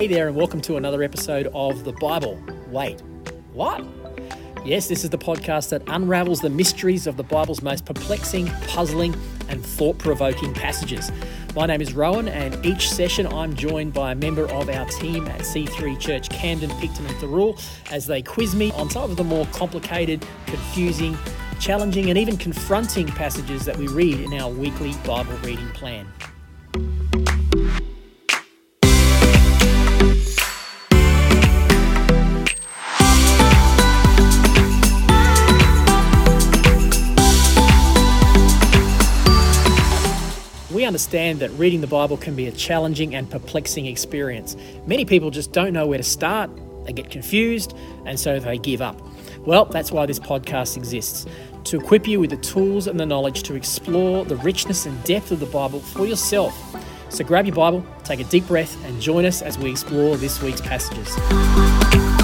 Hey there, and welcome to another episode of The Bible. Wait, what? Yes, this is the podcast that unravels the mysteries of the Bible's most perplexing, puzzling, and thought provoking passages. My name is Rohan, and each session I'm joined by a member of our team at C3 Church Camden, Picton, and Thirroul as they quiz me on some of the more complicated, confusing, challenging, and even confronting passages that we read in our weekly Bible reading plan. Understand that reading the Bible can be a challenging and perplexing experience. Many people just don't know where to start, they get confused, and so they give up. Well, that's why this podcast exists to equip you with the tools and the knowledge to explore the richness and depth of the Bible for yourself. So grab your Bible, take a deep breath, and join us as we explore this week's passages.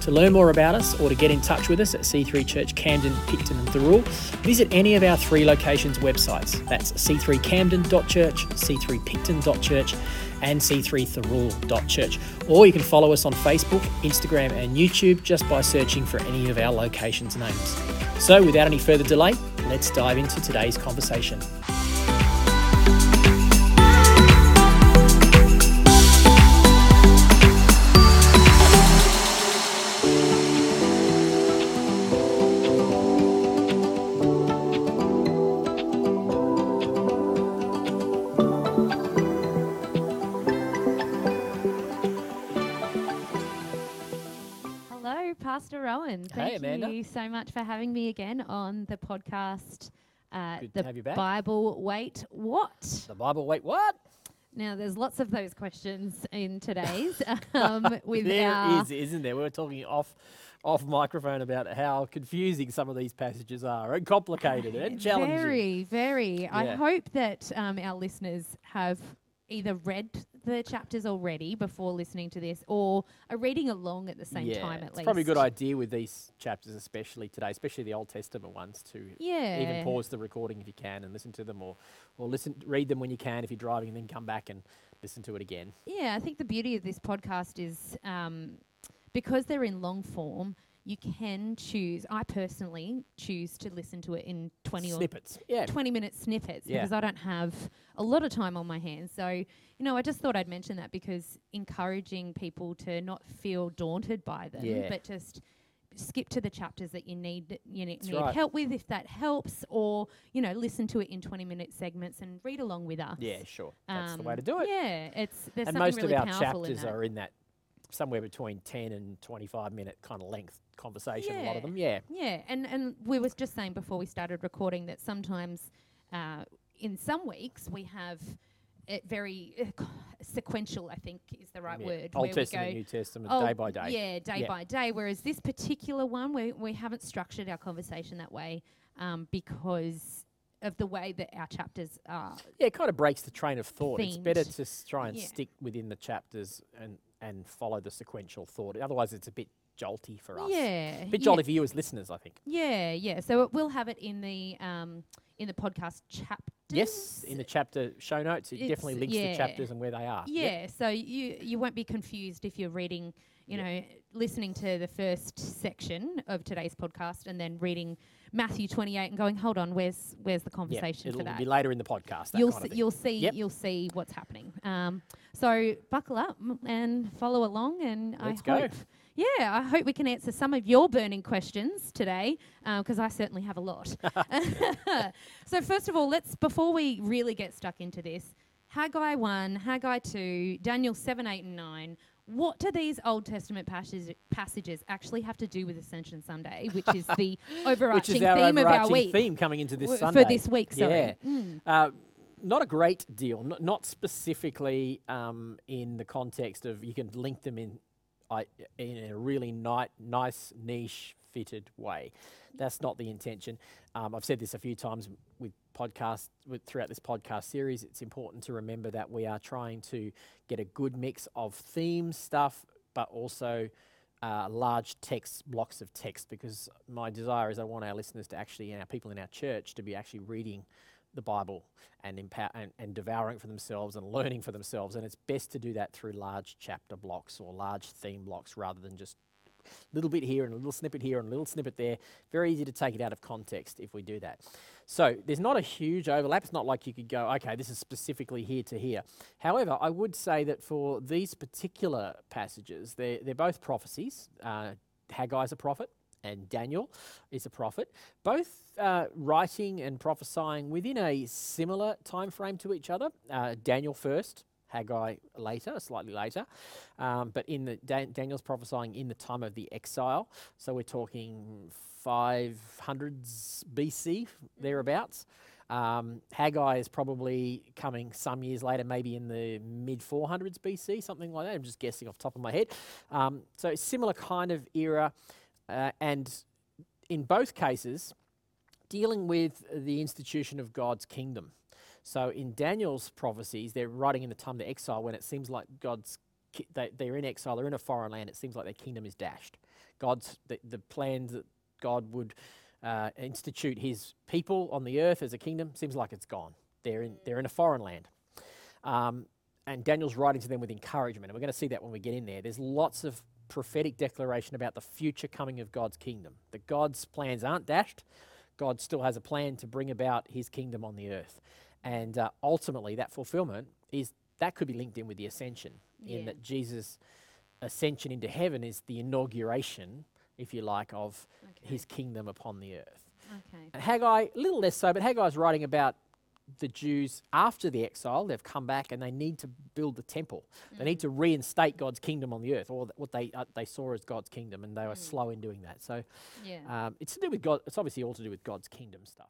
To learn more about us or to get in touch with us at C3 Church Camden, Picton and Thirroul, visit any of our three locations websites. That's c3camden.church, c3picton.church and c3thirroul.church. Or you can follow us on Facebook, Instagram and YouTube just by searching for any of our locations' names. So without any further delay, let's dive into today's conversation. Rohan. Hey, Thank Amanda. you so much for having me again on the podcast. Uh, Good the to have you back. Bible, wait, what? The Bible, wait, what? Now, there's lots of those questions in today's. um, with There is, isn't there? We were talking off off microphone about how confusing some of these passages are and complicated and challenging. Very, very. I hope that um, our listeners have either read the chapters already before listening to this or are reading along at the same yeah, time at it's least. probably a good idea with these chapters, especially today, especially the Old Testament ones, to Yeah. even pause the recording if you can and listen to them, or or listen, read them when you can if you're driving, and then come back and listen to it again. Yeah, I think the beauty of this podcast is um, because they're in long form, you can choose. I personally choose to listen to it in 20 Snippets, yeah. or 20 minute snippets Yeah. because I don't have a lot of time on my hands. So, you know, I just thought I'd mention that because encouraging people to not feel daunted by them, Yeah. but just skip to the chapters that you need you ne- That's need right. help with if that helps or you know listen to it in 20 minute segments and read along with us Yeah, sure. That's the way um, to do it. Yeah, it's there's and most really of our powerful in chapters are in that somewhere between 10 and 25 minute kind of length conversation, a lot of them. Yeah. Yeah, and and we was just saying before we started recording that sometimes, uh, in some weeks we have very uh, sequential. I think is the right yeah. word. Old Testament, go, New Testament, oh, day by day. Yeah, day Yeah. by day. Whereas this particular one, we we haven't structured our conversation that way um, because of the way that our chapters are. Yeah, it kind of breaks the train of thought. It's better to try and Yeah. stick within the chapters and, and follow the sequential thought. Otherwise, it's a bit jolty for us. Yeah, A bit jolty for you as listeners, I think. Yeah, yeah. So it, we'll have it in the um, in the podcast chapters. Yes, in the chapter show notes, it definitely links yeah. the chapters and where they are. Yeah, Yep. so you you won't be confused if you're reading, you Yeah. know, listening to the first section of today's podcast and then reading Matthew 28 and going, hold on, where's where's the conversation it'll for that? be later in the podcast. You'll see, you'll see Yep. you'll see what's happening. Um, so buckle up and follow along, and Let's I go. Yeah, I hope we can answer some of your burning questions today, because I certainly have a lot. so first of all, let's before we really get stuck into this, Haggai one, Haggai two, Daniel seven, eight, and nine. What do these Old Testament passages, passages actually have to do with Ascension Sunday, which is the overarching is theme of our overarching week theme coming into this w- Sunday. for this week? Sorry. Yeah. Mm. Uh, not a great deal. Not, not specifically um, in the context of you can link them in I, in a really ni- nice niche fitted way. That's not the intention. Um, I've said this a few times with podcasts with, throughout this podcast series. It's important to remember that we are trying to get a good mix of theme stuff, but also uh, large text blocks of text because my desire is I want our listeners to actually and our people in our church to be actually reading the Bible and, empower, and, and devouring for themselves and learning for themselves. And it's best to do that through large chapter blocks or large theme blocks rather than just a little bit here and a little snippet here and a little snippet there. Very easy to take it out of context if we do that. So there's not a huge overlap. It's not like you could go, okay, this is specifically here to here. However, I would say that for these particular passages, they're, they're both prophecies. Uh, Haggai's a prophet, and Daniel is a prophet, both uh, writing and prophesying within a similar time frame to each other. Uh, Daniel first, Haggai later, slightly later, um, but in the Dan- Daniel's prophesying in the time of the exile. So we're talking 500s BC thereabouts. Um, Haggai is probably coming some years later, maybe in the mid 400s BC, something like that. I'm just guessing off the top of my head. Um, so similar kind of era, uh, and in both cases, dealing with the institution of God's kingdom. So in Daniel's prophecies, they're writing in the time of the exile when it seems like God's ki- they, they're in exile, they're in a foreign land. It seems like their kingdom is dashed. God's the, the plans that God would uh, institute His people on the earth as a kingdom seems like it's gone. They're in they're in a foreign land. Um, and Daniel's writing to them with encouragement. And we're going to see that when we get in there. There's lots of prophetic declaration about the future coming of God's kingdom. That God's plans aren't dashed. God still has a plan to bring about his kingdom on the earth. And uh, ultimately, that fulfillment is that could be linked in with the ascension, in that Jesus' ascension into heaven is the inauguration, if you like, of Okay. his kingdom upon the earth. Okay. And Haggai, a little less so, but Haggai's writing about the Jews after the exile. They've come back and they need to build the temple. They need to reinstate God's kingdom on the earth, or th- what they uh, they saw as God's kingdom, and they were slow in doing that. So Yeah. um, it's to do with God. It's obviously all to do with God's kingdom stuff.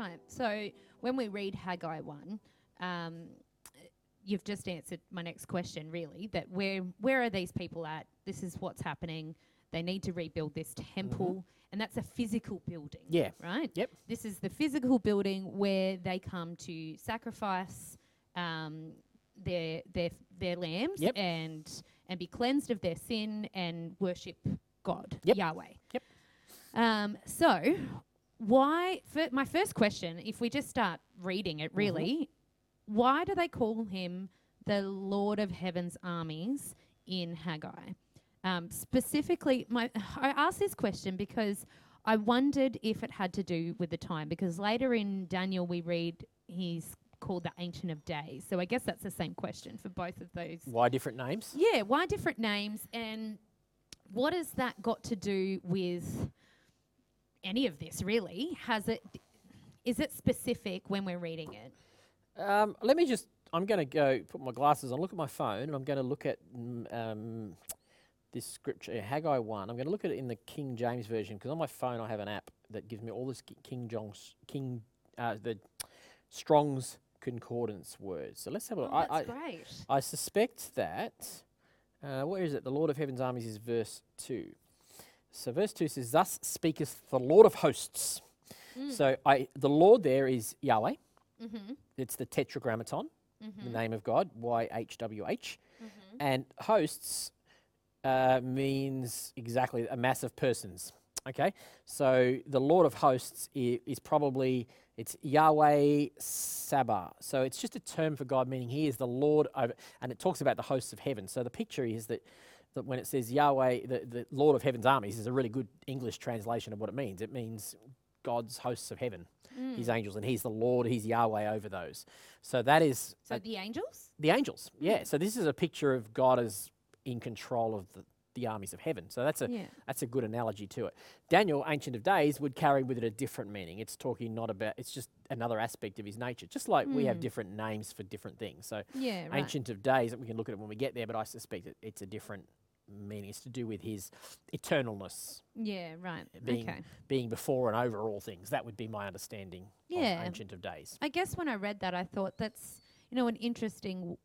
Right. So when we read Haggai 1, um, you've just answered my next question, really, that where, where are these people at? This is what's happening. They need to rebuild this temple, and that's a physical building. Yeah. Right? Yep. This is the physical building where they come to sacrifice um, their, their, their lambs Yep. and, and be cleansed of their sin and worship God, Yep. Yahweh. Yep. Um, so, why? My first question, if we just start reading Mm-hmm. it, really, why do they call him the Lord of Heaven's armies in Haggai? Um, specifically, my I asked this question because I wondered if it had to do with the time. Because later in Daniel, we read he's called the Ancient of Days. So I guess that's the same question for both of those. Why different names? Yeah, why different names and what has that got to do with any of this really? Has it is it specific when we're reading it? Um, let me just. I'm going to go put my glasses on, look at my phone, and I'm going to look at mm, um, this scripture, Haggai 1. I'm going to look at it in the King James version because on my phone I have an app that gives me all this King John's King uh, the Strong's concordance words. So let's have a look. Oh, I, that's I, great. I suspect that. Uh, where is it? The Lord of Heaven's armies is verse 2. So verse 2 says, Thus speaketh the Lord of hosts. So I, the Lord there is Yahweh. Mm-hmm. It's the tetragrammaton, Mm-hmm. the name of God, Y H W H. And hosts uh, means exactly a mass of persons. Okay, so the Lord of hosts i- is probably it's Yahweh Sabah. So it's just a term for God, meaning He is the Lord over, and it talks about the hosts of heaven. So the picture is that. That when it says Yahweh, the, the Lord of heaven's armies, is a really good English translation of what it means. It means God's hosts of heaven, mm. His angels, and He's the Lord, He's Yahweh over those. So that is So a- the angels? the angels, mm. yeah. So this is a picture of God as in control of the, the armies of heaven. So that's a Yeah. that's a good analogy to it. Daniel, Ancient of Days, would carry with it a different meaning. It's talking not about. It's just another aspect of his nature. Just like we have mm. different names for different things. So Yeah, right. Ancient of Days, we can look at it when we get there, but I suspect it, it's a different meaning. It's to do with his eternalness, Yeah, right. being okay. being before and over all things. That would be my understanding Yeah. of Ancient of Days. I guess when I read that, I thought that's you know an interesting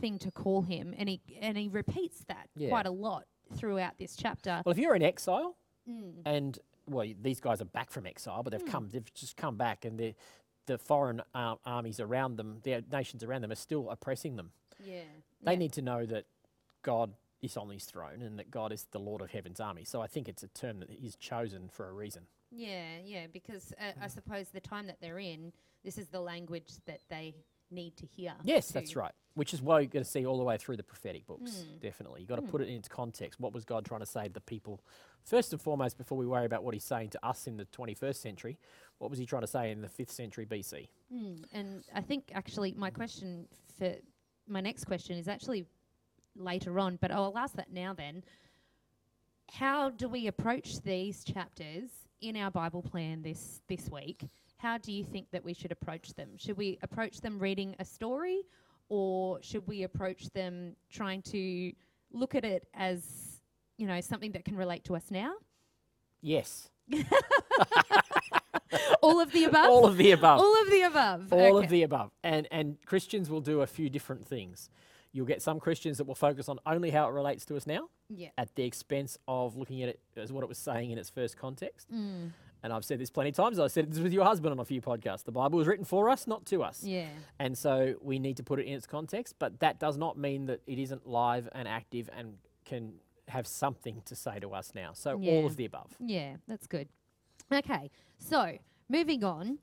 thing to call him, and he and he repeats that Yeah. quite a lot throughout this chapter. Well, if you're in exile Mm. and well, these guys are back from exile, but they've Hmm. come, they've just come back, and the the foreign uh, armies around them, the nations around them, are still oppressing them. Yeah. They yeah. need to know that God is on his throne and that God is the Lord of heaven's army. So I think it's a term that is chosen for a reason. Yeah, yeah, because uh, I suppose the time that they're in, this is the language that they need to hear. Yes, that's right. Which is why you're going to see all the way through the prophetic books. Mm. Definitely, you've got to Mm. put it into context. What was God trying to say to the people? First and foremost, before we worry about what He's saying to us in the 21st century, what was He trying to say in the 5th century BC? Mm, and I think actually my question for my next question is actually later on, but I'll ask that now then. How do we approach these chapters in our Bible plan this this week? How do you think that we should approach them? Should we approach them reading a story or should we approach them trying to look at it as, you know, something that can relate to us now? Yes, All of the above? all of the above. All of the above. all okay. of the above. And and Christians will do a few different things. You'll get some Christians that will focus on only how it relates to us now, Yeah. at the expense of looking at it as what it was saying in its first context. Mm, And I've said this plenty of times. I said this with your husband on a few podcasts. The Bible was written for us, not to us. yeah. And so we need to put it in its context, but that does not mean that it isn't live and active and can have something to say to us now. So all of the above. Yeah, that's good. Okay, so moving on.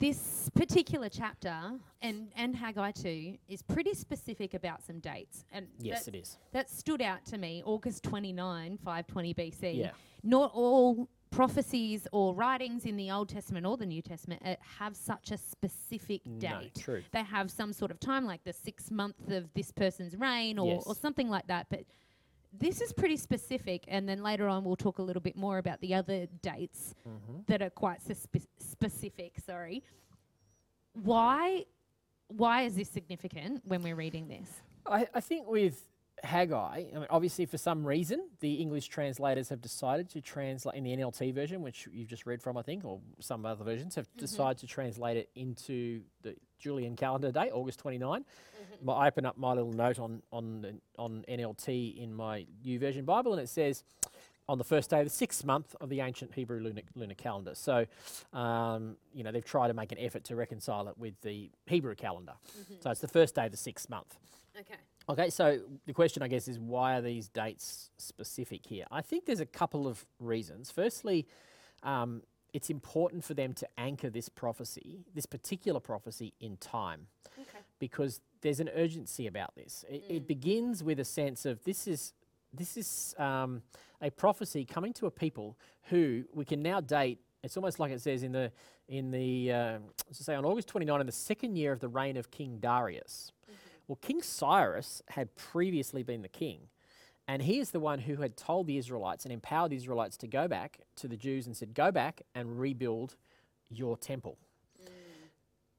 This particular chapter and, and Haggai 2 is pretty specific about some dates. And Yes, that, it is. that stood out to me August 29, 520 BC. Yeah. Not all prophecies or writings in the Old Testament or the New Testament uh, have such a specific date. No, true. They have some sort of time, like the sixth month of this person's reign or, or something like that. But this is pretty specific, and then later on we'll talk a little bit more about the other dates hmm that are quite suspe- specific. Sorry, why? Why is this significant when we're reading this? I, I think with Haggai, I mean, obviously for some reason, the English translators have decided to translate in the NLT version, which you've just read from, I think, or some other versions have mm-hmm. decided to translate it into the Julian calendar date, August 29. Mm-hmm. My, I open up my little note on on the- on NLT in my New Version Bible, and it says on the first day of the sixth month of the ancient Hebrew lunar, lunar calendar. So, um, you know, they've tried to make an effort to reconcile it with the Hebrew calendar. Mm-hmm. So it's the first day of the sixth month. Okay. Okay, so the question, I guess, is why are these dates specific here? I think there's a couple of reasons. Firstly, um, it's important for them to anchor this prophecy, this particular prophecy, in time, Okay. because there's an urgency about this. It, it begins with a sense of this is this is um, a prophecy coming to a people who we can now date. It's almost like it says in the in the let's say on August 29 in the second year of the reign of King Darius. Well, King Cyrus had previously been the king, and he is the one who had told the Israelites and empowered the Israelites to go back to the Jews and said, "Go back and rebuild your temple." Mm.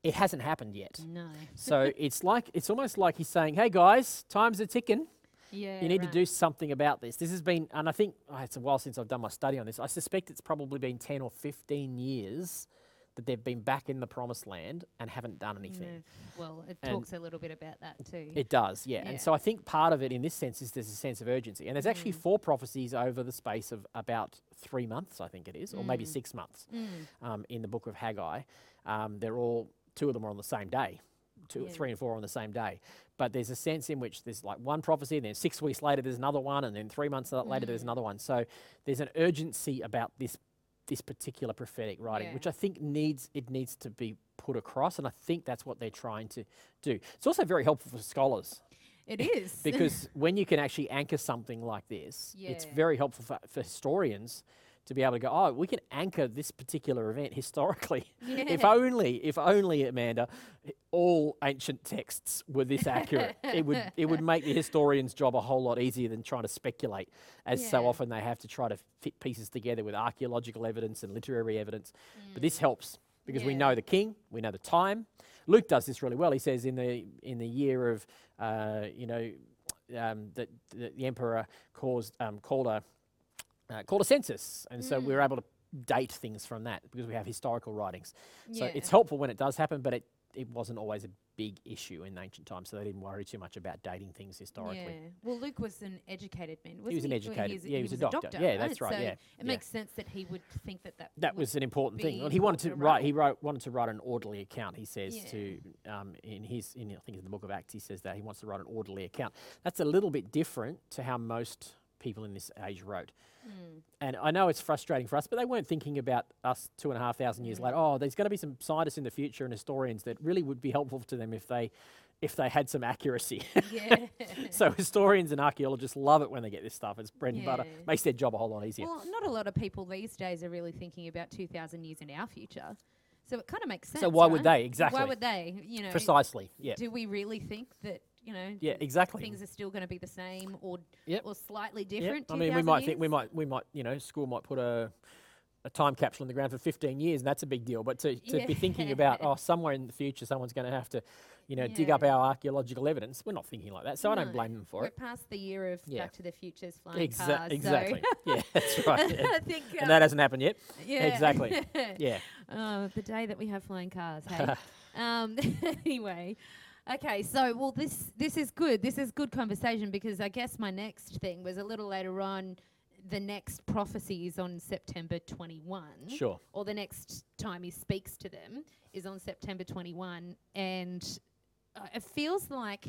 It hasn't happened yet. No. So it's like it's almost like he's saying, "Hey guys, times are ticking. Yeah. You need right. to do something about this." This has been, and I think oh, it's a while since I've done my study on this. I suspect it's probably been ten or fifteen years that they've been back in the promised land and haven't done anything. No. Well, it And- talks a little bit about that too. It does, yeah. Yeah. And so I think part of it in this sense is there's a sense of urgency. And there's actually Mm. four prophecies over the space of about three months, I think it is, or maybe Mm. six months Mm. um, in the book of Haggai. Um, they're all, two of them are on the same day. Two, Yeah. Three and four are on the same day. But there's a sense in which there's like one prophecy, and then six weeks later there's another one, and then three months later there's Mm. another one. So there's an urgency about this this particular prophetic writing, Yeah. which I think needs it needs to be put across, and I think that's what they're trying to do. It's also very helpful for scholars It is because when you can actually anchor something like this, it's very helpful for, for historians to be able to go, oh, we can anchor this particular event historically. If only, if only, Amanda, all ancient texts were this accurate, it would it would make the historian's job a whole lot easier than trying to speculate, as so often they have to try to fit pieces together with archaeological evidence and literary evidence. But Mm. this helps because we know the king, we know the time. Luke does this really well. He says in the in the year of uh, you know um, that the, the emperor caused um, called a uh, called a census, and so we're Mm. able to date things from that because we have historical writings. So Yeah. it's helpful when it does happen, but it it wasn't always a big issue in ancient times, so they didn't worry too much about dating things historically. Yeah. Well, Luke was an educated man. Wasn't he was an educated- yeah, he was a doctor. Yeah, that's right, So yeah, It yeah. makes sense that he would think that that. That was an important thing. Well, he wanted to write. He wrote wanted to write an orderly account. He says Yeah. to um, in his in I think in the book of Acts he says that he wants to write an orderly account. That's a little bit different to how most people in this age wrote. Mm. And I know it's frustrating for us, but they weren't thinking about us two and a half thousand years Mm. later. Oh, there's going to be some scientists in the future and historians that really would be helpful to them if they if they had some accuracy. Yeah. so historians and archaeologists love it when they get this stuff. It's bread and butter. Makes their job a whole lot easier. Well, not a lot of people these days are really thinking about 2,000 years in our future. So it kind of makes sense. so why would they exactly? Why would they? You know, Precisely. Yeah. do we really think that, you know, Yeah. Exactly. things are still going to be the same or Yep. or slightly Yep. different? I mean, we 2,000 might think we might we might you know school might put a a time capsule in the ground for 15 years, and that's a big deal. But to, to be thinking about oh somewhere in the future someone's going to have to you know dig up our archaeological evidence, we're not thinking like that. So I don't blame them for it. We're past the year of Yeah. Back to the Future's flying Exa- cars. so- exactly. yeah, that's right. I think. and um, that hasn't happened yet. yeah. exactly. Yeah. Oh, the day that we have flying cars. Hey. um, anyway, okay. So, well, this this is good. This is good conversation because I guess my next thing was a little later on. The next prophecy is on September 21. Sure. Or the next time he speaks to them is on September 21, and uh, it feels like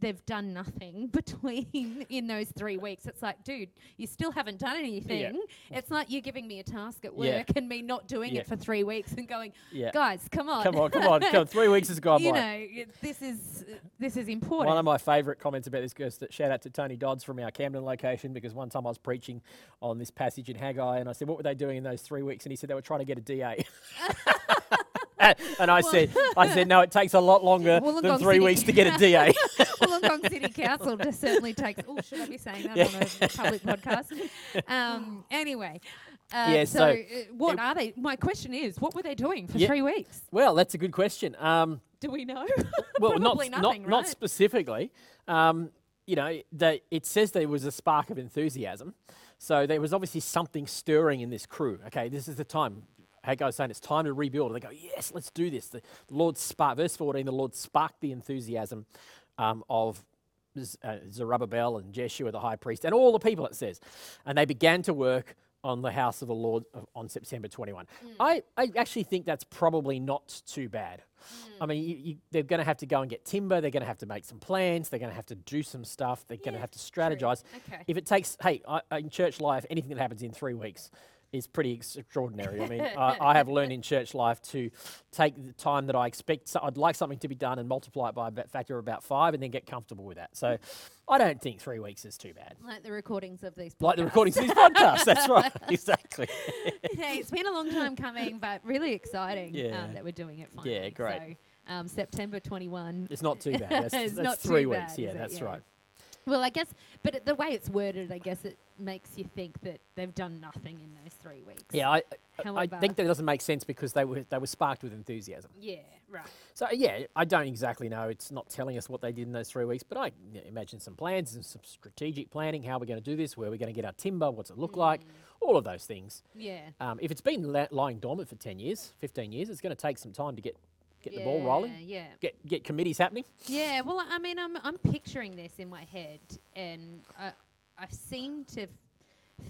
they've done nothing between in those three weeks. It's like, dude, you still haven't done anything. It's like you're giving me a task at work Yeah. and me not doing Yeah. it for three weeks and going, Yeah. guys, come on, Come on, come on, come. Three weeks has gone you by. know, this is uh, this is important. One of my favourite comments about this goes to shout out to Tony Dodds from our Camden location because one time I was preaching on this passage in Haggai and I said, What were they doing in those three weeks? And he said they were trying to get a DA. and I said, I said, no, it takes a lot longer than three City weeks to get a DA. Wollongong City Council just certainly takes. Oh, should I be saying that Yeah. on a public podcast? Um, anyway, uh, Yeah, so, so uh, what it- are they? My question is, what were they doing for Yeah. three weeks? well, that's a good question. Um, Do we know? well, not, nothing, not, not specifically. Um, you know, they, it says there was a spark of enthusiasm. So there was obviously something stirring in this crew. Okay, this is the time. Haggai's saying it's time to rebuild. And they go, yes, let's do this. The Lord sparked, verse 14, the Lord sparked the enthusiasm um, of uh, Zerubbabel and Jeshua, the high priest, and all the people, it says. And they began to work on the house of the Lord on September 21. I, I actually think that's probably not too bad. I mean, you, you, they're going to have to go and get timber. They're going to have to make some plans. They're going to have to do some stuff. They're going to have to strategize. Okay. If it takes, hey, I- in church life, anything that happens in three weeks is pretty extraordinary. I mean, I, I have learned in church life to take the time that I expect. So I'd like something to be done and multiply it by a factor of about five, and then get comfortable with that. So, I don't think three weeks is too bad. like the recordings of these. Like the podcasts. recordings of these podcasts. That's right. Exactly. hey, it's been a long time coming, but really exciting Yeah. um, that we're doing it finally. Yeah, great. So, um, September 21. It's not too bad. That's, It's that's not three bad, weeks. is Yeah, that's Yeah. right. Well, I guess, but it- the way it's worded, I guess it makes you think that they've done nothing in those three weeks. Yeah, I, I- I However- think that doesn't make sense because they were they were sparked with enthusiasm. Yeah, right. So yeah, I don't exactly know. It's not telling us what they did in those three weeks, but I imagine some plans and some strategic planning. How we're going to do this? Where we're going to get our timber? What's it look like? All of those things. Yeah. Um, if it's been la- lying dormant for ten years, fifteen years, it's going to take some time to get get the ball rolling. Yeah. Get get committees happening. Yeah, well, I mean, I'm I'm picturing this in my head, and I I seem to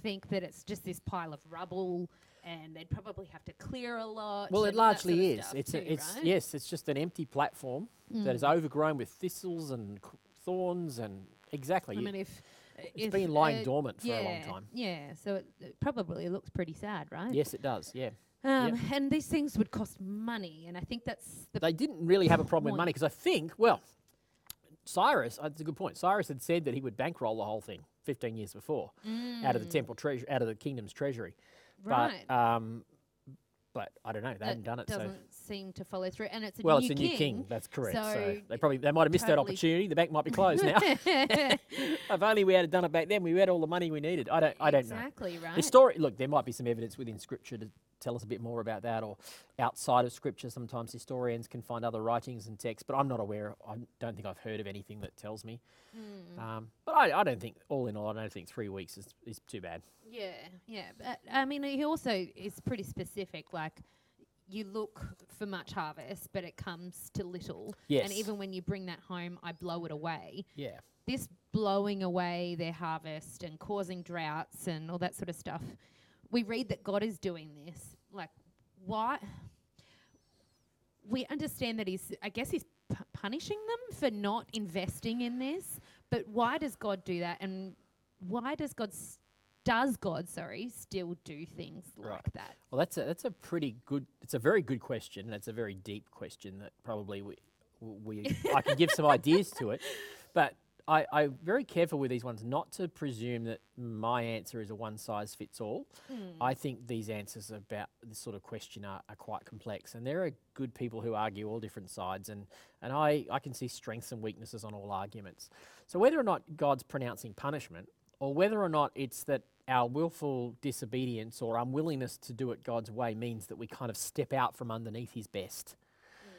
think that it's just this pile of rubble, and they'd probably have to clear a lot. Well, it that sort largely of is. It's too, a, it's right? yes, it's just an empty platform that is Mm. overgrown with thistles and thorns and exactly. I mean, if it's if, been lying uh, dormant for yeah, a long time. Yeah, so it, it probably looks pretty sad, right? Yes, it does. Yeah. Um, And these things would cost money, and I think that's the they didn't really have a problem with money because I think, well, Cyrus, uh, that's a good point. Cyrus had said that he would bankroll the whole thing 15 years before out of the temple treasure, out of the kingdom's treasury. Mm. right. But, um, but I don't know. They that hadn't done it. Doesn't seem to follow through, and it's a well, new it's a new king. That's correct. So, so they probably they might have missed that opportunity. The bank might be closed now. if only we had done it back then, we had all the money we needed. I don't. I don't know. exactly right. The story, look, there might be some evidence within Scripture to tell us a bit more about that, or outside of Scripture. Sometimes historians can find other writings and texts, but I'm not aware. I don't think I've heard of anything that tells me. Mm. Um, but I, I don't think, all in all, I don't think three weeks is, is too bad. Yeah, yeah. But I mean, he also is pretty specific. Like, you look for much harvest, but it comes to little. Yes. And even when you bring that home, I blow it away. Yeah. This blowing away their harvest and causing droughts and all that sort of stuff. We read that God is doing this. Like, why? We understand that He's, I guess, He's p- punishing them for not investing in this. But why does God do that? And why does God, s- does God, sorry, still do things Right. like that? Well, that's a that's a pretty good. It's a very good question, and it's a very deep question that probably we we I can give some ideas to it, but I, I'm very careful with these ones not to presume that my answer is a one size fits all. Hmm. I think these answers about this sort of question are, are quite complex, and there are good people who argue all different sides, and and I I can see strengths and weaknesses on all arguments. So whether or not God's pronouncing punishment, or whether or not it's that our willful disobedience or unwillingness to do it God's way means that we kind of step out from underneath His best. Hmm.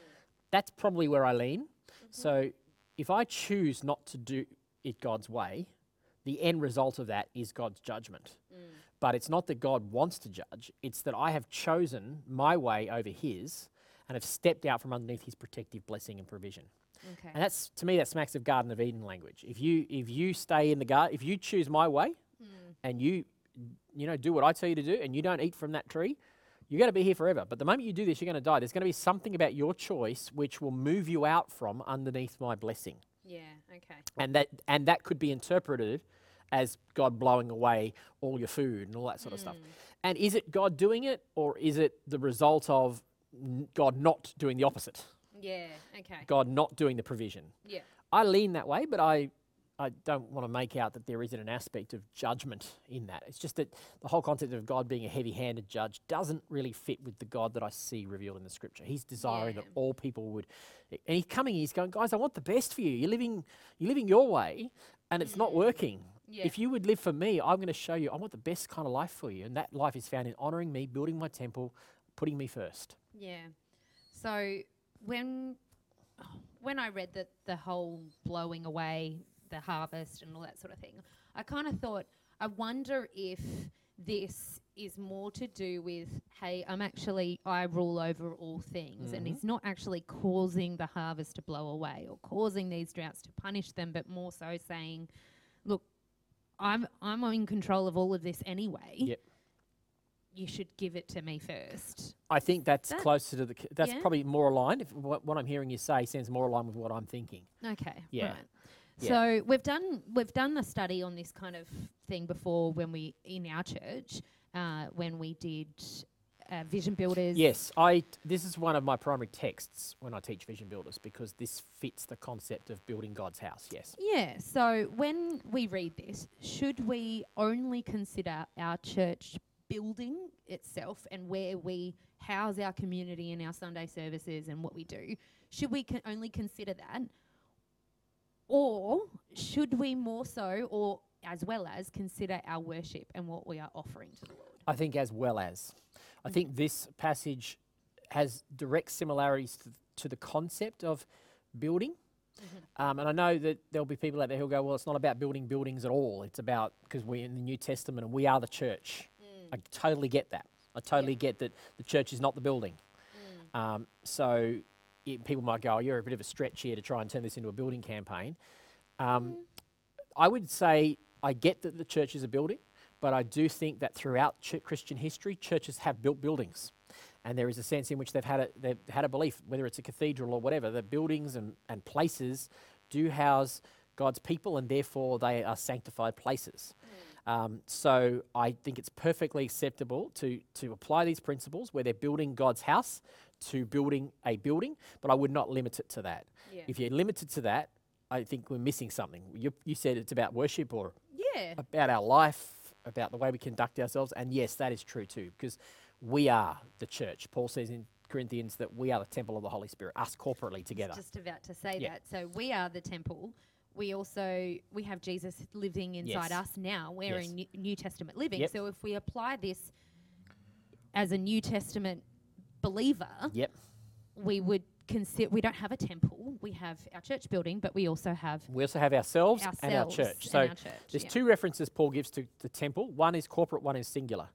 That's probably where I lean. Mm-hmm. So if I choose not to do it God's way, the end result of that is God's judgment. Mm. But it's not that God wants to judge, it's that I have chosen my way over His and have stepped out from underneath His protective blessing and provision. Okay. And that's to me that smacks of Garden of Eden language. If you if you stay in the garden, if you choose my way, hmm. and you you know do what I tell you to do, and you don't eat from that tree, you're going to be here forever. But the moment you do this, you're going to die. There's going to be something about your choice which will move you out from underneath my blessing, yeah, okay. and that and that could be interpreted as God blowing away all your food and all that sort of stuff. Mm. And is it God doing it, or is it the result of God not doing the opposite? Yeah, okay. God not doing the provision? Yeah. I lean that way, but I, I don't want to make out that there isn't an aspect of judgment in that. It's just that the whole concept of God being a heavy handed judge doesn't really fit with the God that I see revealed in the scripture. He's desiring that all people would. And he's coming, he's going, guys, I want the best for you. You're living, you're living your way, and it's not working. Yeah. If you would live for me, I'm going to show you I want the best kind of life for you. And that life is found in honoring me, building my temple, putting me first. Yeah. So when when I read that the whole blowing away the harvest and all that sort of thing, I kind of thought, I wonder if this is more to do with, hey, I'm actually I rule over all things, and mm-hmm. it's not actually causing the harvest to blow away or causing these droughts to punish them, but more so saying, look, I'm I'm in control of all of this anyway. Yep. You should give it to me first. I think that's That- closer to the. c- That's yeah. probably more aligned. If what, what I'm hearing you say sounds more aligned with what I'm thinking. Okay. Yeah. Right. Yeah. So we've done we've done a study on this kind of thing before when we in our church uh, when we did uh, vision builders. Yes, I. This is one of my primary texts when I teach vision builders because this fits the concept of building God's house. Yes. Yeah. So when we read this, should we only consider our church building itself and where we house our community and our Sunday services and what we do? Should we con- only consider that? Or should we more so, or as well as, consider our worship and what we are offering to the Lord? I think as well as, I think this passage has direct similarities to, to the concept of building. Um, and I know that there'll be people out there who'll go, well, it's not about building buildings at all. It's about because we're in the New Testament and we are the church. I totally get that. I totally get that the church is not the building. Um, so it, people might go, oh, you're a bit of a stretch here to try and turn this into a building campaign. Um, I would say I get that the church is a building, but I do think that throughout ch- Christian history, churches have built buildings. And there is a sense in which they've had a, they've had a belief, whether it's a cathedral or whatever, that buildings and, and places do house God's people and therefore they are sanctified places. Um, so I think it's perfectly acceptable to, to apply these principles where they're building God's house to building a building, but I would not limit it to that. Yeah. If you're limited to that, I think we're missing something. You, you said it's about worship or Yeah. about our life, about the way we conduct ourselves. And yes, that is true too, because we are the church. Paul says in Corinthians that we are the temple of the Holy Spirit, us corporately together. Just about to say Yeah. that. So we are the temple. We also we have Jesus living inside Yes. us now. We're Yes. in New, Testament living. Yep. So if we apply this as a New Testament believer, Yep. we would consider we don't have a temple. We have our church building, but we also have We also have ourselves, and our church. So our church, there's yeah. two references Paul gives to the temple. One is corporate, one is singular.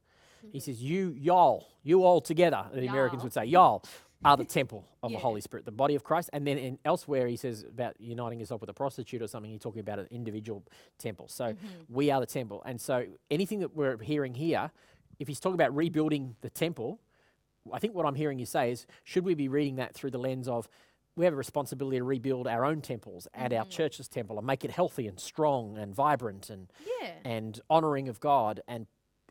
He says, You, y'all, you all together, the Americans Y'all. would say, y'all are the temple of Yeah. the Holy Spirit, the body of Christ. And then in elsewhere, he says about uniting yourself with a prostitute or something, he's talking about an individual temple. So Mm-hmm. we are the temple. And so anything that we're hearing here, if he's talking about rebuilding the temple, I think what I'm hearing you say is, should we be reading that through the lens of we have a responsibility to rebuild our own temples and Mm-hmm. our church's temple and make it healthy and strong and vibrant and Yeah. and honouring of God and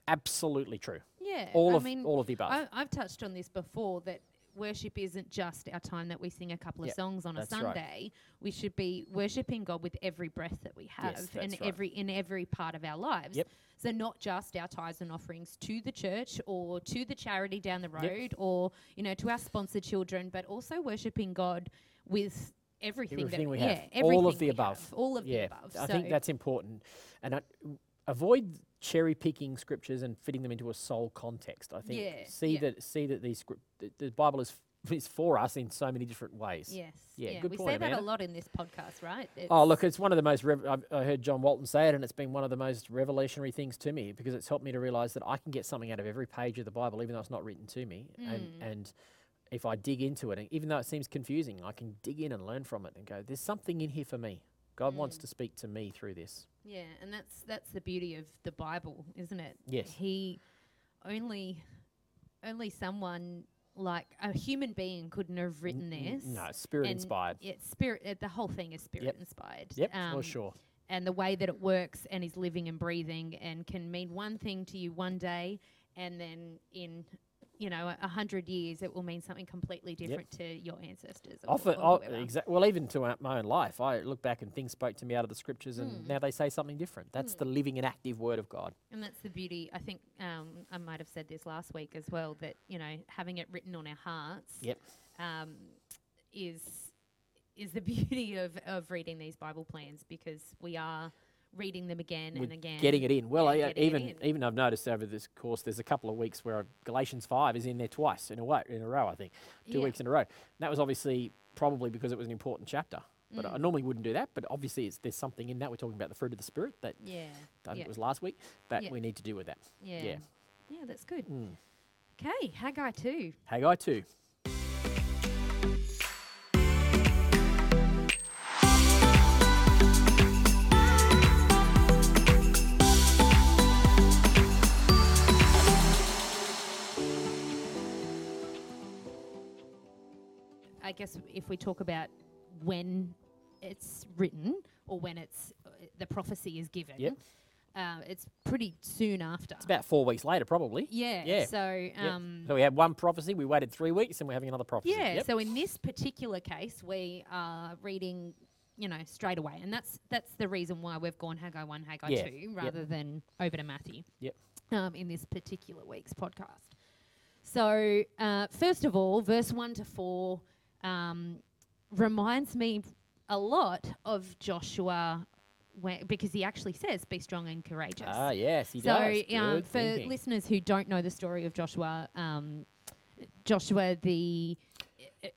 absolutely true. Yeah. All I of mean, all of the above. I, I've touched on this before that worship isn't just our time that we sing a couple of Yep, songs on a that's right. Sunday. We should be worshiping God with every breath that we have and right. every in every part of our lives. Yep. So not just our tithes and offerings to the church or to the charity down the road or you know to our sponsored children, but also worshiping God with everything, everything that we yeah, have, everything all of the above, have, all of yeah, the above. I so think that's important, and I, avoid cherry picking scriptures and fitting them into a sole context. I think Yeah, see yeah. that see that these the, the Bible is is for us in so many different ways. yes, Yeah, good we point, say that a lot in this podcast, right? Oh, look, it's one of the most. Rev- I've, I heard John Walton say it, and it's been one of the most revolutionary things to me because it's helped me to realize that I can get something out of every page of the Bible, even though it's not written to me. And Mm. and if I dig into it, and even though it seems confusing, I can dig in and learn from it and go, "There's something in here for me. God wants Mm. to speak to me through this." Yeah, and that's that's the beauty of the Bible, isn't it? Yes. He only only someone like a human being couldn't have written this. No, spirit inspired. It's spirit. Uh, the whole thing is spirit inspired. Yep, Um, for sure. And the way that it works and is living and breathing and can mean one thing to you one day, and then in you know a, hundred years it will mean something completely different to your ancestors. Or, Often, or oh, exa- well, even to my own life, I look back and things spoke to me out of the scriptures, and Mm. now they say something different. That's the living and active Word of God. And that's the beauty. I think um, I might have said this last week as well. That you know, having it written on our hearts, Yep. um, is is the beauty of of reading these Bible plans because we are reading them again and again. getting it in. Well, Yeah, I, even in. even I've noticed over this course, there's a couple of weeks where Galatians five is in there twice in a way, in a row. I think two Yeah. weeks in a row. And that was obviously probably because it was an important chapter. But I Mm. normally wouldn't do that. But obviously, it's, there's something in that. We're talking about the fruit of the spirit that Yeah, I think Yeah. it was last week, but Yeah. we need to do with that. yeah, Yeah. yeah. That's good. Mm. Okay, Haggai two. Haggai two. Guess if we talk about when it's written or when it's uh, the prophecy is given, Yep. uh, it's pretty soon after. It's about four weeks later, probably. yeah. Yeah. So, Yep. um, So we had one prophecy. We waited three weeks, and we're having another prophecy. yeah. Yep. So in this particular case, we are reading, you know, straight away, and that's that's the reason why we've gone Haggai one, Haggai Yeah. two, Yep. rather than over to Matthew. Yep. Um, in this particular week's podcast. So uh, first of all, verse one to four um, reminds me a lot of Joshua. When, because he actually says, "Be strong and courageous." Ah, yes, he so, does. um, for thinking. listeners who don't know the story of Joshua, um, Joshua the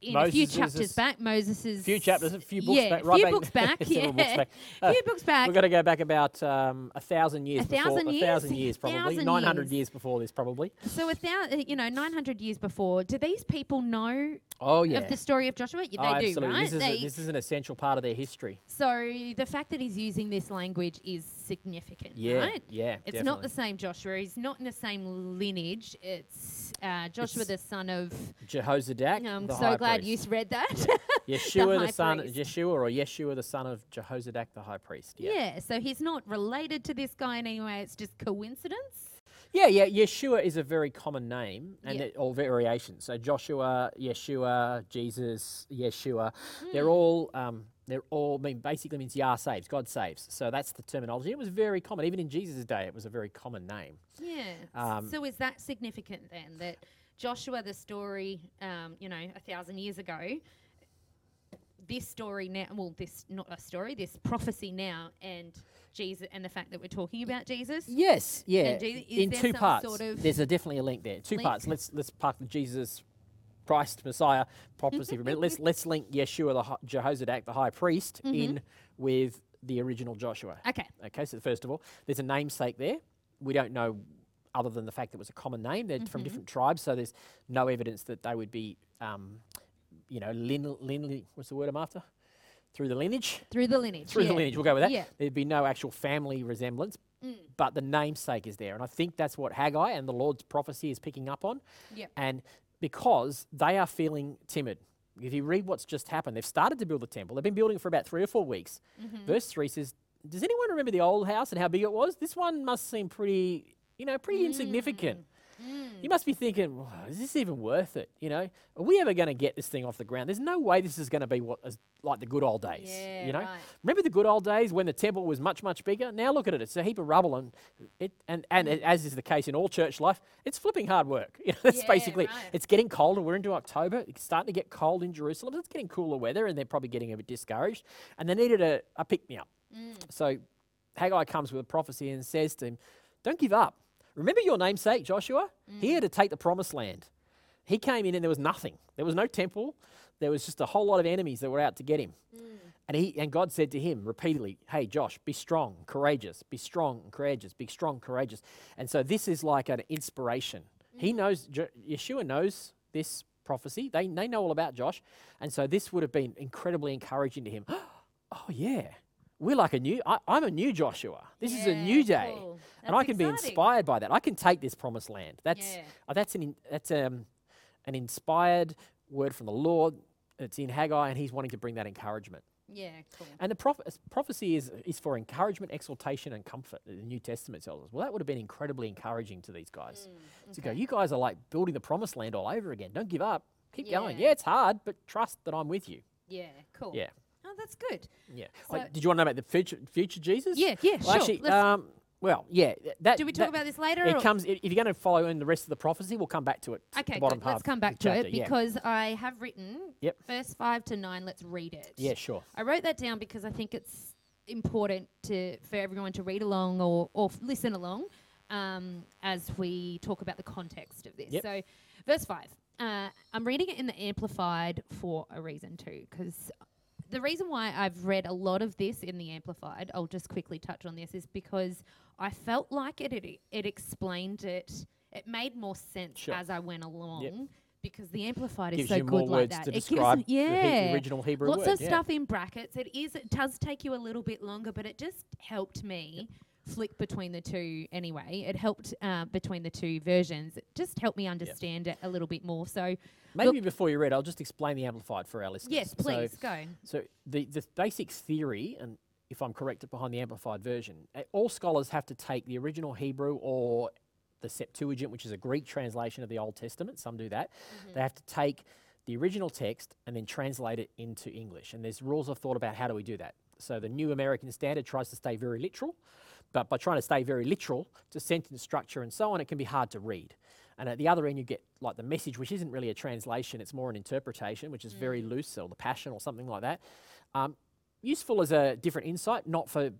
in a few Moses is chapters back, Moses's few chapters, a few books yeah, back, a right few back- books back, yeah, books back. a few books back. We've got to go back about um, a thousand years. A before, thousand a years? thousand years, A probably 900 years. years before this, probably. So a thousand, you know, nine hundred years before, do these people know Oh yeah, of the story of Joshua? Yeah, oh, they do, right? This is They- a, this is an essential part of their history. so the fact that he's using this language is significant, Yeah, right? yeah. It's not the same Joshua. He's not in the same lineage. It's uh, Joshua, It's the son of. Jehozadak. I'm the so high glad priest. you read that. Yeshua, the, high son, priest. Yeshua, or Yeshua, the son of Jehozadak, the high priest. Yeah. yeah, so he's not related to this guy in any way. It's just coincidence. Yeah, yeah. Yeshua is a very common name, and Yeah. it, all variations. So Joshua, Yeshua, Jesus, Yeshua, Hmm. they're all um, they're all I mean basically means Yah saves, God saves. So that's the terminology. It was very common, even in Jesus' day. It was a very common name. Yeah. Um, so is that significant then that Joshua, the story, um, you know, a thousand years ago, this story now, well, this not a story, this prophecy now, and Jesus, and the fact that we're talking about Jesus. Yes, yeah. And Je- is in two parts. sort of There's a definitely a link there. Two link? parts. Let's let's park the Jesus Christ Messiah prophecy for a minute. Let's let's link Yeshua the hi- Jehozadak, the high priest, Mm-hmm. in with the original Joshua. Okay. Okay, so first of all, there's a namesake there. We don't know other than the fact that it was a common name. They're Mm-hmm. from different tribes, so there's no evidence that they would be, um, you know, lin, lin, what's the word I'm after? Through the lineage? Through the lineage. Through yeah. the lineage, we'll go with that. Yeah. There'd be no actual family resemblance, but the namesake is there. And I think that's what Haggai and the Lord's prophecy is picking up on. Yep. And because they are feeling timid. If you read what's just happened, they've started to build the temple. They've been building it for about three or four weeks. Mm-hmm. Verse 3 says, Does anyone remember the old house and how big it was? This one must seem pretty, you know, pretty Mm. insignificant. You must be thinking, "Wow, is this even worth it? You know, are we ever going to get this thing off the ground? There's no way this is going to be what is like the good old days. Yeah, you know, right. remember the good old days when the temple was much much bigger? Now look at it; it's a heap of rubble, and it and and it- as is the case in all church life, it's flipping hard work. You know, that's Yeah, basically right. it's getting colder. We're into October. It's starting to get cold in Jerusalem. It's getting cooler weather, and they're probably getting a bit discouraged, and they needed a, a pick me up. Mm. So Haggai comes with a prophecy and says to him, Don't give up. Remember your namesake, Joshua? He had mm. to take the promised land. He came in and there was nothing. There was no temple. There was just a whole lot of enemies that were out to get him. Mm. And he and God said to him repeatedly, Hey Josh, be strong, courageous, be strong courageous, be strong, courageous. And so this is like an inspiration. He mm. knows Jo- Yeshua knows this prophecy. They they know all about Josh. And so this would have been incredibly encouraging to him. oh yeah. We're like a new I, I'm a new Joshua. This is a new day. cool. And I can be inspired by that. I can take this promised land. That's Yeah. uh, that's an in, that's um an inspired word from the Lord. It's in Haggai, and he's wanting to bring that encouragement. Yeah, cool. And the proph- prophecy is, is for encouragement, exaltation, and comfort. The New Testament tells us. Well, that would have been incredibly encouraging to these guys. To go, Mm, you guys are like building the promised land all over again. Don't give up. Keep going. Yeah. Yeah, it's hard, but trust that I'm with you. Yeah, cool. Yeah, that's good. yeah. So- Like, did you want to know about the future, future Jesus? Yeah, yeah, Well, sure. actually, Let's- um, well, yeah. That, Do we talk that- about this later? It or- comes if you're going to follow in the rest of the prophecy. We'll come back to it. Okay, the bottom good. Let's come back to chapter, it yeah. because I have written Yep. verse 5 to 9. Let's read it. Yeah, sure. I wrote that down because I think it's important to for everyone to read along or, or f- listen along um, as we talk about the context of this. Yep. So, verse 5. Uh, I'm reading it in the Amplified for a reason too, because the reason why I've read a lot of this in the Amplified, I'll just quickly touch on this, is because I felt like it it, it explained it. It made more sense Sure. as I went along. Because the amplified Gives is so good like that. to it gives describe me- the he- the yeah, original Hebrew lots word, of yeah. stuff in brackets. It is. It does take you a little bit longer, but it just helped me flick between the two. Anyway, it helped uh, between the two versions. It just helped me understand it a little bit more. So Maybe before you read, I'll just explain the Amplified for our listeners. yes, So- please go. So the, the basic theory, and if I'm correct behind the amplified version, all scholars have to take the original Hebrew or the Septuagint, which is a Greek translation of the Old Testament. Some do that. They have to take the original text and then translate it into English. And there's rules of thought about how do we do that. So the New American Standard tries to stay very literal, but by trying to stay very literal to sentence structure and so on, it can be hard to read. And at the other end, you get like the message, which isn't really a translation, it's more an interpretation, which is very loose, or the passion, or something like that. Um, useful as a different insight, not for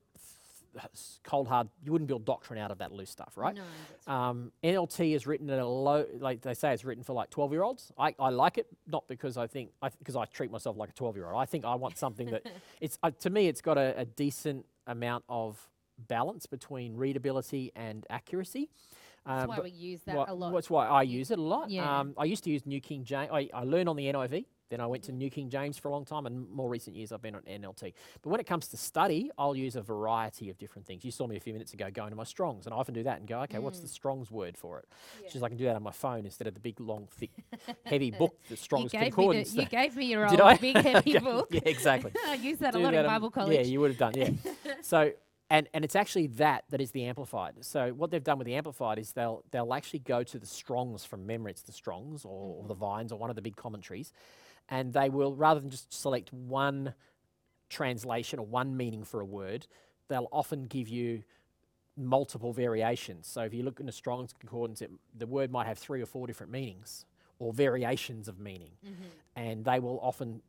cold hard. You wouldn't build doctrine out of that loose stuff, right? No, Um, NLT is written at a low, like they say, it's written for like 12 year olds. I, I like it, not because I think, because I, treat myself like a 12 year old. I think I want something that, it's uh, to me, it's got a, a decent amount of balance between readability and accuracy. That's Um, why we use that a lot. That's why I use it a lot. Yeah. Um, I used to use New King James. I, I learned on the NIV. Then I went to New King James for a long time, and more recent years I've been on NLT. But when it comes to study, I'll use a variety of different things. You saw me a few minutes ago going to my Strongs, and I often do that and go, okay, what's Mm. the Strong's word for it? Which is I can do that on my phone instead of the big, long, thick, heavy book, the Strong's gave, me the, Concordance. you gave me your old big heavy book. Yeah, exactly. I use that a lot in that on- Bible college. Yeah, you would have done. Yeah. so and and it's actually that that is the amplified. So what they've done with the amplified is they'll they'll actually go to the Strongs from memory. It's the Strongs or, or mm-hmm. the Vines or one of the big commentaries, and they will rather than just select one translation or one meaning for a word, they'll often give you multiple variations. So if you look in a Strong's concordance, it, the word might have three or four different meanings or variations of meaning, mm-hmm. and they will often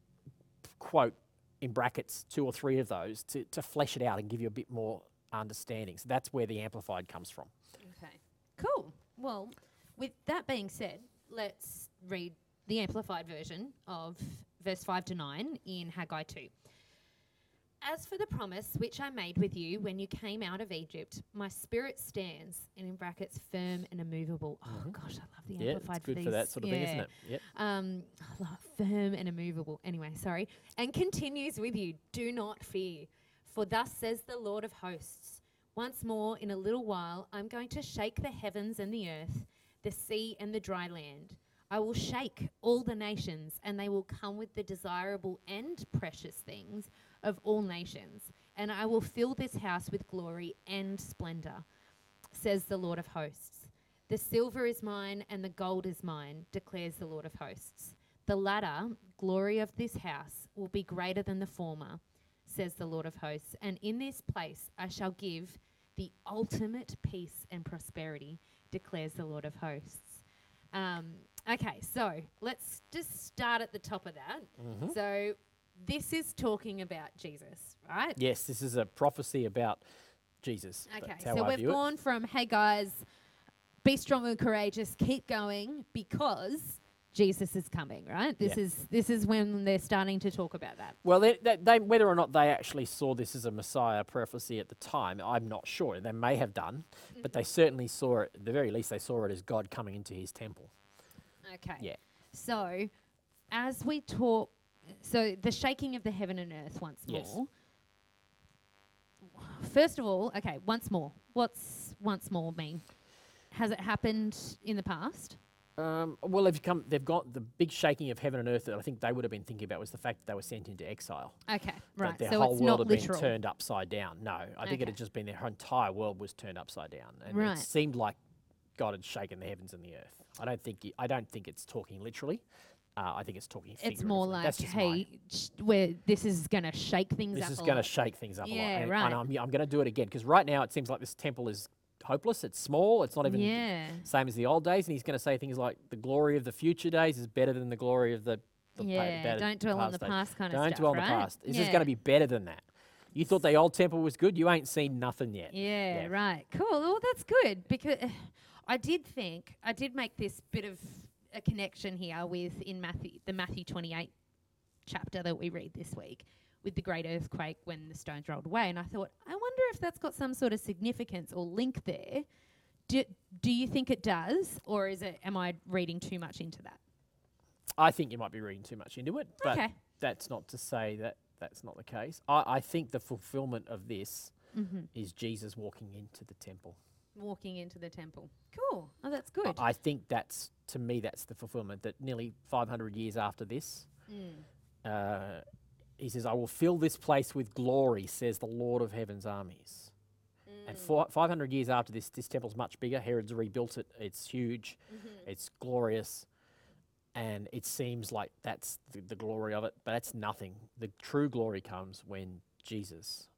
quote in brackets two or three of those to, to flesh it out and give you a bit more understanding. So that's where the amplified comes from. Okay. Cool. Well, with that being said, let's read the amplified version of verse 5 to 9 in Haggai 2. As for the promise which I made with you when you came out of Egypt, my spirit stands, and in brackets, firm and immovable. Oh gosh, I love the Mm-hmm. Yeah, amplified it's good for for that sort of thing, isn't it? Yep. Um, I love firm and immovable. Anyway, sorry. And continues with you. Do not fear, for thus says the Lord of hosts. Once more, in a little while, I'm going to shake the heavens and the earth, the sea and the dry land. I will shake all the nations, and they will come with the desirable and precious things of all nations. And I will fill this house with glory and splendor, says the Lord of hosts. The silver is mine and the gold is mine, declares the Lord of hosts. The latter, glory of this house, will be greater than the former, says the Lord of hosts. And in this place I shall give the ultimate peace and prosperity, declares the Lord of hosts. Um, okay, so let's just start at the top of that. Mm-hmm. So this is talking about Jesus, right? Yes, this is a prophecy about Jesus. Okay, so I we've view it. gone from, hey guys, be strong and courageous, keep going because Jesus is coming, right? This Yeah. is this is when they're starting to talk about that. Well, they, they, they, whether or not they actually saw this as a Messiah prophecy at the time, I'm not sure. They may have done, but Mm-hmm. they certainly saw it, at the very least, they saw it as God coming into his temple. Okay. Yeah. So, as we talk, so the shaking of the heaven and earth once Yes. more. First of all, okay, once more. What's once more mean? Has it happened in the past? Um, well, they've come. They've got the big shaking of heaven and earth that I think they would have been thinking about was the fact that they were sent into exile. Okay, that right. their So whole it's world not had literal. been turned upside down. No, I think it had just been their entire world was turned upside down, and Right. it seemed like God had shaken the heavens and the earth. I don't think. I don't think it's talking literally. Uh, I think it's talking. It's more like, hey, sh- where this is going to shake things this up. This is going to shake things up a lot. Yeah, And, right. and I'm, I'm going to do it again because right now it seems like this temple is hopeless. It's small. It's not even Yeah. same as the old days. And he's going to say things like the glory of the future days is better than the glory of the. the pa- Yeah, better don't dwell on the days. past kind of stuff. Don't dwell on right? the past. This is Yeah. going to be better than that. You thought the old temple was good. You ain't seen nothing yet. Yeah, Yeah. right. Cool. Well, that's good because uh, I did think I did make this bit of a connection here with in Matthew the Matthew 28 chapter that we read this week with the great earthquake when the stones rolled away and I thought I wonder if that's got some sort of significance or link there. Do, do you think it does or is it am I reading too much into that? I think you might be reading too much into it, but okay. that's not to say that that's not the case. I, I think the fulfillment of this Mm-hmm. is Jesus walking into the temple. Walking into the temple. Cool. Oh, that's good. I think that's to me that's the fulfillment that nearly 500 years after this, Mm. uh, he says, "I will fill this place with glory," says the Lord of Heaven's armies. And Mm. four, 500 years after this, this temple's much bigger. Herod's rebuilt it. It's huge. Mm-hmm. It's glorious. And it seems like that's the, the glory of it, but that's nothing. The true glory comes when Jesus,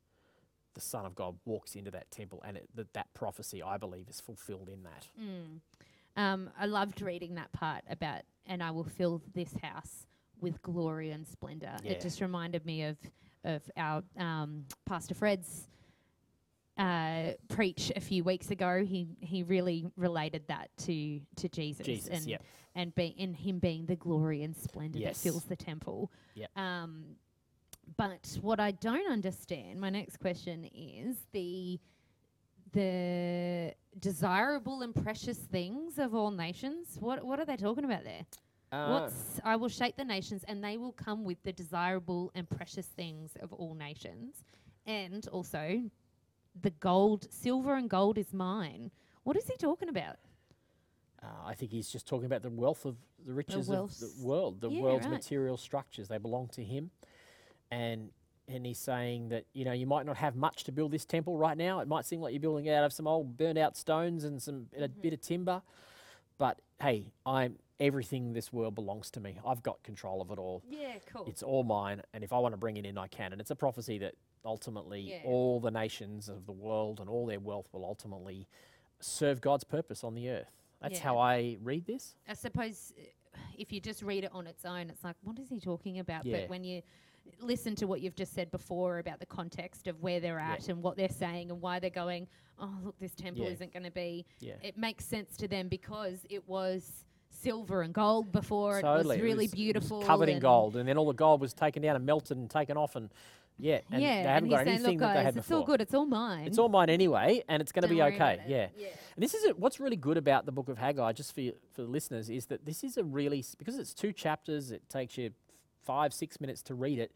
the Son of God, walks into that temple, and it, that that prophecy, I believe, is fulfilled in that. Mm. Um, I loved reading that part about, and I will fill this house with glory and splendor. Yeah. It just reminded me of of our um, Pastor Fred's uh, preach a few weeks ago. He he really related that to to Jesus, Jesus, and yep. and be, in him being the glory and splendor Yes. that fills the temple. Yep. Um, but what I don't understand, my next question is the the desirable and precious things of all nations. What what are they talking about there? Uh, What's I will shake the nations and they will come with the desirable and precious things of all nations. And also the gold silver and gold is mine. What is he talking about? Uh, I think he's just talking about the wealth of the riches of the world, the Yeah, world's right. material structures. They belong to him, and and he's saying that you know you might not have much to build this temple right now. It might seem like you're building it out of some old burnt out stones and some a Mm-hmm. bit of timber, but hey, I'm everything. This world belongs to me. I've got control of it all. Yeah, cool. It's all mine, and if I want to bring it in, I can. And it's a prophecy that ultimately Yeah. all the nations of the world and all their wealth will ultimately serve God's purpose on the earth. That's Yeah. how I read this. I suppose uh, if you just read it on its own, it's like, what is he talking about? Yeah. But when you listen to what you've just said before about the context of where they're Yeah. at and what they're saying and why they're going, oh, look, this temple Yeah. isn't going to be, Yeah. it makes sense to them because it was silver and gold before. totally. It was really was- it was beautiful. covered in gold, and then all the gold was taken down and melted and taken off, and Yeah, and yeah, they haven't got saying, anything look, that they had it's before. all good. It's all mine. It's all mine anyway, and it's going to be okay. Yeah. Yeah. And this is a, what's really good about the book of Haggai, just for you, for the listeners, is that this is a really because it's two chapters. It takes you five six minutes to read it.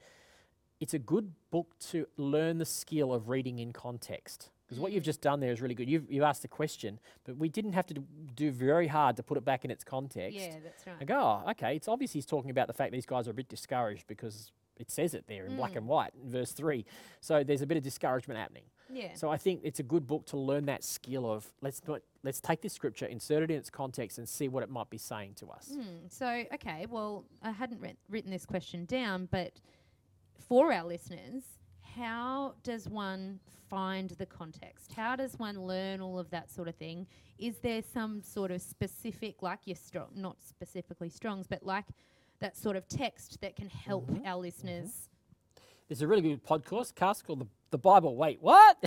It's a good book to learn the skill of reading in context. Because what you've Mm. just done there is really good. You've, you asked a question, but we didn't have to do, very hard to put it back in its context. Yeah, that's right. And go, oh, okay, it's obvious he's talking about the fact these guys are a bit discouraged because it says it there in black and white in verse 3. So there's a bit of discouragement happening. Yeah. So I think it's a good book to learn that skill of let's not, let's take this scripture, insert it in its context, and see what it might be saying to us. Hmm, so, okay, well, I hadn't writ- written this question down, but for our listeners, how does one find the context? How does one learn all of that sort of thing? Is there some sort of specific, like your strong, not specifically Strongs, but like that sort of text that can help Mm-hmm. our listeners? There's a really good podcast cast called the, the Bible. Wait, what?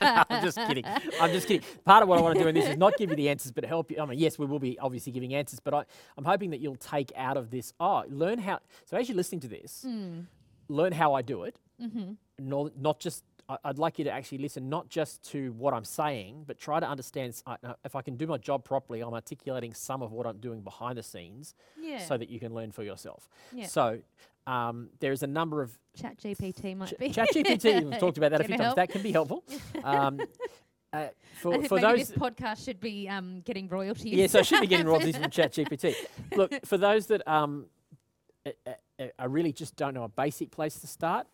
I'm just kidding. I'm just kidding. Part of what I want to do in this is not give you the answers, but help you. I mean, yes, we will be obviously giving answers, but I, I'm hoping that you'll take out of this. Oh, learn how. So as you're listening to this, Hmm. learn how I do it. Mm-hmm. not, not just I- I'd like you to actually listen not just to what I'm saying, but try to understand uh, if I can do my job properly, I'm articulating some of what I'm doing behind the scenes Yeah. so that you can learn for yourself. Yeah. So um, there's a number of ChatGPT might be. ChatGPT. We've talked about that a few times. help. That can be helpful. Um, uh, I for think for maybe those this podcast should be um, getting royalties. Yes, I should be getting royalties from ChatGPT. Look, for those that um, uh, uh, uh, I really just don't know a basic place to start,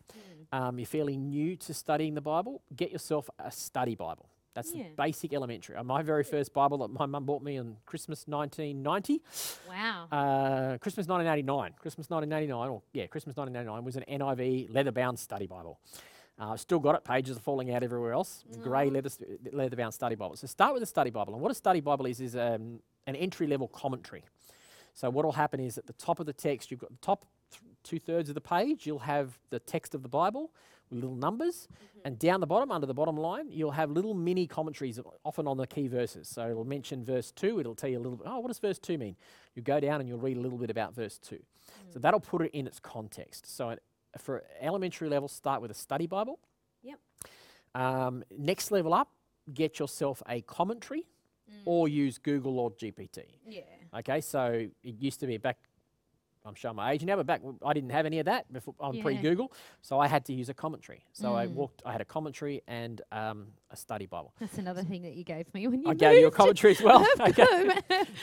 Hmm. um, you're fairly new to studying the Bible, get yourself a study Bible. That's Yeah. the basic elementary. Uh, my very first Bible that my mum bought me on Christmas 1990, Wow. uh, Christmas 1989, Christmas 1989, or yeah, Christmas 1989 was an NIV leather-bound study Bible. Uh, I've still got it. Pages are falling out everywhere else. A grey leather, st- leather-bound study Bible. So start with a study Bible. And what a study Bible is is um, an entry-level commentary. So what will happen is at the top of the text, you've got the top th- two-thirds of the page. You'll have the text of the Bible with little numbers, mm-hmm. and down the bottom, under the bottom line, you'll have little mini commentaries, often on the key verses. So it'll mention verse two. It'll tell you a little bit. Oh, what does verse two mean? You go down and you'll read a little bit about verse two. Mm. So that'll put it in its context. So at- for elementary level, start with a study Bible. Yep. Um, next level up, get yourself a commentary mm. or use Google or GPT. yeah. Okay, so it used to be back. I'm showing my age now, but back I didn't have any of that before on Yeah. pre-Google, so I had to use a commentary. So I Mm. walked. I had a commentary and um, a study Bible. That's another thing that you gave me when you I gave you a commentary as well. Okay.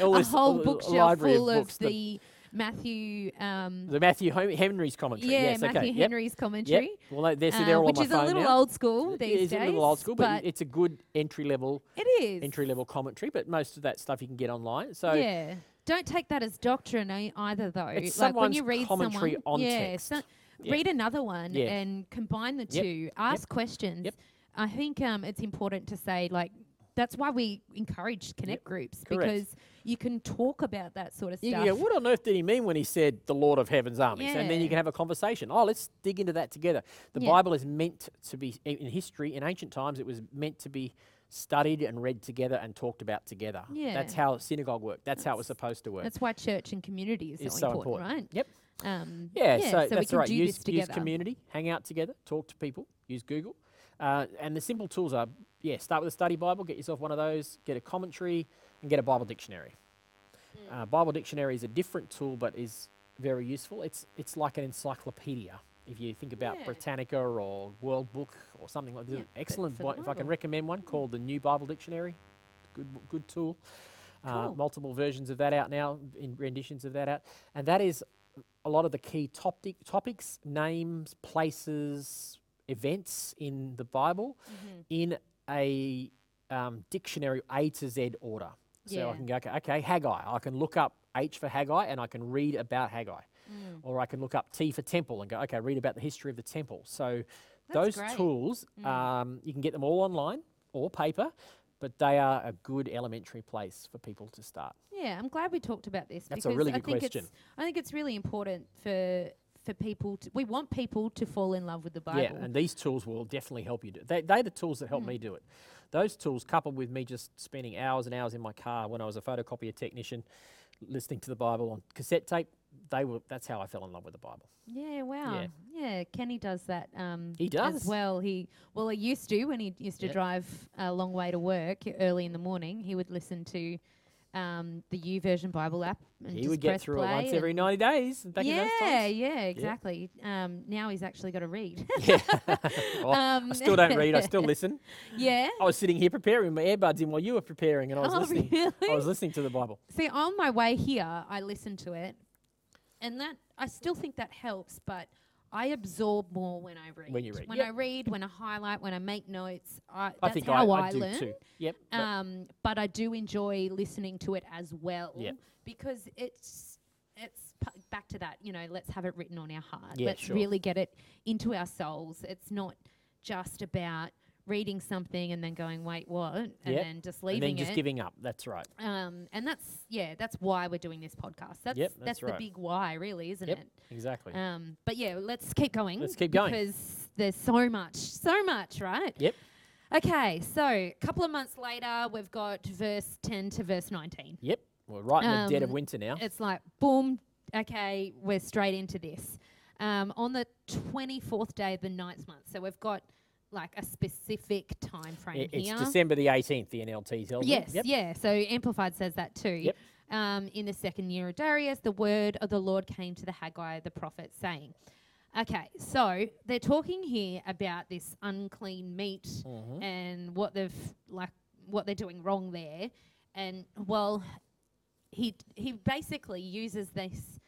All a this whole l- bookshelf library of full of the Matthew. Um, The Matthew Henry's commentary. yeah, yes, Matthew okay. Henry's Yep. commentary. Well, they- they're, so uh, they're all which is a little now. old school It these is days. a little old school, but, but it's a good entry level it is entry level commentary. But most of that stuff you can get online. So yeah. Don't take that as doctrine either, though. It's like when you read commentary someone, on yeah, text. so- Yeah. read another one Yeah. and combine the Yep. two. Ask questions. Yep. I think um, it's important to say like. That's why we encourage connect groups correct. because you can talk about that sort of stuff. Yeah, what on earth did he mean when he said the Lord of Heaven's armies? Yeah. And then you can have a conversation. Oh, let's dig into that together. The Yeah. Bible is meant to be, in history, in ancient times, it was meant to be studied and read together and talked about together. Yeah. That's how synagogue worked. That's, how it was supposed to work. That's why church and community is It's so, so important, important. right? Yep. Um, Yeah, so, we that's right. Use, use community, hang out together, talk to people, use Google. Uh, and the simple tools are, yeah, start with a study Bible, get yourself one of those, get a commentary, and get a Bible dictionary. Mm. Uh, Bible dictionary is a different tool, but is very useful. It's it's like an encyclopedia. If you think about Yeah. Britannica or World Book or something like this, Yeah, excellent. Bi- if I can recommend one called the New Bible Dictionary, good good tool. Uh, multiple versions of that out now, in renditions of that out, and that is a lot of the key topic, topics, names, places, events in the Bible Mm-hmm. in a um, dictionary A to Z order. So I can go, okay, okay, Haggai. I can look up H for Haggai and I can read about Haggai. Mm. Or I can look up T for temple and go, okay, read about the history of the temple. So That's those great. tools, Mm. um, you can get them all online or paper, but they are a good elementary place for people to start. Yeah, I'm glad we talked about this. That's a because really I good think question. It's, I think it's really important for for people. To, we want people to fall in love with the Bible. Yeah, and these tools will definitely help you do. They, they're the tools that help Mm. me do it. those tools, coupled with me just spending hours and hours in my car when I was a photocopier technician, listening to the Bible on cassette tape, they were. That's how I fell in love with the Bible. Yeah, wow. Yeah, Kenny does that. Um, He does? as well. He well, he used to when he used to Yep. drive a long way to work early in the morning. He would listen to um, the YouVersion Bible app. And He would get through it once every ninety days. Back in yeah, those times. yeah, exactly. Um, now he's actually got to read. Yeah. Well, Um, I still don't read. I still listen. yeah. I was sitting here preparing my earbuds in while you were preparing, and I was Oh, listening. really? I was listening to the Bible. See, on my way here, I listened to it, and that I still think that helps, but I absorb more when I read. When you read, when yep. I read, when I highlight, when I make notes, I, that's I think how I, I, I do learn. too. Yep. but- Um, but I do enjoy listening to it as well Yep. because it's it's p- back to that. You know, let's have it written on our heart. Yeah, let's sure. really get it into our souls. It's not just about reading something and then going, wait, what, and Yep. then just and leaving then just it. giving up. That's right. Um, and that's yeah, that's why we're doing this podcast. That's Yep, that's the right. big why, really, isn't Yep. it? Exactly. Um, but yeah, let's keep going. Let's keep going. because there's so much, so much, right? Yep. Okay, so a couple of months later, we've got verse 10 to verse 19. Yep. We're right in the dead of Um, winter now. It's like boom. Okay, we're straight into this. Um, on the 24th day of the ninth month, so we've got like a specific time frame I- it's here. December the 18th, the NLT tells me. Yes, Yep. yeah. So Amplified says that too. Yep. Um, in the second year of Darius, the word of the Lord came to the Haggai the prophet, saying, Okay, so they're talking here about this unclean meat Mhm. and what they've like what they're doing wrong there. And well, he he basically uses this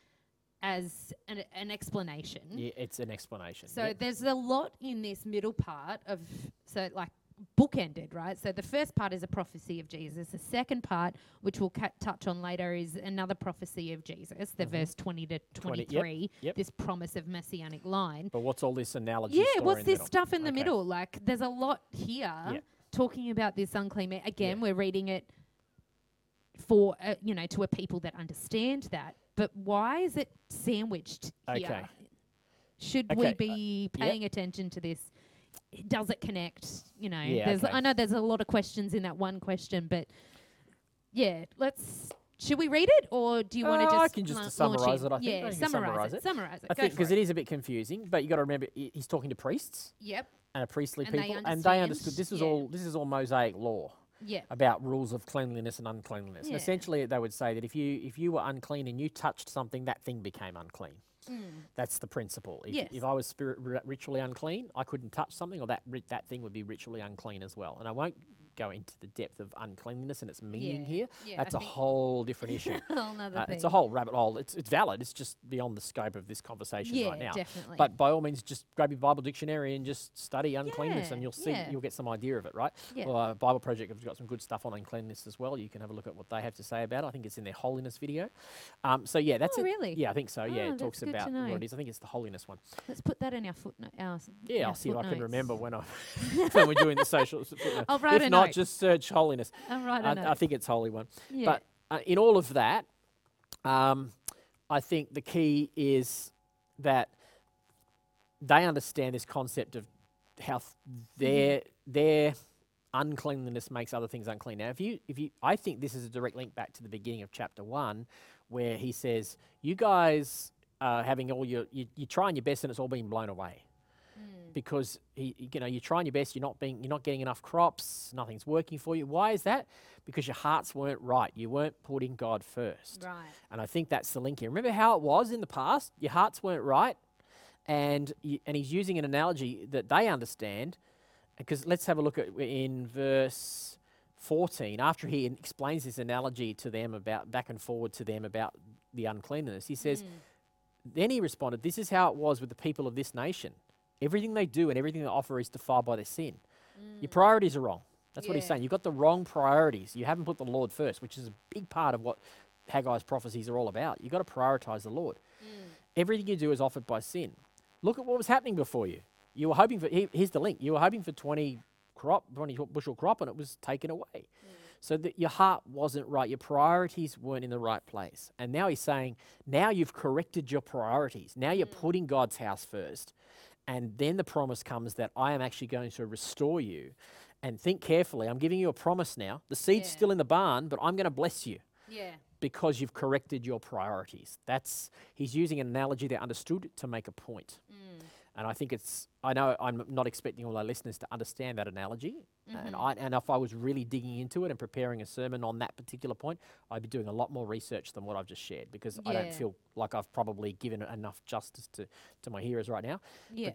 as an, an explanation. Yeah, it's an explanation. So Yep. there's a lot in this middle part of so like bookended, right? So the first part is a prophecy of Jesus. The second part, which we'll ca- touch on later, is another prophecy of Jesus, the Mhm. verse 20 to 20 yep, 23, yep. this promise of messianic line. But what's all this analogy? Yeah, what's this middle? stuff in the middle? Like there's a lot here Yep. talking about this unclean meat. Again, we're reading it for uh, you know to a people that understand that. But why is it sandwiched here? Okay. Should Okay, we uh, be yep. paying attention to this? Does it connect? You know, Yeah, there's okay. I know there's a lot of questions in that one question, but yeah, let's. Should we read it, or do you want to Uh, just? I can just la- summarise in? it, I think. Yeah, I summarize, it. it. Summarize it. I Go think because it. it is a bit confusing, but you got to remember he's talking to priests Yep. and a priestly And they people, and they understood this is yeah. all this is all Mosaic law Yeah. about rules of cleanliness and uncleanliness. Yeah. essentially, they would say that if you if you were unclean and you touched something, that thing became unclean. Mm. That's the principle. If, Yes. if I was spirit ritually unclean, I couldn't touch something, or that that thing would be ritually unclean as well. And I won't go into the depth of uncleanliness and its meaning Yeah. here. Yeah, That's a a whole different issue. whole Uh, it's a whole rabbit hole. It's, it's valid. It's just beyond the scope of this conversation yeah, right now. definitely. But by all means, just grab your Bible dictionary and just study uncleanness, and you'll see you'll get some idea of it, right? Yeah. Well, uh, Bible Project have got some good stuff on uncleanness as well. You can have a look at what they have to say about it. I think it's in their holiness video. Um, so yeah, that's Oh, it. really? Yeah, I think so. Yeah, Oh, it talks good to about what it is. I think it's the holiness one. Let's put that in our footnote. Our Yeah, our I'll see if I can remember when I when we're doing the social. I'll write if a not, note. just search holiness. I'll write a I. I think it's holy one. yeah. But uh, in all of that, um, I think the key is that they understand this concept of how th- their their uncleanliness makes other things unclean. Now, if you if you, I think this is a direct link back to the beginning of chapter one, where he says, "You guys are having all your you, you're trying your best and it's all being blown away." Mm. because he, you know you're trying your best. You're not being, you're not getting enough crops. Nothing's working for you. Why is that? Because your hearts weren't right. You weren't putting God first. right. And I think that's the link here. Remember how it was in the past? Your hearts weren't right, and and he's using an analogy that they understand. Because let's have a look at in verse 14. After he explains this analogy to them about back and forward to them about the uncleanness, he says, Mm. then he responded, This is how it was with the people of this nation. Everything they do and everything they offer is defiled by their sin. Your mm. priorities are wrong. That's what he's saying. You've got the wrong priorities. You haven't put the Lord first, which is a big part of what Haggai's prophecies are all about. You've got to prioritize the Lord. Mm. Everything you do is offered by sin. Look at what was happening before you. You were hoping for, he- here's the link. You were hoping for 20 crop, 20 bushel crop, and it was taken away. Mm. So that your heart wasn't right, your priorities weren't in the right place. And now he's saying, now you've corrected your priorities. Now you're putting God's house first. And then the promise comes that I am actually going to restore you and think carefully. I'm giving you a promise now. The seed's Yeah. still in the barn, but I'm going to bless you Yeah. because you've corrected your priorities. That's he's using an analogy they understood to make a point. Mm. And I think it's I know I'm not expecting all our listeners to understand that analogy. And mm-hmm. I and if I was really digging into it and preparing a sermon on that particular point, I'd be doing a lot more research than what I've just shared because I don't feel like I've probably given enough justice to, to my hearers right now. Yeah.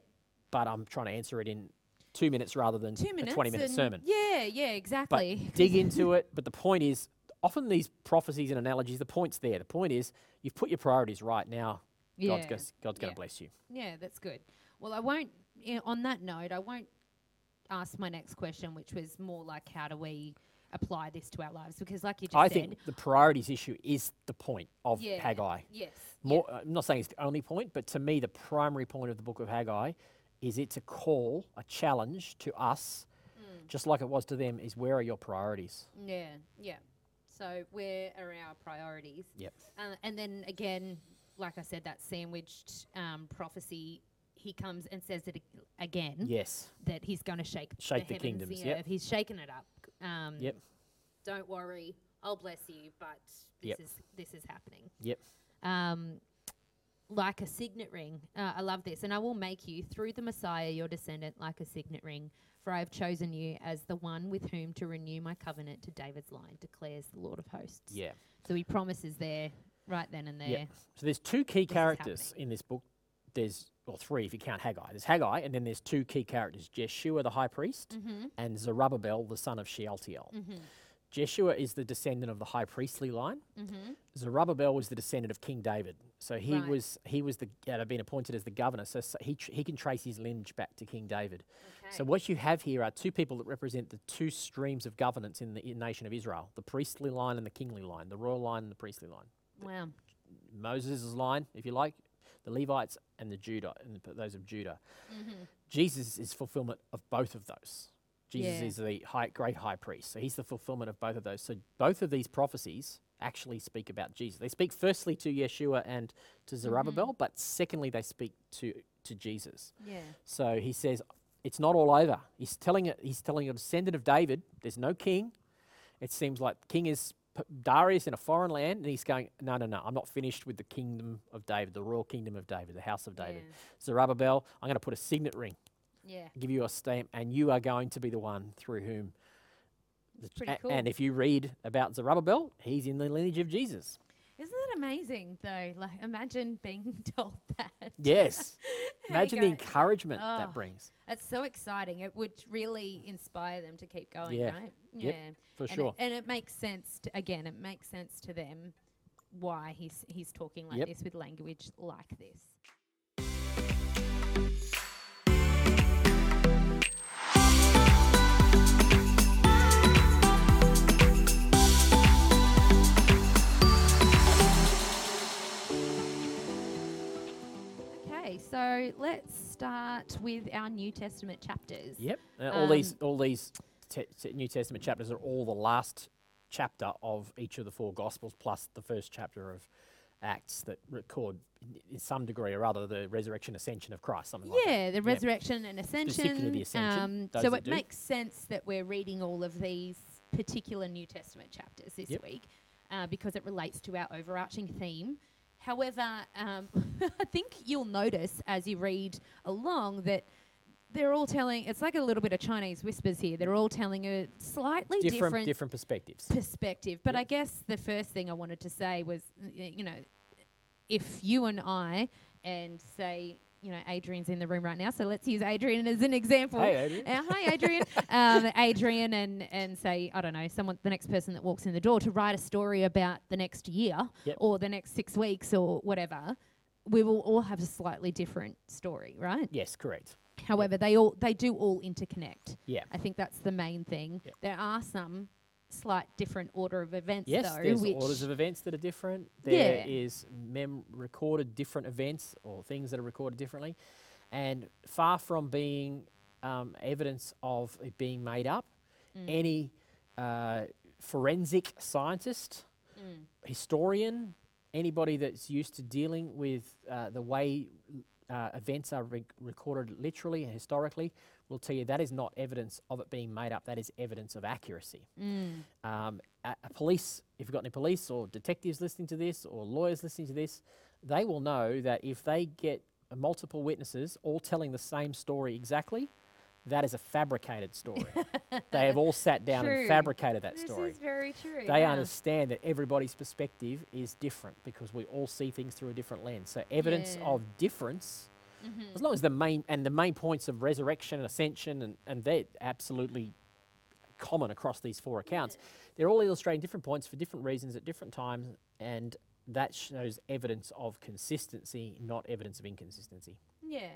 But I'm trying to answer it in two minutes rather than Two minutes. a 20 minute sermon. Yeah, yeah, exactly. But dig into it. But the point is, often these prophecies and analogies, the point's there. The point is, you've put your priorities right now. God's Yeah, going God's going yeah. to bless you. Yeah, that's good. Well, I won't. Yeah, on that note, I won't ask my next question, which was more like, how do we apply this to our lives? Because, like you just I said, think the priorities issue is the point of yeah, Haggai. Yes. More, uh, I'm not saying it's the only point, but to me, the primary point of the book of Haggai is it's a call, a challenge to us, Mm. just like it was to them, is where are your priorities? Yeah, yeah. So where are our priorities? Yep. Uh, and then again, like I said, that sandwiched um, prophecy. He comes and says it ag- again Yes. that he's going to shake Shake the heavens, kingdoms, The yep. earth. He's shaken it up. Um, Yep. Don't worry, I'll bless you. But this Yep. is this is happening. Yep. um, like a signet ring. Uh, I love this. And I will make you, through the Messiah, your descendant, like a signet ring. For I have chosen you as the one with whom to renew my covenant to David's line, declares the Lord of hosts. Yeah. So he promises there, right then and there. So there's two key is characters in this book. There's or three if you count Haggai. There's Haggai, and then there's two key characters: Jeshua the high priest Mm-hmm. and Zerubbabel the son of Shealtiel. Mm-hmm. Jeshua is the descendant of the high priestly line. Mm-hmm. Zerubbabel was the descendant of King David. So he Right. was he was the had been appointed as the governor. So, so he tr- he can trace his lineage back to King David. Okay. So what you have here are two people that represent the two streams of governance in the i- nation of Israel: the priestly line and the kingly line, the royal line and the priestly line. wow. Moses' line, if you like, the Levites and the Judah and the, those of Judah. Mm-hmm. Jesus is fulfillment of both of those. Jesus Yeah. is the high, great high priest. So he's the fulfillment of both of those. So both of these prophecies actually speak about Jesus. They speak firstly to Yeshua and to Zerubbabel, but secondly they speak to to Jesus. Yeah. So he says it's not all over. He's telling it. He's telling a descendant of David. There's no king. It seems like the king is Darius in a foreign land, and he's going, no, no, no. I'm not finished with the kingdom of David, the royal kingdom of David, the house of David. Zerubbabel, I'm going to put a signet ring, Yeah. give you a stamp, and you are going to be the one through whom. the pretty a- cool. And if you read about Zerubbabel, he's in the lineage of Jesus. Isn't that amazing, though? Like, imagine being told that. Yes. Imagine the encouragement Oh. that brings, That's so exciting. It would really inspire them to keep going, Yeah. right? Yep, Yeah. for and sure. It, and it makes sense to, again, it makes sense to them why he's he's talking like Yep. this with language like this. Okay, so let's start with our New Testament chapters. Yep. Uh, all these Um, all these te- te- New Testament chapters are all the last chapter of each of the four Gospels, plus the first chapter of Acts that record, in, some degree or other, the resurrection, ascension of Christ. Something like that. Yeah, the resurrection and ascension. the ascension, Um, so it do. makes sense that we're reading all of these particular New Testament chapters this Yep. week uh, because it relates to our overarching theme. However, um, I think you'll notice as you read along that they're all telling, it's like a little bit of Chinese whispers here. They're all telling a slightly Different, different, different perspectives. perspective. But Yep. I guess the first thing I wanted to say was, you know, if you and I, and say, you know, Adrian's in the room right now, so let's use Adrian as an example. Hey, Adrian. Uh, hi, Adrian. um, Adrian, and and say, I don't know, someone, the next person that walks in the door to write a story about the next year Yep. or the next six weeks or whatever. We will all have a slightly different story, right? Yes, correct. However, they all they do all interconnect. Yeah. I think that's the main thing. Yep. There are some slight different order of events Yes, though, there's orders of events that are different. There is Yeah. mem- recorded different events or things that are recorded differently, and far from being um, evidence of it being made up, Mm. any uh, forensic scientist, Mm. historian, anybody that's used to dealing with uh, the way uh, events are re- recorded literally and historically, will tell you that is not evidence of it being made up. That is evidence of accuracy. Mm. Um, a, a police, if you've got any police or detectives listening to this or lawyers listening to this, they will know that if they get multiple witnesses all telling the same story exactly, that is a fabricated story. they have all sat down True. and fabricated that This story. is very true. They yeah. understand that everybody's perspective is different because we all see things through a different lens. So evidence Yeah. of difference, Mhm. as long as the main and the main points of resurrection and ascension and, and they're absolutely common across these four accounts. They're all illustrating different points for different reasons at different times, and that shows evidence of consistency, not evidence of inconsistency. Yeah,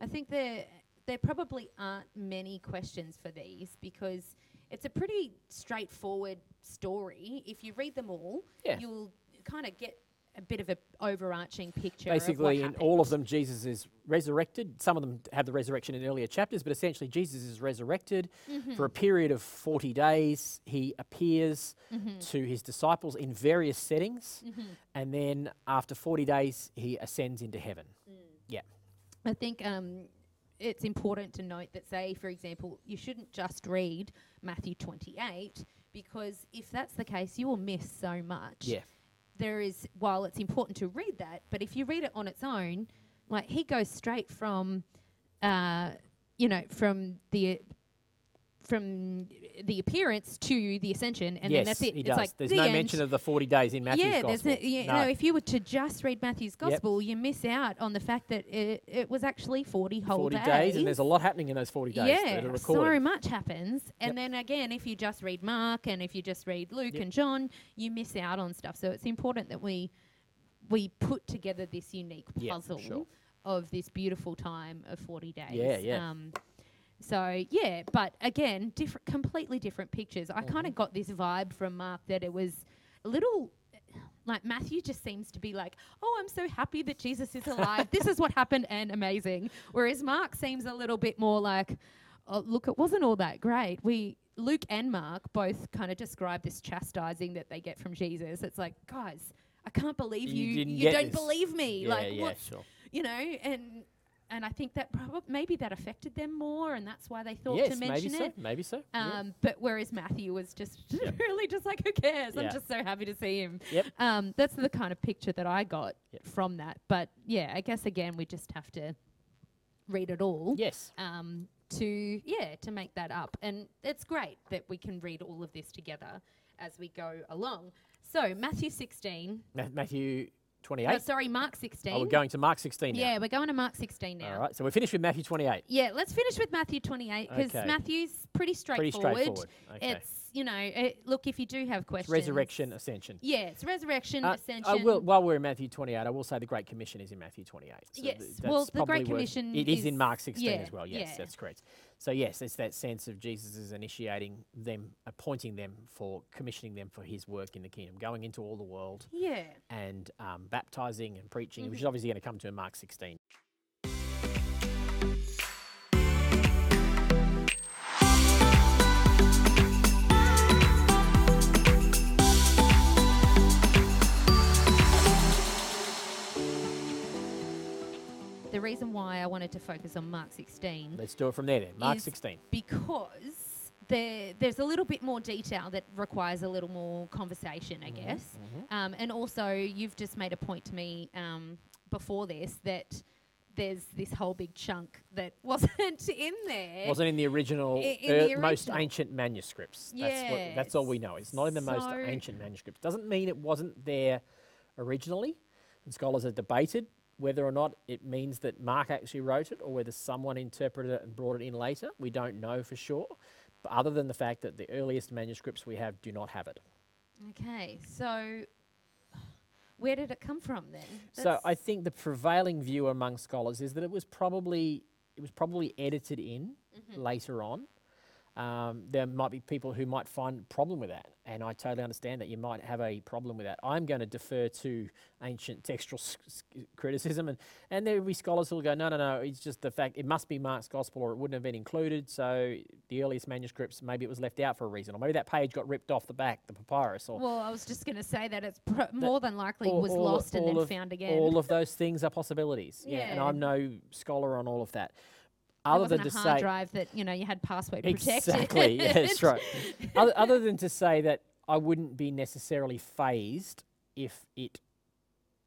I think there there probably aren't many questions for these because it's a pretty straightforward story. If you read them all, Yeah. you'll kind of get a bit of an overarching picture. Basically, in all of them, Jesus is resurrected. Some of them have the resurrection in earlier chapters, but essentially, Jesus is resurrected. Mm-hmm. For a period of 40 days, he appears Mm-hmm. to his disciples in various settings, and then after 40 days, he ascends into heaven. Mm. Yeah. I think um, it's important to note that, say, for example, you shouldn't just read Matthew 28 because if that's the case, you will miss so much. Yeah. There is, while it's important to read that, but if you read it on its own, like he goes straight from, uh, you know, from the from the appearance to the ascension, and yes, then that's it. he it's does. like There's the no end. mention of the 40 days in Matthew's yeah, gospel. there's a, you no. know, if you were to just read Matthew's gospel, you miss out on the fact that it, it was actually 40 whole 40 days, and there's a lot happening in those 40 days yeah, that are so much happens. And then again, if you just read Mark and if you just read Luke Yep. and John, you miss out on stuff. So it's important that we we put together this unique Yeah, puzzle sure. of this beautiful time of 40 days. Yeah, yeah. Um, so yeah, but again, different, completely different pictures. I Mm-hmm. kind of got this vibe from Mark that it was a little like Matthew just seems to be like, oh, I'm so happy that Jesus is alive. this is what happened and amazing. Whereas Mark seems a little bit more like, oh, look, it wasn't all that great. We Luke and Mark both kind of describe this chastising that they get from Jesus. It's like, guys, I can't believe You you. You, don't this. believe me. yeah, like, yeah, what? sure. You know, and and I think that probably maybe that affected them more, and that's why they thought Yes, to mention maybe so. it. Maybe so. yeah. Um, But whereas Matthew was just Yep. really just like, who cares? Yeah. I'm just so happy to see him. Yep. Um, that's the kind of picture that I got Yep. from that. But yeah, I guess again we just have to read it all. Yes. Um, to yeah to make that up, and it's great that we can read all of this together as we go along. So Matthew 16. Ma- Matthew 28. Oh, sorry, Mark 16. oh, we're going to Mark 16 now. yeah, we're going to Mark 16 now. All right. So we're finished with Matthew 28. Yeah, let's finish with Matthew 28 because Okay. Matthew's pretty Pretty straightforward. straightforward. Okay. It's, you know, it, look, if you do have questions. resurrection, ascension. Yeah, it's resurrection, Uh, ascension. Will, while we're in Matthew 28, I will say the Great Commission is in Matthew 28. So Yes, th- well, the Great Commission It is, is- in Mark 16 yeah, as well. Yes, yeah. that's correct. So yes, it's that sense of Jesus is initiating them, appointing them for commissioning them for His work in the kingdom, going into all the world yeah. and um, baptizing and preaching, which is Mm-hmm. obviously going to come to in Mark 16. The reason why I wanted to focus on Mark 16 Let's do it from there then. Mark 16. because there, there's a little bit more detail that requires a little more conversation, I Mm-hmm, guess. Um, and also, you've just made a point to me um, before this that there's this whole big chunk that wasn't in there. Wasn't in the original, in the ear- most ancient manuscripts. That's, what, that's all we know. It's not in the most ancient manuscripts. Doesn't mean it wasn't there originally. And scholars have debated whether or not it means that Mark actually wrote it or whether someone interpreted it and brought it in later. We don't know for sure. But other than the fact that the earliest manuscripts we have do not have it. Okay, so where did it come from then? So I think the prevailing view among scholars is that it was probably it was probably edited in Mm-hmm. later on, Um, there might be people who might find a problem with that, and I totally understand that you might have a problem with that. I'm going to defer to ancient textual criticism, and, and there will be scholars who will go, no, no, no, it's just the fact it must be Mark's gospel or it wouldn't have been included. So the earliest manuscripts, maybe it was left out for a reason, or maybe that page got ripped off the back, the papyrus, or Well, I was just going to say that it's pro- more than likely all- was all- lost and then of- found again. all of those things are possibilities. Yeah, and I'm no scholar on all of that. Other wasn't than a to hard say drive that you know you had password protected. exactly, yeah, that's right. other, other than to say that I wouldn't be necessarily fazed if it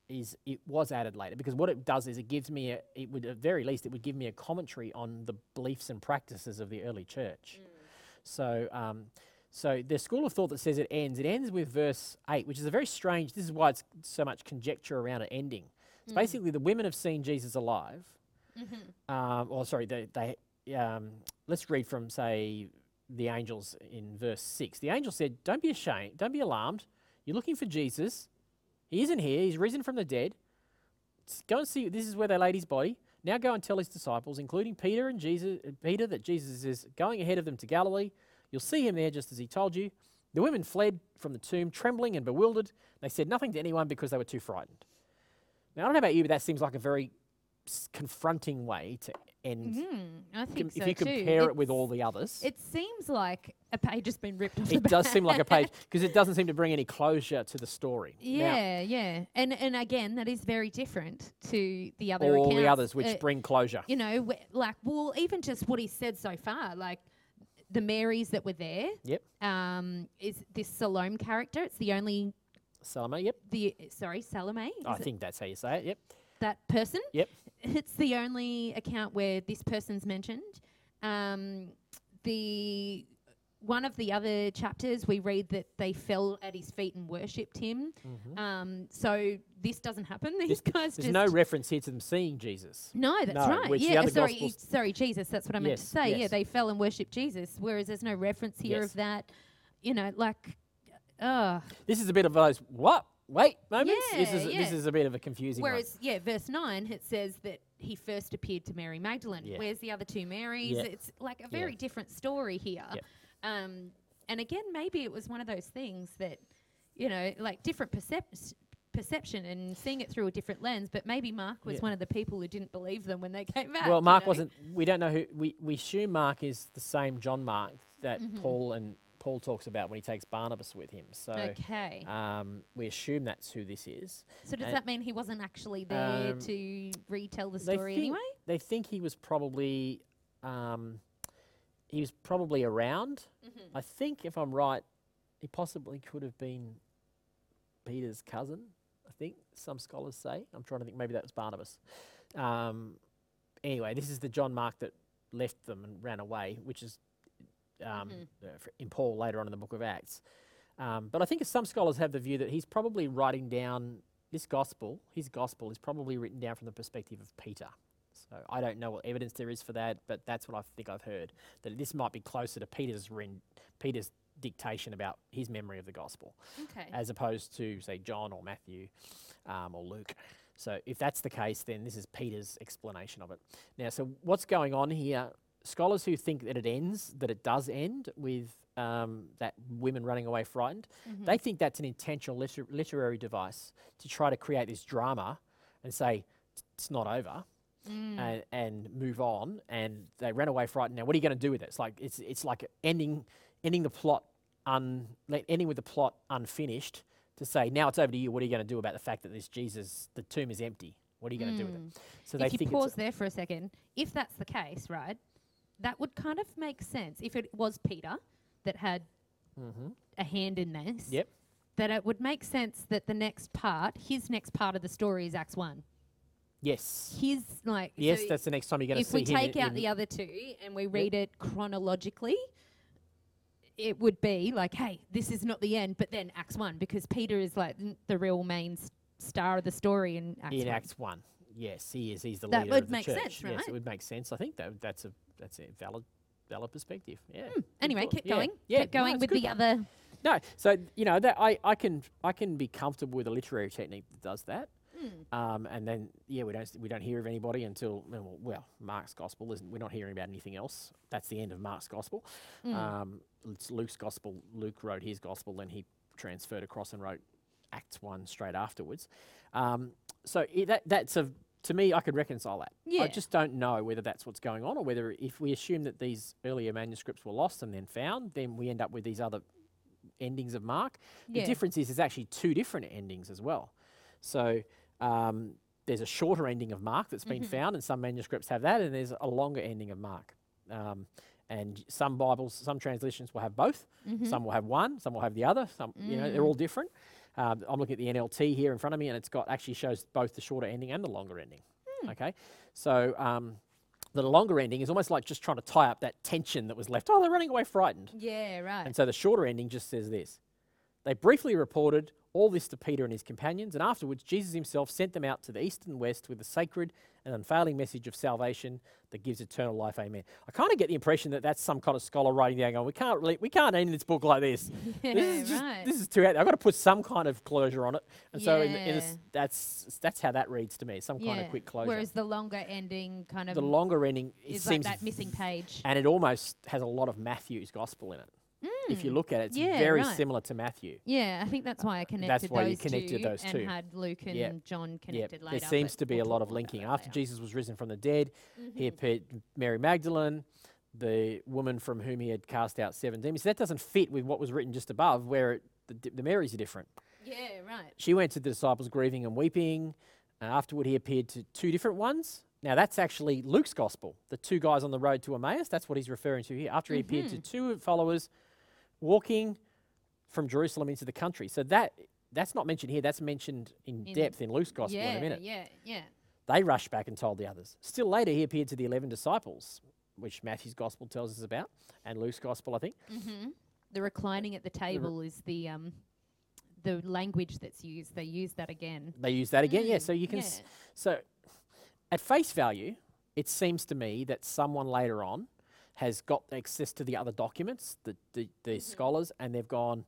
is it was added later because what it does is it gives me a it would at very least it would give me a commentary on the beliefs and practices of the early church. So um, so the school of thought that says it ends, it ends with verse eight, which is a very strange. This is why it's so much conjecture around it ending. It's basically the women have seen Jesus alive. Um, or sorry, they, they um, let's read from say the angels in verse six. The angel said, "Don't be ashamed. Don't be alarmed. You're looking for Jesus. He isn't here. He's risen from the dead. Go and see. This is where they laid his body. Now go and tell his disciples, including Peter and Jesus, Peter, that Jesus is going ahead of them to Galilee. You'll see him there, just as he told you." The women fled from the tomb, trembling and bewildered. They said nothing to anyone because they were too frightened. Now I don't know about you, but that seems like a very confronting way to end. Mm, I com- so if you too. compare it with all the others, It seems like a page has been ripped off it does seem like a page because it doesn't seem to bring any closure to the story. Now, Yeah, yeah, and and again, that is very different to the other all accounts. the others which Uh, bring closure. you know, wh- like well, even just what he said so far, like the Marys that were there. Yep. Um, is this Salome character? It's the only Salome, yep. the sorry Salome. I it think that's how you say it. Yep. That person. Yep. It's the only account where this person's mentioned. Um, the one of the other chapters we read that they fell at his feet and worshipped him. Um, so this doesn't happen. These guys Mm-hmm. There's just no reference here to them seeing Jesus. no, that's No, right. yeah, sorry, sorry, Jesus. That's what I meant to Yes, say. Yeah, they fell and worshipped Jesus, whereas there's no reference here Yes. of that. You know, like, uh This is a bit of those what? Wait, moments. this Yeah, is this is a bit of a confusing one. Whereas, yeah, verse 9, it says that he first appeared to Mary Magdalene. Yeah. Where's the other two Marys? Yeah. It's like a very different story here. Um, and again, maybe it was one of those things that, you know, like different percep- perception and seeing it through a different lens. But maybe Mark was Yeah. one of the people who didn't believe them when they came back. Well, you Mark know? wasn't. We don't know who. We, we assume Mark is the same John Mark that Mm-hmm. Paul and Paul talks about when he takes Barnabas with him. So Okay. um, we assume that's who this is. so does and- that mean he wasn't actually there Um, to retell the they story think- anyway? They think he was probably um, he was probably around. Mm-hmm. I think, if I'm right, he possibly could have been Peter's cousin. I think some scholars say. I'm trying to think. Maybe that was Barnabas. Um, anyway, this is the John Mark that left them and ran away, which is um, uh, f- in Paul later on in the book of Acts. Um, but I think some scholars have the view that he's probably writing down this gospel. His gospel is probably written down from the perspective of Peter. So I don't know what evidence there is for that, but that's what I think I've heard. That this might be closer to Peter's ren- Peter's dictation about his memory of the gospel, Okay. as opposed to say John or Matthew um, or Luke. So if that's the case, then this is Peter's explanation of it. Now, so what's going on here? Scholars who think that it ends, that it does end with um, that women running away frightened, mm-hmm. they think that's an intentional liter- literary device to try to create this drama and say "It's- not over mm. and, and move on. And they ran away frightened. Now, what are you going to do with it? It's like it's it's like ending ending the plot un ending with the plot unfinished to say now it's over to you. What are you going to do about the fact that this Jesus the tomb is empty? What are you going to do with it? Mm. So they if you think pause there for a second, if that's the case, right, that would kind of make sense. If it was Peter that had a hand in this, Mm-hmm. Yep. that it would make sense that the next part, his next part of the story is Acts 1. yes. His, like, Yes, so that's the next time you're going to if we take out the other two and we read it chronologically, it would be like, hey, this is not the end, but then Acts 1, because Peter is like the real main star of the story in Acts in 1. Acts one. Yes, he is. He's the That leader would of the make church. sense, Yes, it would make sense. I think that that's a that's a valid valid perspective. Yeah. Hmm, Anyway, keep going. Yeah, keep going it's with good the other. No, so you know that I, I can I can be comfortable with a literary technique that does that. Um, and then yeah, we don't we don't hear of anybody until well, well, Mark's gospel isn't. We're not hearing about anything else. That's the end of Mark's gospel. Um, it's Luke's gospel. Luke wrote his gospel, then he transferred across and wrote Acts one straight afterwards. Um, so that that's a to me, I could reconcile that. Yeah. I just don't know whether that's what's going on or whether if we assume that these earlier manuscripts were lost and then found, then we end up with these other endings of Mark. The difference is there's actually two different endings as well. So um, there's a shorter ending of Mark that's been found, and some manuscripts have that, and there's a longer ending of Mark. Um, and some Bibles, some translations will have both. Some will have one. Some will have the other. Some, you know, they're all different. Um, I'm looking at the NLT here in front of me, and it's got actually shows both the shorter ending and the longer ending. Okay, so um, the longer ending is almost like just trying to tie up that tension that was left. Oh, they're running away frightened. Yeah, right. And so the shorter ending just says this They briefly reported all this to Peter and his companions, and afterwards Jesus himself sent them out to the east and west with the sacred and unfailing message of salvation that gives eternal life. Amen. I kind of get the impression that that's some kind of scholar writing down going, we can't really, we can't end this book like this. yeah, this is just, right. this is too out. I've got to put some kind of closure on it. And so in, in a Yeah. that's that's how that reads to me, some kind of quick closure. Whereas the longer ending kind of the longer ending it is like seems that missing page. and it almost has a lot of Matthew's gospel in it. If you look at it, it's Mm. Yeah, very right. similar to Matthew. Yeah, I think that's why I connected That's why you those connected two those and had Luke and Yeah. John Yeah, connected later. there seems to be we'll a lot of linking. After later. Jesus was risen from the dead, Mm-hmm. he appeared Mary Magdalene, the woman from whom he had cast out seven demons. That doesn't fit with what was written just above, where it, the, the Marys are different. Yeah, right. She went to the disciples grieving and weeping. And afterward, he appeared to two different ones. Now, that's actually Luke's gospel. The two guys on the road to Emmaus, that's what he's referring to here. After he appeared Mm-hmm. to two followers walking from Jerusalem into the country. So that that's not mentioned here. That's mentioned in, In- depth in Luke's gospel yeah, in a minute. yeah, yeah. They rushed back and told the others. Still later, he appeared to the 11 disciples, which Matthew's gospel tells us about, and Luke's gospel, I think. Mm-hmm. The reclining at the table is the um, the language that's used. They use that again. They use that again. Yeah, so you can. s Mm. So, at face value, it seems to me that someone later on has got access to the other documents, the, the, the Mm-hmm. scholars, and they've gone,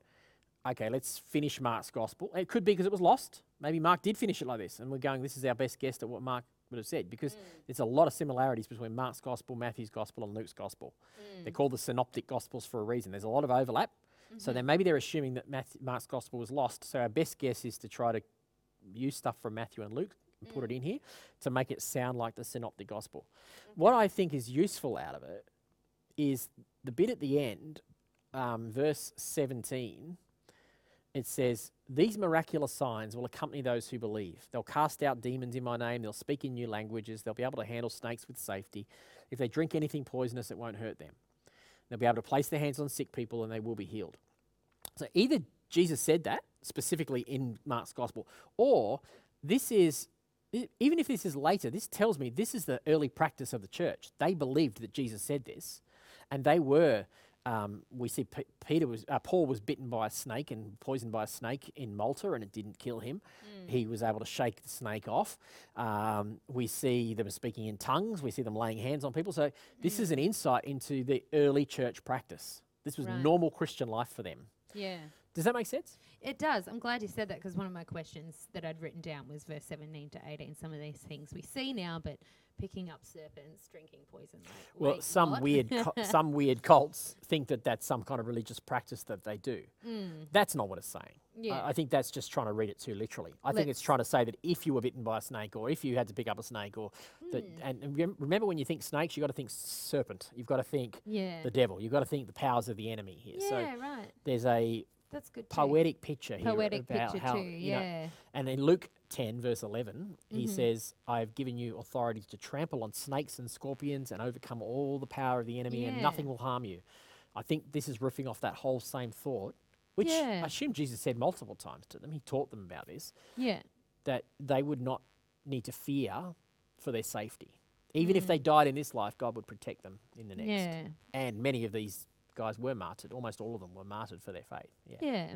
okay, let's finish Mark's gospel. It could be because it was lost. Maybe Mark did finish it like this, and we're going, this is our best guess at what Mark would have said, because Mm. there's a lot of similarities between Mark's gospel, Matthew's gospel, and Luke's gospel. Mm. They're called the synoptic gospels for a reason. There's a lot of overlap. Mm-hmm. So then maybe they're assuming that Matthew, Mark's gospel was lost. So our best guess is to try to use stuff from Matthew and Luke and put Mm. it in here to make it sound like the synoptic gospel. What I think is useful out of it is the bit at the end, um, verse 17. It says, These miraculous signs will accompany those who believe. They'll cast out demons in my name. They'll speak in new languages. They'll be able to handle snakes with safety. If they drink anything poisonous, it won't hurt them. They'll be able to place their hands on sick people and they will be healed. So either Jesus said that specifically in Mark's gospel, or this is, even if this is later, this tells me this is the early practice of the church. They believed that Jesus said this, and they were. Um, we see P- Peter was uh, Paul was bitten by a snake and poisoned by a snake in Malta, and it didn't kill him. He was able to shake the snake off. Um, we see them speaking in tongues. We see them laying hands on people. So this is an insight into the early church practice. This was Right. normal Christian life for them. Yeah. Does that make sense? It does. I'm glad you said that because one of my questions that I'd written down was verse 17 to 18. Some of these things we see now, but picking up serpents, drinking poison. Like, Well, wait, some what? weird, cu- some weird cults think that that's some kind of religious practice that they do. That's not what it's saying. I- Mm. Yeah. I, think that's just trying to read it too literally. I think it's trying to say that if you were bitten by a snake, or if you had to pick up a snake, or that, Hmm. and and rem- remember when you think snakes, you've got to think serpent. You've got to think yeah. the devil. You've got to think the powers of the enemy here. yeah, So right. there's a That's good. too. poetic picture here Poetic about picture how too. you know, Yeah. and in Luke 10, verse 11, he Mm-hmm. says, I have given you authority to trample on snakes and scorpions and overcome all the power of the enemy, and nothing will harm you. I think this is riffing off that whole same thought, which Yeah. I assume Jesus said multiple times to them. He taught them about this, Yeah. that they would not need to fear for their safety. Even if Mm. they died in this life, God would protect them in the next. Yeah. And many of these guys were martyred. Almost all of them were martyred for their faith. Yeah. Yeah.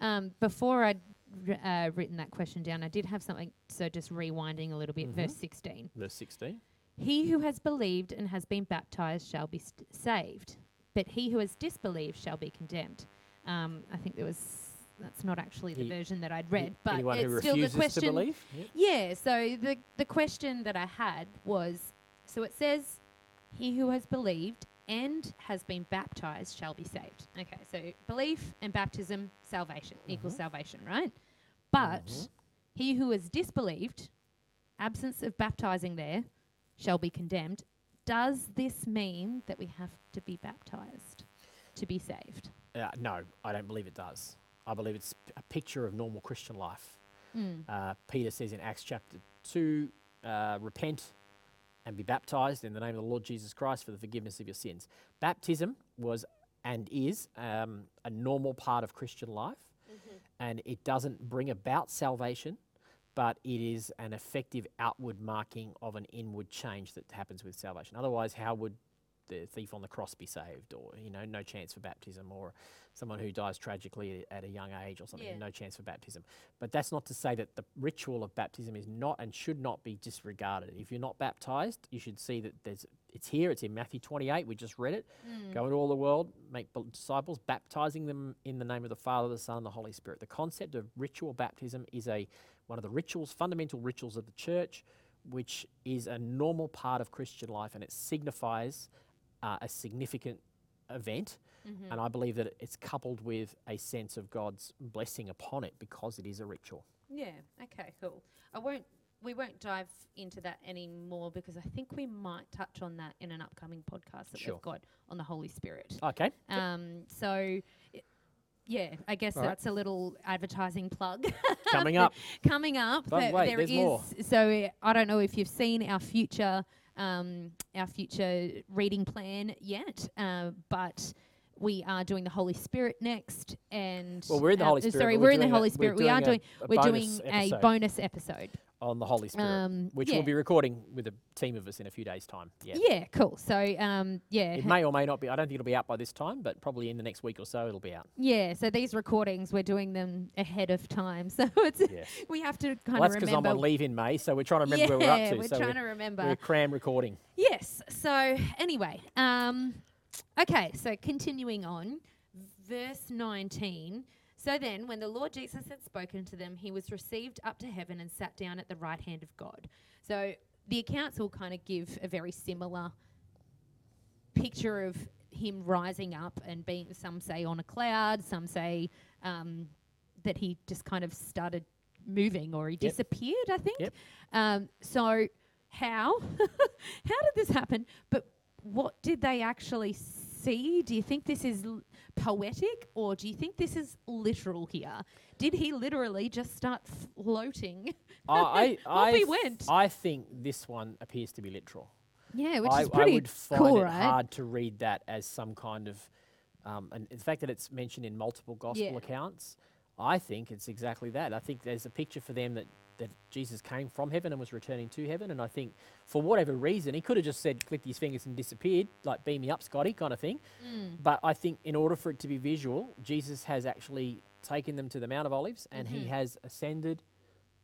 Um, before I'd r- uh, written that question down, I did have something. So just rewinding a little bit, Mhm. verse 16. Verse 16. He who has believed and has been baptized shall be st- saved, but he who has disbelieved shall be condemned. Um, I think there was that's not actually the He- version that I'd read, but it's still the question. to believe? Yep. Yeah, so the the question that I had was so it says he who has believed and has been baptized shall be saved. Okay, so belief and baptism, salvation equals Mhm. salvation, right? But Mhm. he who has disbelieved, absence of baptizing there, shall be condemned. Does this mean that we have to be baptized to be saved? Uh, no, I don't believe it does. I believe it's a picture of normal Christian life. Mm. Uh, Peter says in Acts chapter 2, uh, repent and be baptized in the name of the Lord Jesus Christ for the forgiveness of your sins. Baptism was and is um, a normal part of Christian life, and it doesn't bring about salvation, but it is an effective outward marking of an inward change that happens with salvation. Otherwise, how would the thief on the cross be saved, or you know, no chance for baptism, or someone who dies tragically at a young age, or something, Yeah. no chance for baptism. But that's not to say that the ritual of baptism is not and should not be disregarded. If you're not baptized, you should see that there's it's here. It's in Matthew 28. We just read it. Mm. Go into all the world, make disciples, baptizing them in the name of the Father, the Son, and the Holy Spirit. The concept of ritual baptism is a one of the rituals, fundamental rituals of the church, which is a normal part of Christian life, and it signifies uh, a significant event. Mhm. And I believe that it's coupled with a sense of God's blessing upon it because it is a ritual. Yeah. Okay. Cool. I won't. We won't dive into that anymore because I think we might touch on that in an upcoming podcast that Sure. we've got on the Holy Spirit. Okay. Um. So. yeah, I guess All right. that's a little advertising plug Coming up. coming up. But wait, there there's is- more. So I don't know if you've seen our future, um, our future reading plan yet, uh, but we are doing the Holy Spirit next, and Well, we're in the Holy uh, Spirit. Sorry, but we're in the a- Holy we're Spirit. We are doing. a we're doing bonus a bonus episode. On the Holy Spirit, Um, which yeah. we'll be recording with a team of us in a few days' time. Yeah. Yeah, cool. So, um, yeah, It may or may not be. I don't think it'll be out by this time, but probably in the next week or so it'll be out. yeah. So these recordings, we're doing them ahead of time, so it's Yes. we have to kind well, of that's because. I'm on leave in May, so we're trying to remember yeah, where we're up to. we're so trying we're, to remember. we're cram recording. Yes. So anyway, um, okay. So continuing on, verse nineteen. So then, when the Lord Jesus had spoken to them, he was received up to heaven and sat down at the right hand of God. So the accounts all kind of give a very similar picture of him rising up and being. Some say on a cloud. Some say um, that he just kind of started moving or he Yep. disappeared. I think. Yep. Um, so how how did this happen? But what did they actually see? Do you think this is l- poetic or do you think this is literal here? Did he literally just start floating? I, I, Off I, th- went. I think this one appears to be literal. Yeah, which I, is pretty I would find cool, it right? hard to read that as some kind of, um, and the fact that it's mentioned in multiple gospel Yeah. accounts, I think it's exactly that. I think there's a picture for them that, that Jesus came from heaven and was returning to heaven, and I think for whatever reason he could have just said, clicked his fingers and disappeared, like beam me up, Scotty, kind of thing. Mm. But I think in order for it to be visual, Jesus has actually taken them to the Mount of Olives, and he Mhm. has ascended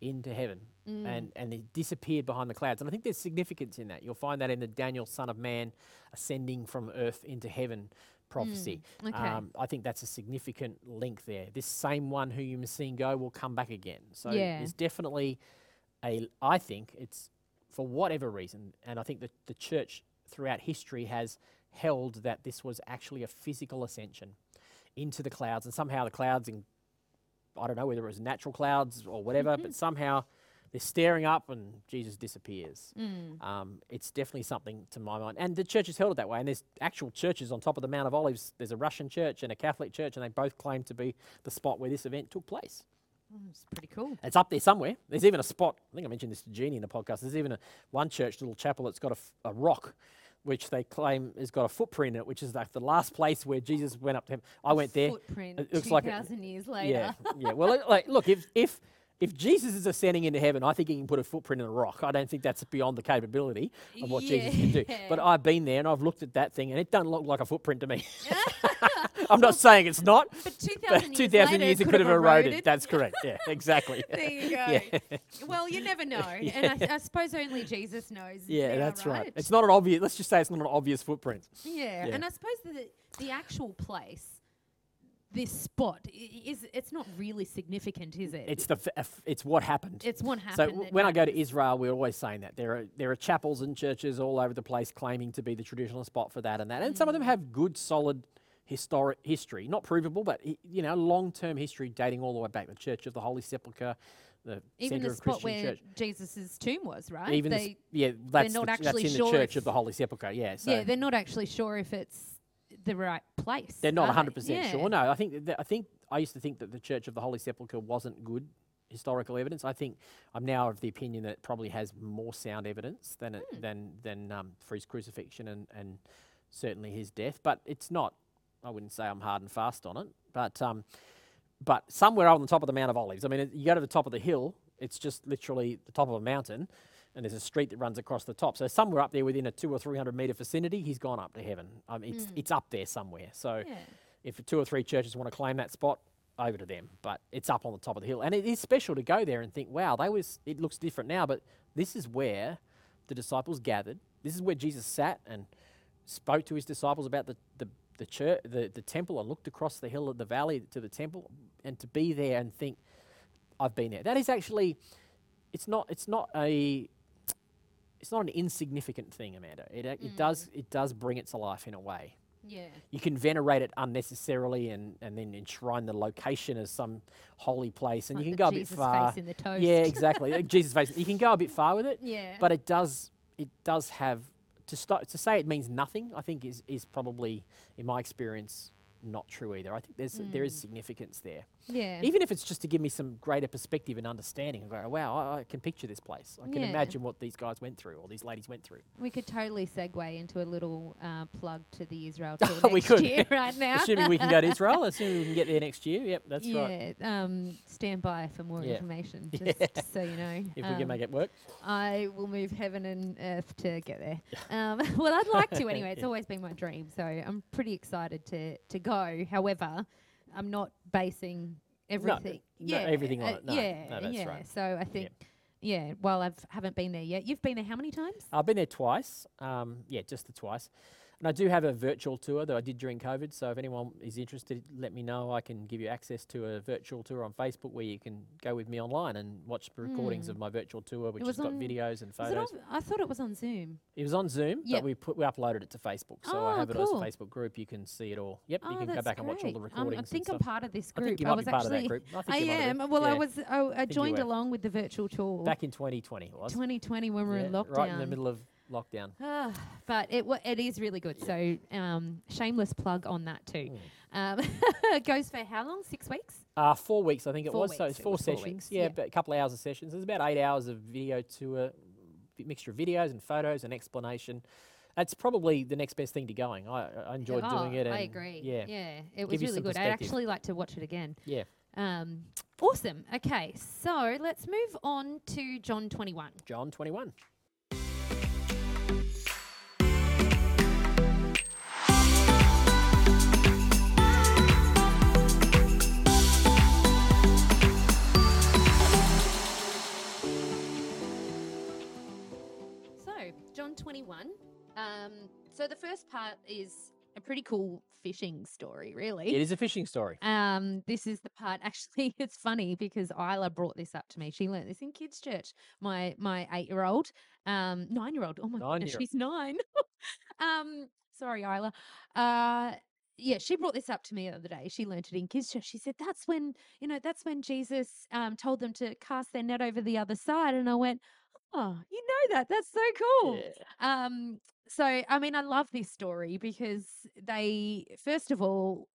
into heaven Mm. and and it disappeared behind the clouds. And I think there's significance in that. You'll find that in the Daniel, Son of Man, ascending from earth into heaven prophecy. Mm, okay. Um, I think that's a significant link there. This same one who you've seen go will come back again. So Yeah. there's definitely a. I think it's for whatever reason, and I think that the church throughout history has held that this was actually a physical ascension into the clouds, and somehow the clouds in I don't know whether it was natural clouds or whatever, Mm-hmm. but somehow they're staring up and Jesus disappears. Mm. Um, it's definitely something to my mind. And the church has held it that way. And there's actual churches on top of the Mount of Olives. There's a Russian church and a Catholic church, and they both claim to be the spot where this event took place. Mm, It's pretty cool. It's up there somewhere. There's even a spot, I think I mentioned this to Jeannie in the podcast. There's even a one church, little chapel, that's got a, f- a rock. Which they claim has got a footprint in it, which is like the last place where Jesus went up to him. I went there. Footprint. It looks like a- thousand years later. Yeah, yeah. Well, it- like, look, if if if Jesus is ascending into heaven, I think he can put a footprint in a rock. I don't think that's beyond the capability of what Jesus can do. But I've been there and I've looked at that thing, and it doesn't look like a footprint to me. I'm not saying it's not, But two but thousand 2,000 years, years it could have eroded. eroded. That's correct. Yeah, exactly. there you go. yeah, Well, you never know, and I, I suppose only Jesus knows. yeah, that's right. right. It's not an obvious. Let's just say it's not an obvious footprint. Yeah, Yeah. and I suppose the the actual place this spot i- is it's not really significant, is it? It's the f- f- it's what happened. it's what so happened. w- that when I go to. Israel, we're always saying that there are there are chapels and churches all over the place claiming to be the traditional spot for that and that, and some of Mm. them have good, solid historic history, not provable, but hi- you know, long term history dating all the way back. The Church of the Holy Sepulchre, the even the of spot Christian where Church. Jesus' tomb was, right? Even the s- they, yeah, that's, not the, ch- actually that's in sure the Church if- of the Holy Sepulchre. Yeah, so yeah, they're not actually sure if it's the right place. they're not 100 percent Yeah. sure. No, I think that, I think I used to think that the Church of the Holy Sepulchre wasn't good historical evidence. I think I'm now of the opinion that it probably has more sound evidence than it, Hmm. than than um, for his crucifixion and and certainly his death. But it's not. I wouldn't say I'm hard and fast on it. But um, but somewhere on the top of the Mount of Olives. I mean, it- you go to the top of the hill. It's just literally the top of a mountain. And there's a street that runs across the top. So somewhere up there within a two or three hundred meter vicinity, he's gone up to heaven. Um, it's Mm. it's up there somewhere. So Yeah. if two or three churches want to claim that spot, over to them. But it's up on the top of the hill, and it is special to go there and think, wow, they was. It looks different now, but this is where the disciples gathered. This is where Jesus sat and spoke to his disciples about the the the church, the, the temple, and looked across the hill of the valley to the temple, and to be there and think, I've been there. That is actually, it's not. It's not a. It's not an insignificant thing, Amanda. It, ac- it mm. does it does bring it to life in a way Yeah. you can venerate it unnecessarily and, and then enshrine the location as some holy place and Like you can go a bit Jesus far face in the toast. yeah exactly like jesus face you can go a bit far with it Yeah. but it does it does have to start to say it means nothing i think is is probably in my experience not true either i think there's there is mm. significance there yeah. even if it's just to give me some greater perspective and understanding and go wow I, I can picture this place i can Yeah. imagine what these guys went through or these ladies went through We could totally segue into a little uh, plug to the Israel tour We next could. year right now. assuming we can go to israel assuming we can get there next year yep that's right yeah, um, stand by for more Yeah. information, Yeah. just so you know. if we can Um, make it work I will move heaven and earth to get there. Um, well, I'd like to anyway. It's Yeah. always been my dream, so I'm pretty excited to to go. However, I'm not basing everything. no, everything on uh, it. No, yeah, no, that's yeah. right. So I think, yeah. Well, I've haven't been there yet, you've been there how many times? I've been there twice. Um, yeah, just the twice. And I do have a virtual tour that I did during COVID. So if anyone is interested, let me know. I can give you access to a virtual tour on Facebook where you can go with me online and watch the recordings Mm. of my virtual tour, which has got videos and it photos. I thought it was on Zoom. It was on Zoom, Yep. but we put we uploaded it to Facebook. So Oh, I have it cool. as a Facebook group. You can see it all. Yep, oh, you can go back and watch all the great. Um, recordings. I think I'm part of this I group. think you might was be part of actually. that group. I, think I am. Well, I was. I, I joined along with the virtual tour. back in 2020. Was 2020 when we were in lockdown. right in the middle of lockdown. Ah, but it wa- it is really good. So um, shameless plug on that too. Um, it goes for how long? Six weeks. Uh, four weeks, I think it Four was. So weeks, it's it four was four sessions. weeks, yeah, yeah. but a couple of hours of sessions. There's about eight hours of video to a mixture of videos and photos and explanation. That's probably the next best thing to going. I, I enjoyed doing Oh, it. And I agree. Yeah, yeah, it was you really some good. I'd perspective. actually like to watch it again. yeah. Um, awesome. Okay, so let's move on to John 21. John 21. John 21. Um, so the first part is a pretty cool fishing story, really. It is a fishing story. Um, this is the part. Actually, it's funny because Isla brought this up to me. She learnt this in kids' church. My my eight year old, um, nine year old. Oh my goodness, Nine-year- she's nine. um, sorry, Isla. Uh, yeah, she brought this up to me the other day. She learnt it in kids' church. She said that's when you know that's when Jesus um told them to cast their net over the other side, and I went, oh, you know that? That's so cool. Yeah. Um, so I mean, I love this story because they, first of all,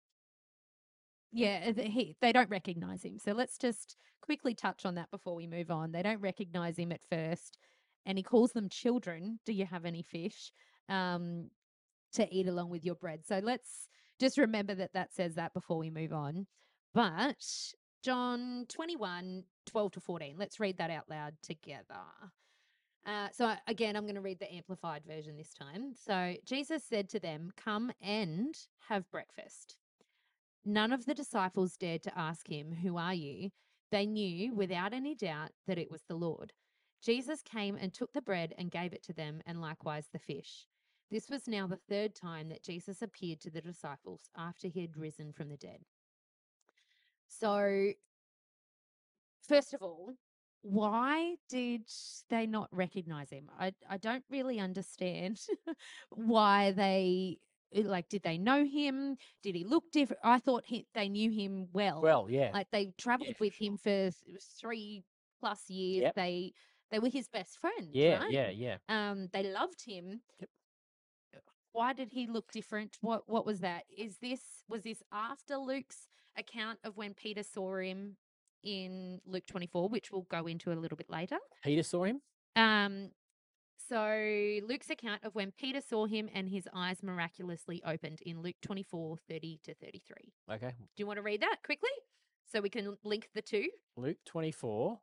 yeah, th- he, they don't recognize him. So let's just quickly touch on that before we move on. They don't recognize him at first, and he calls them children. Do you have any fish? Um, to eat along with your bread. So let's just remember that that says that before we move on. But John 21, 12 to 14. Let's read that out loud together. Uh, so again, I'm going to read the amplified version this time. So Jesus said to them, Come and have breakfast. None of the disciples dared to ask him, Who are you? They knew without any doubt that it was the Lord. Jesus came and took the bread and gave it to them, and likewise the fish. This was now the third time that Jesus appeared to the disciples after he had risen from the dead. So, first of all, why did they not recognize him? I I don't really understand why they uh, like. Did they know him? Did he look different? I thought he, they knew him well. Well, yeah. like they traveled for with him for three plus years. Yep. They they were his best friends. yeah, right? yeah, yeah. Um, they loved him. Yep. Why did he look different? What what was that? Is this was this after Luke's account of when Peter saw him in Luke 24, which we'll go into a little bit later? Peter saw him. Um, so Luke's account of when Peter saw him and his eyes miraculously opened in Luke 24, 30 to 33. Okay. Do you want to read that quickly? So we can link the two. Luke 24,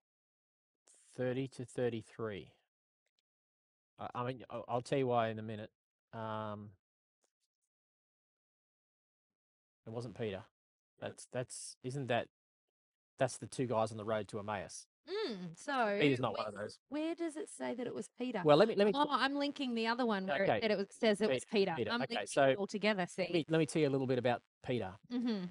30 to 33. I, I mean, I'll, I'll tell you why in a minute. Um, it wasn't Peter. That's that's isn't that that's the two guys on the road to Emmaus. Mm, so Peter's not one of those. where does it say that it was Peter? Well, let me let me Oh, I'm linking the other one where Okay. it, it was, says it Pe- was Peter. Peter. I'm Okay, so all together. let See. me let me tell you a little bit about Peter. Mm-hmm.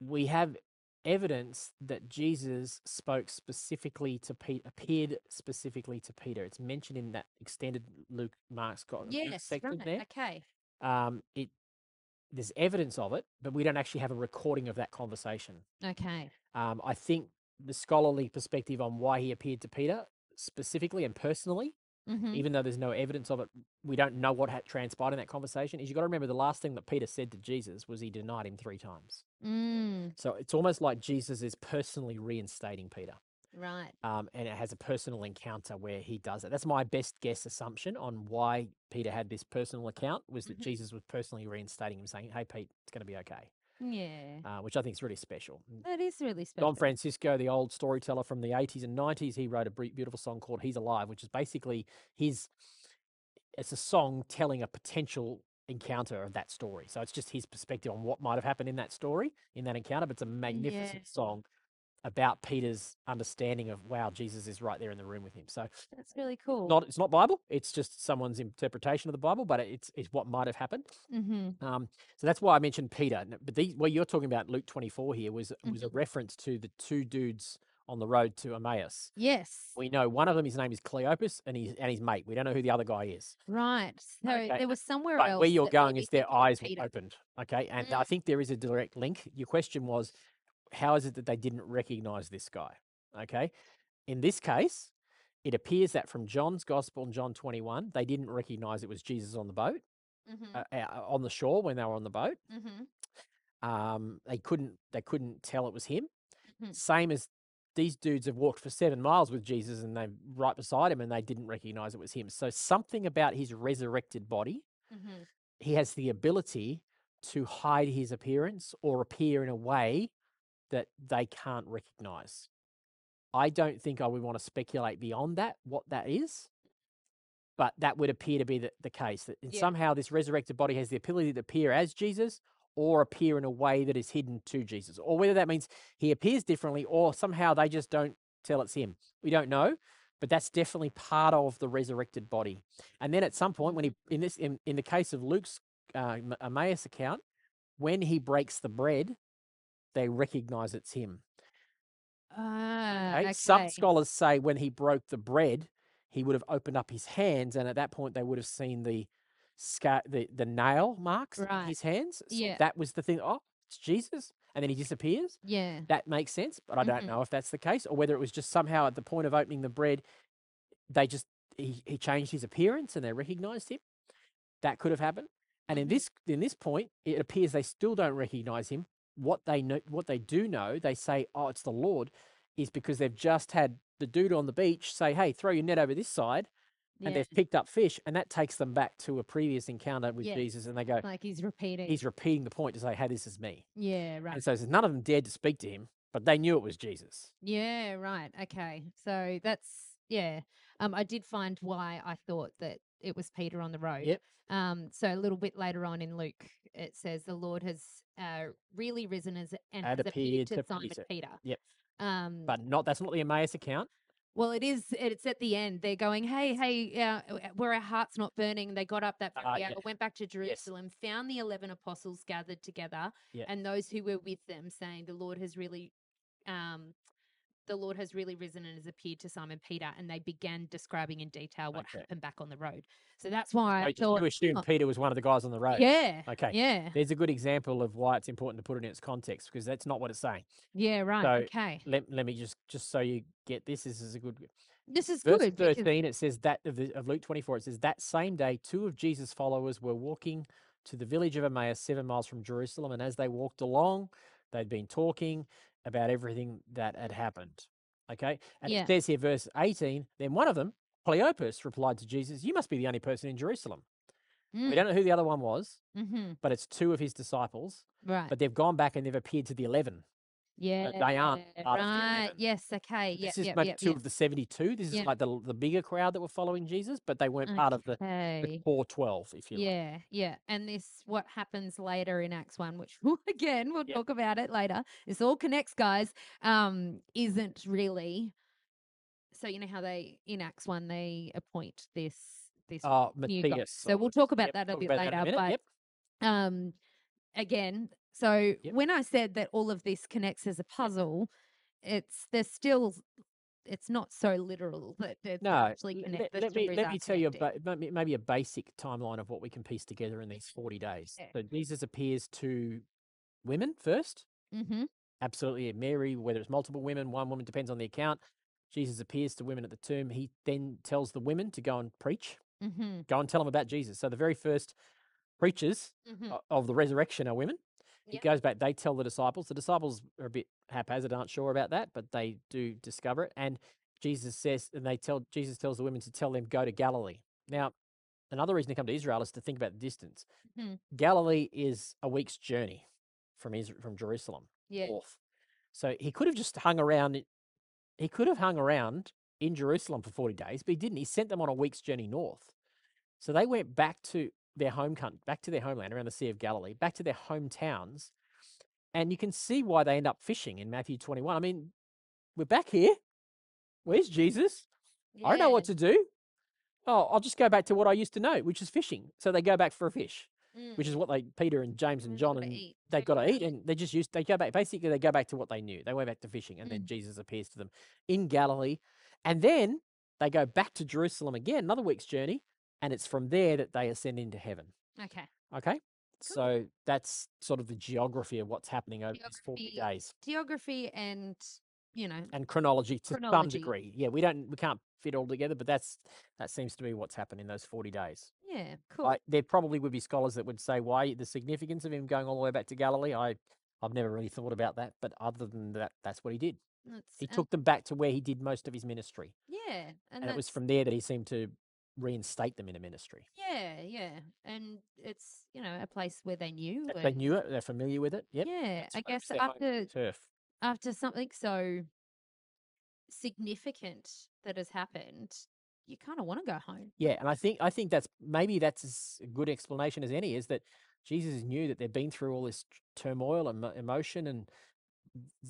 we have evidence that Jesus spoke specifically to Peter, appeared specifically to Peter. It's mentioned in that extended Luke Mark's got Yes. section Right. there. Okay. Um, it there's evidence of it, but we don't actually have a recording of that conversation. Okay. Um, I think the scholarly perspective on why he appeared to Peter specifically and personally, Mm-hmm. even though there's no evidence of it, we don't know what had transpired in that conversation. Is you got to remember the last thing that Peter said to Jesus was he denied him three times. Mm, So it's almost like Jesus is personally reinstating Peter. right. Um, and it has a personal encounter where he does it. That's my best guess assumption on why Peter had this personal account was that Mhm. Jesus was personally reinstating him, saying, "Hey, Pete, it's going to be okay," Yeah. uh, which I think is really special. Mm, That is really special. Don Francisco, the old storyteller from the 80s and 90s, he wrote a beautiful song called "He's Alive," which is basically his. It's a song telling a potential encounter of that story. So it's just his perspective on what might have happened in that story, in that encounter. But it's a magnificent Yeah. song about Peter's understanding of wow, Jesus is right there in the room with him. So That's really cool. not it's not Bible. It's just someone's interpretation of the Bible, but it's it's what might have happened. mm-hmm. Um, so that's why I mentioned Peter. But these, what you're talking about, Luke 24 here, was was a Mm-hmm. reference to the two dudes on the road to Emmaus. Yes. We know one of them, his name is Cleopas, and he's and his mate. We don't know who the other guy is. right. So Okay, there was somewhere But else. where you're going is their eyes were opened. Okay, and Mm. I think there is a direct link. Your question was, how is it that they didn't recognize this guy? Okay, in this case, it appears that from John's Gospel in John 21, they didn't recognize it was Jesus on the boat, Mm-hmm. uh, uh, on the shore when they were on the boat. mm-hmm. Um, they couldn't they couldn't tell it was him. Mhm. Same as these dudes have walked for seven miles with Jesus and they're right beside him and they didn't recognize it was him. So something about his resurrected body, Mm-hmm. he has the ability to hide his appearance or appear in a way that they can't recognize. I don't think I would want to speculate beyond that what that is, but that would appear to be the, the case that Yeah. somehow this resurrected body has the ability to appear as Jesus or appear in a way that is hidden to Jesus, or whether that means he appears differently or somehow they just don't tell it's him. We don't know, but that's definitely part of the resurrected body. And then at some point, when he in this in, in the case of Luke's uh, Emmaus account, when he breaks the bread, they recognize it's him. Ah, Okay? okay. Some scholars say when he broke the bread, he would have opened up his hands, and at that point they would have seen the scar, the, the nail marks in his hands. So Yeah. that was the thing. Oh, it's Jesus, and then he disappears. Yeah. That makes sense, but I don't Mhm. know if that's the case or whether it was just somehow at the point of opening the bread, they just he, he changed his appearance and they recognized him. That could have happened. And in Mhm. this in this point, it appears they still don't recognize him. What they know, what they do know, they say, "Oh, it's the Lord," is because they've just had the dude on the beach say, "Hey, throw your net over this side," and Yeah. they've picked up fish, and that takes them back to a previous encounter with Yeah. Jesus, and they go, Like he's repeating. "He's repeating the point to say, hey, this is me." yeah. Right. And so none of them dared to speak to him, but they knew it was Jesus. Yeah, right. Okay. So that's yeah. Um I did find why I thought that it was Peter on the road. Yep. Um so a little bit later on in Luke it says the Lord has uh really risen as and has appeared appeared to, Simon Peter. Peter. Yep. Um But not that's not the Emmaus account. Well, it is. It's at the end. They're going, "Hey, hey, uh, were our hearts not burning?" They got up that very hour, yeah. went back to Jerusalem, found the eleven apostles gathered together, Yeah. and those who were with them, saying, "The Lord has really, um, the Lord has really risen and has appeared to Simon Peter." And they began describing in detail what Okay. happened back on the road. So that's why I I thought, you assume oh, Peter was one of the guys on the road. yeah, Okay. yeah, There's a good example of why it's important to put it in its context because that's not what it's saying. yeah, right, So okay. let, let me just just so you get this. This is a good This is verse good thirteen. It says that of, the, of Luke twenty four. It says that same day, two of Jesus' followers were walking to the village of Emmaus, seven miles from Jerusalem, and as they walked along, they'd been talking about everything that had happened. Okay, and Yeah. it says here, verse eighteen. Then one of them, Cleopas, replied to Jesus, "You must be the only person in Jerusalem." We mm, don't know who the other one was, mm-hmm, but it's two of his disciples. right. But they've gone back and they've appeared to the eleven. Yeah, they aren't part right. Yes, okay. This is yep, maybe yep, two yep. of the 72. This is like the, the bigger crowd that were following Jesus, but they weren't part of the, the core 12, if you like. Yeah, yeah. And this what happens later in Acts 1, which again we'll talk about it later. This all connects, guys. Um, isn't really so you know how they in Acts 1 they appoint this this Oh, new guy. Matthias. So we'll talk about that a bit about that in later. minute, but Yep. um again so Yep. when i said that all of this connects as a puzzle it's there's still it's not so literal that it's No, actually l- connect let, let me let me tell you connected. about maybe, maybe a basic timeline of what we can piece together in these 40 days. Yeah. So Jesus appears to women first. mm-hmm Absolutely. Mary, whether it's multiple women, one woman, depends on the account. Jesus appears to women at the tomb. He then tells the women to go and preach, mm-hmm go and tell them about Jesus. So the very first preachers mm-hmm of the resurrection are women. He Yep. goes back, they tell the disciples. The disciples are a bit haphazard, aren't sure about that, but they do discover it. And Jesus says, and they tell Jesus tells the women to tell them go to Galilee. Now, another reason to come to Israel is to think about the distance. Mhm. Galilee is a week's journey from Israel, from Jerusalem yeah north. So he could have just hung around. He could have hung around in Jerusalem for forty days, but he didn't. He sent them on a week's journey north. So they went back to their home country, back to their homeland around the Sea of Galilee, back to their hometowns. And you can see why they end up fishing in Matthew 21. I mean, we're back here. Where's Jesus? I don't know what to do. Oh, I'll just go back to what I used to know, which is fishing. So they go back for a fish, Mm. which is what they Peter and James and Mm, John and they've got to eat, and they just used they go back. Basically, they go back to what they knew. They went back to fishing, and then Mm. Jesus appears to them in Galilee, and then they go back to Jerusalem again, another week's journey, and it's from there that they ascend into heaven. okay Okay, so that's sort of the geography of what's happening over these forty days geography and you know and chronology to some Chronology. degree. Yeah, we don't we can't fit all together, but that's that seems to be what's happened in those forty days. yeah cool I, there probably would be scholars that would say why the significance of him going all the way back to Galilee. I I've never really thought about that, but other than that, that's what he did. That's- He took them back to where he did most of his ministry, yeah and, and, it was from there that he seemed to reinstate them in a ministry. yeah yeah and it's you know a place where they knew They- They knew it; they're familiar with it. Yep. yeah it's i guess after turf. after something so significant that has happened, you kind of want to go home. Yeah, and I think I think that's maybe that's as good explanation as any is that Jesus knew that they'd been through all this turmoil and emotion, and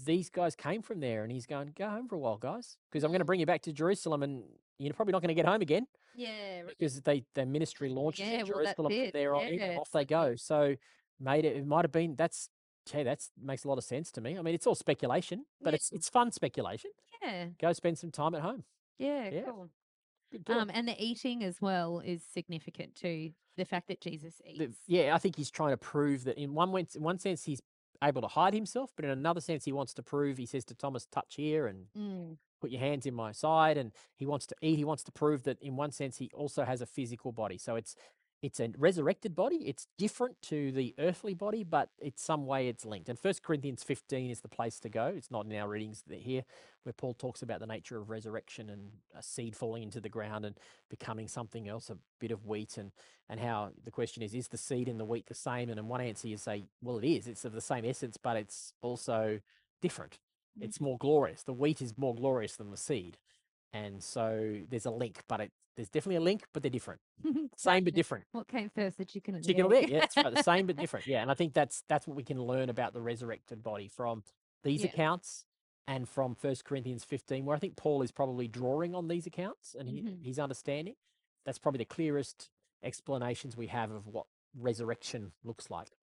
these guys came from there, and he's going, "Go home for a while, guys, because I'm going to bring you back to Jerusalem, and you're probably not going to get home again Yeah, because they their ministry launches Yeah, in well, Jerusalem. it, there on yeah, off they go. So, made it. It might have been that's. Hey, that's makes a lot of sense to me. I mean, it's all speculation, but Yeah. it's it's fun speculation. yeah, Go spend some time at home. yeah, Yeah. cool. Um, and the eating as well is significant too. The fact that Jesus the- eats. yeah, I think he's trying to prove that in one in one sense he's able to hide himself, but in another sense he wants to prove. He says to Thomas, "Touch here and Mm, put your hands in my side," and he wants to eat. He wants to prove that in one sense he also has a physical body. So it's it's a resurrected body. It's different to the earthly body, but in some way it's linked. And First Corinthians fifteen is the place to go. It's not in our readings that here, where Paul talks about the nature of resurrection and a seed falling into the ground and becoming something else, a bit of wheat, and and how the question is, is the seed and the wheat the same? And in one answer you say, well, it is. It's of the same essence, but it's also different. Mm. It's more glorious. The wheat is more glorious than the seed, and so there's a link. But it, there's definitely a link, but they're different. Same but different. What came first, the chicken and Chicken the egg, yeah, that's right. The same but different. Yeah, and I think that's that's what we can learn about the resurrected body from these Yeah. accounts and from 1 Corinthians 15, where I think Paul is probably drawing on these accounts and he, Mhm. his understanding. That's probably the clearest explanations we have of what resurrection looks like.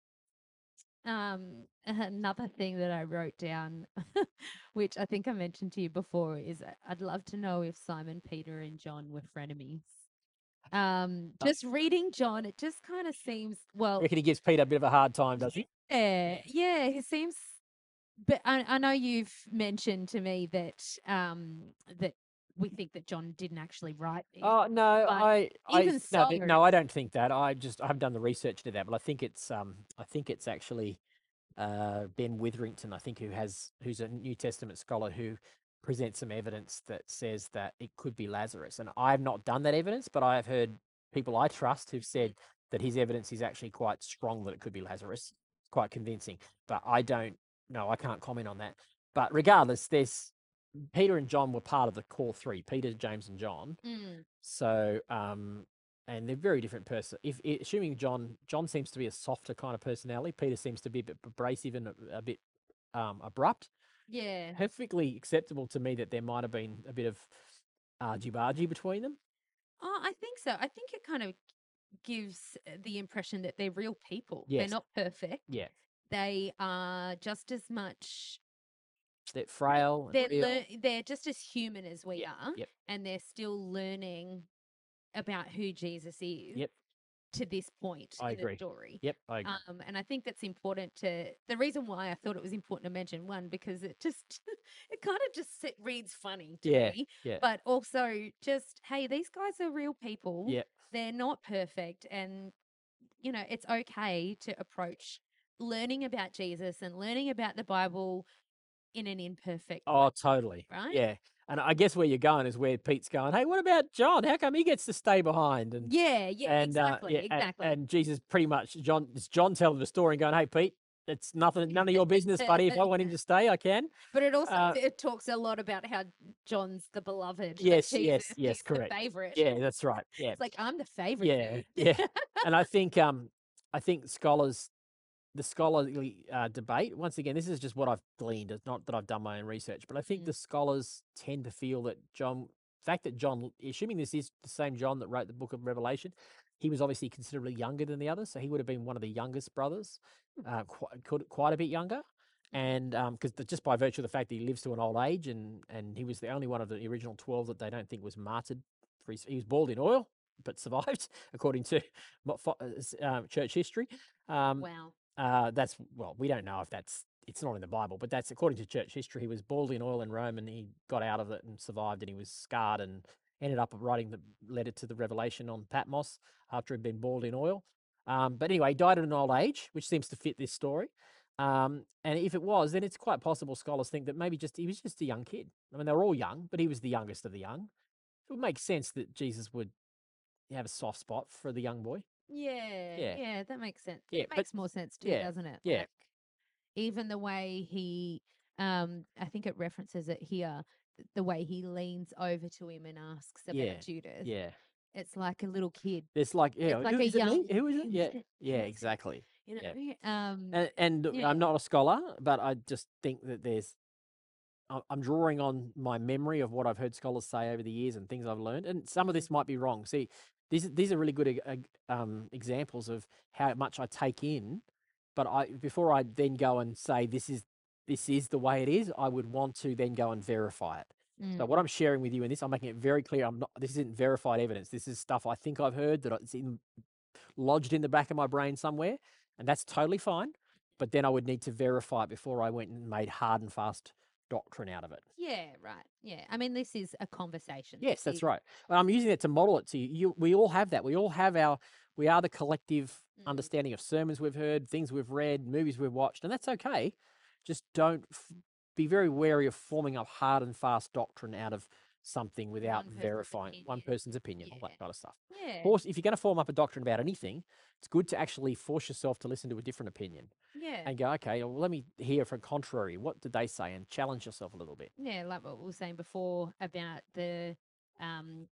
Um, another thing that I wrote down, which I think I mentioned to you before, is I'd love to know if Simon, Peter, and John were frenemies. Um, just reading John, it just kind of seems well. I reckon he gives Peter a bit of a hard time, does he? Yeah, yeah, he seems. But I, I know you've mentioned to me that um that we think that John didn't actually write this. Oh no, but I, I even no, so- no, I don't think that. I just I haven't done the research into that, but I think it's um I think it's actually uh Ben Witherington, I think who has who's a New Testament scholar who presents some evidence that says that it could be Lazarus. And I've not done that evidence, but I have heard people I trust who've said that his evidence is actually quite strong that it could be Lazarus. It's quite convincing. But I don't no, I can't comment on that. But regardless, there's Peter and John were part of the core three, Peter, James, and John. Mm, So, um, and they're very different person. If assuming John, John seems to be a softer kind of personality. Peter seems to be a bit abrasive and a, a bit um, abrupt. yeah, Perfectly acceptable to me that there might have been a bit of argy bargy between them. oh, I think so. I think it kind of gives uh, the impression that they're real people. Yes. They're not perfect. Yeah, They are just as much. They're frail. They're they're just as human as we Yep, are, yep. and they're still learning about who Jesus is. Yep. To this point I in agree. the story. Yep, I agree. Um, and I think that's important to the reason why I thought it was important to mention one because it just it kind of just sit, reads funny to Yeah, me, yeah. but also just hey, these guys are real people. yeah, They're not perfect, and you know it's okay to approach learning about Jesus and learning about the Bible in an imperfect. oh, way, totally. right? Yeah, and I guess where you're going is where Pete's going. Hey, what about John? How come he gets to stay behind? And Yeah, yeah, and exactly, uh, yeah, exactly. And, Jesus pretty much John it's John telling the story and going, "Hey Pete, it's nothing, none of your business, buddy. If I want him to stay, I can." But it also Uh, it talks a lot about how John's the beloved. Yes, yes, Jesus. yes, He's correct. Favorite. Yeah, that's right. Yeah, It's like I'm the favorite. yeah, yeah. and I think um, I think scholars, the scholarly uh, debate. Once again, this is just what I've gleaned. It's not that I've done my own research, but I think Mm. the scholars tend to feel that John, the fact that John, assuming this is the same John that wrote the book of Revelation, he was obviously considerably younger than the others, so he would have been one of the youngest brothers, uh, quite, could, quite a bit younger. And because just by virtue of the fact that he lives to an old age, and and he was the only one of the original twelve that they don't think was martyred. For his, he was boiled in oil, but survived, according to mo- fo- s- um, church history. Um, Wow. Uh, that's well, we don't know if that's it's not in the Bible, but that's according to church history. He was boiled in oil in Rome, and he got out of it and survived, and he was scarred and ended up writing the letter to the Revelation on Patmos after he'd been boiled in oil. Um, but anyway, he died at an old age, which seems to fit this story. Um, and if it was, then it's quite possible scholars think that maybe just he was just a young kid. I mean, they were all young, but he was the youngest of the young. It would make sense that Jesus would have a soft spot for the young boy. Yeah, Yeah. yeah. that makes sense. Yeah, it but- makes more sense too, yeah, doesn't it? yeah. Like, even the way he, um, I think it references it here. The way he leans over to him and asks about Yeah, Judas. Yeah, It's like a little kid. it's like yeah, it's like who a is it me? young. Who is it? Yeah, yeah, exactly. You yeah. know, um, And, and Yeah. I'm not a scholar, but I just think that there's. I'm drawing on my memory of what I've heard scholars say over the years and things I've learned, and some of this might be wrong. See, these these are really good eg- um, examples of how much I take in, but I before I then go and say this is this is the way it is, I would want to then go and verify it. So mm, what I'm sharing with you in this, I'm making it very clear. I'm not. This isn't verified evidence. This is stuff I think I've heard that it's in, lodged in the back of my brain somewhere, and that's totally fine. But then I would need to verify it before I went and made hard and fast doctrine out of it. yeah, right. Yeah. I mean, this is a conversation. Yes, that's right. And I'm using that to model it to you. you. We all have that. We all have our. We are the collective Mm. understanding of sermons we've heard, things we've read, movies we've watched, and that's okay. Just don't f- be very wary of forming up hard and fast doctrine out of something without person's verifying one person's opinion, all that kind of stuff. Yeah. Of course, if you're going to form up a doctrine about anything, it's good to actually force yourself to listen to a different opinion Yeah. and go, okay, well, let me hear from contrary. What did they say? And challenge yourself a little bit. Yeah, like what we were saying before about the um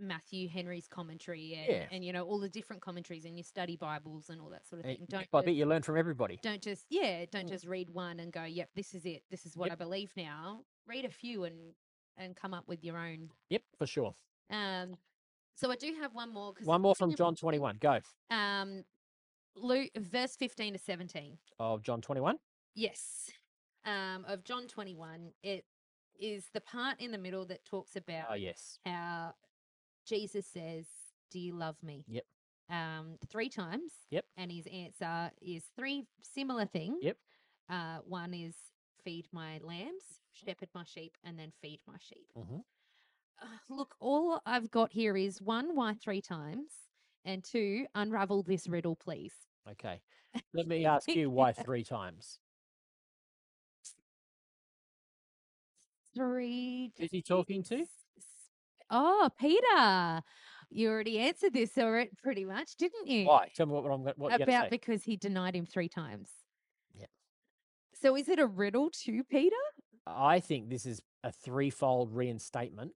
Matthew Henry's commentary and, Yeah. and you know all the different commentaries and you study Bibles and all that sort of thing. Don't I bet you learn from everybody. don't just yeah, don't Mm. just read one and go, yep, this is it. This is what Yep. I believe now. Read a few and and come up with your own. Yep, for sure. Um, so I do have one more. One more from John 21. Go. Um, Luke, verse fifteen to seventeen. Of John 21. Yes. Um, of John 21, it is the part in the middle that talks about Oh, yes. how Jesus says, Do you love me? Yep. Um, three times. Yep. And his answer is three similar things. Yep. Uh, one is feed my lambs, shepherd my sheep, and then feed my sheep. hmm Uh, look, all I've got here is one, why three times? And two, unravel this riddle, please. Okay. Let me ask you why three times. Three. Is he talking to? Oh, Peter. You already answered this already, pretty much, didn't you? Why? Tell me what, I'm what going About to say. because he denied him three times. So is it a riddle to Peter? I think this is a threefold reinstatement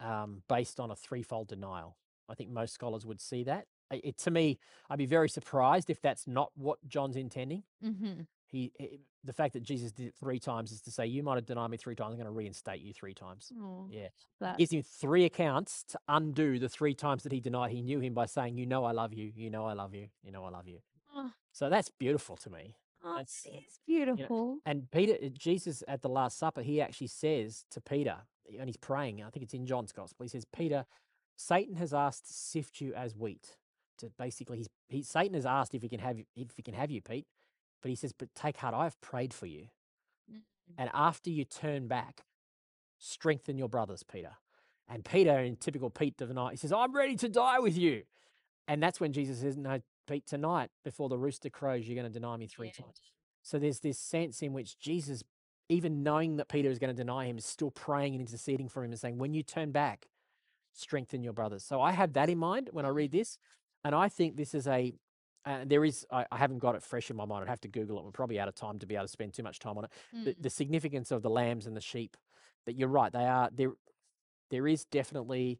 um, based on a threefold denial. I think most scholars would see that. It, to me, I'd be very surprised if that's not what John's intending. Mm-hmm. He, he- the fact that Jesus did it three times is to say, "You might have denied me three times. I'm going to reinstate you three times." Oh, Yeah, that, gives him three accounts to undo the three times that he denied he knew him by saying, "You know I love you. You know I love you. You know I love you." oh, So that's beautiful to me. Oh, that's- it's beautiful. And Peter, uh, Jesus at the Last Supper, he actually says to Peter, and he's praying, I think it's in John's Gospel, he says, Peter, Satan has asked to sift you as wheat. To basically, he's, he, Satan has asked if he can have you, if he can have you, Pete. But he says, but take heart, I have prayed for you. Mm. And after you turn back, strengthen your brothers, Peter. And Peter, in typical Pete denial, he says, I'm ready to die with you. And that's when Jesus says, No, Pete, tonight, before the rooster crows, you're going to deny me three Yeah. times. So there's this sense in which Jesus, even knowing that Peter is going to deny him, is still praying and interceding for him and saying, When you turn back, strengthen your brothers. So I have that in mind when I read this. And I think this is a, uh, there is, I, I haven't got it fresh in my mind. I'd have to Google it. We're probably out of time to be able to spend too much time on it. The, Mm. the significance of the lambs and the sheep, that you're right, they are, there, there is definitely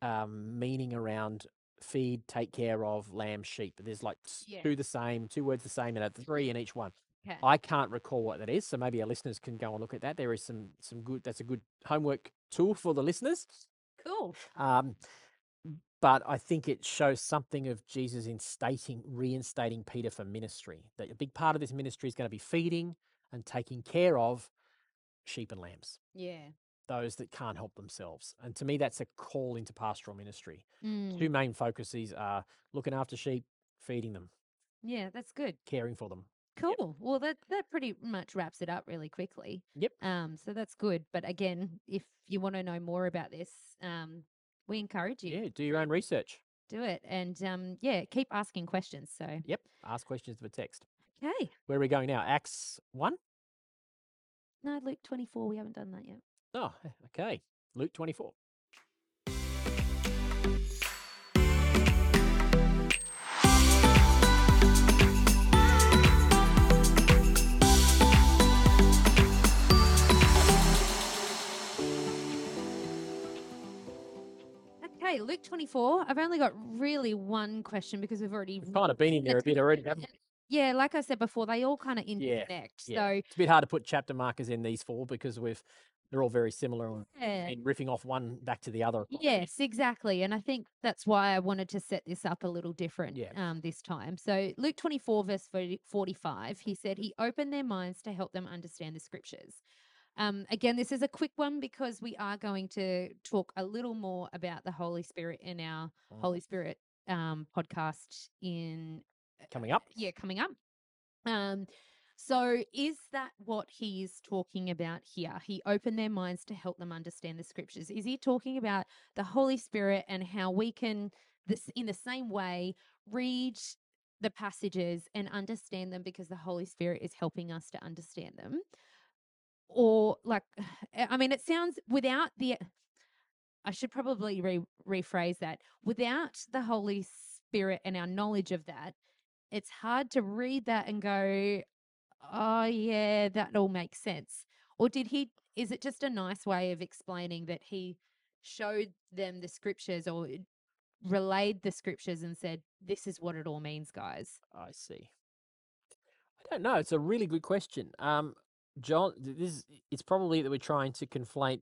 um, meaning around feed, take care of, lamb, sheep. There's like Yeah. two the same, two words the same, and a three in each one. Okay. I can't recall what that is, so maybe our listeners can go and look at that. There is some some good. That's a good homework tool for the listeners. cool. Um, but I think it shows something of Jesus instating, reinstating Peter for ministry. That a big part of this ministry is going to be feeding and taking care of sheep and lambs, Yeah. Those that can't help themselves. And to me, that's a call into pastoral ministry. Mm. Two main focuses are looking after sheep, feeding them, Yeah, that's good. caring for them. Cool. Well, that that pretty much wraps it up really quickly. Yep. Um, so that's good. But again, if you want to know more about this, um, we encourage you Yeah, do your own research. do it, and um, yeah, keep asking questions. So Yep, ask questions of a text. okay, Where are we going now? Acts 1? no, Luke twenty four. We haven't done that yet. Oh, eh, okay. Luke 24. Okay, Luke twenty four. I've only got really one question because we've already We've kind of been in there a bit already, haven't we? yeah, like I said before, they all kind of interconnect. yeah. So It's a bit hard to put chapter markers in these four because we've they're all very similar yeah. and riffing off one back to the other. Yes, exactly. And I think that's why I wanted to set this up a little different Yeah. um, this time. So, Luke 24, verse 45, he said, He opened their minds to help them understand the scriptures. Um, again, this is a quick one because we are going to talk a little more about the Holy Spirit in our Mm. Holy Spirit um, podcast in Coming up. yeah, coming up. Um, so is that what he's talking about here? He opened their minds to help them understand the scriptures. Is he talking about the Holy Spirit and how we can this in the same way read the passages and understand them because the Holy Spirit is helping us to understand them? Or like eh, I mean it sounds without the I should probably re- rephrase that. Without the Holy Spirit and our knowledge of that, it's hard to read that and go, oh, yeah, that all makes sense. Or did he, is it just a nice way of explaining that he showed them the scriptures or relayed the scriptures and said, "This is what it all means, guys." I see. I don't know. It's a really good question. Um, John, this is, it's probably that we're trying to conflate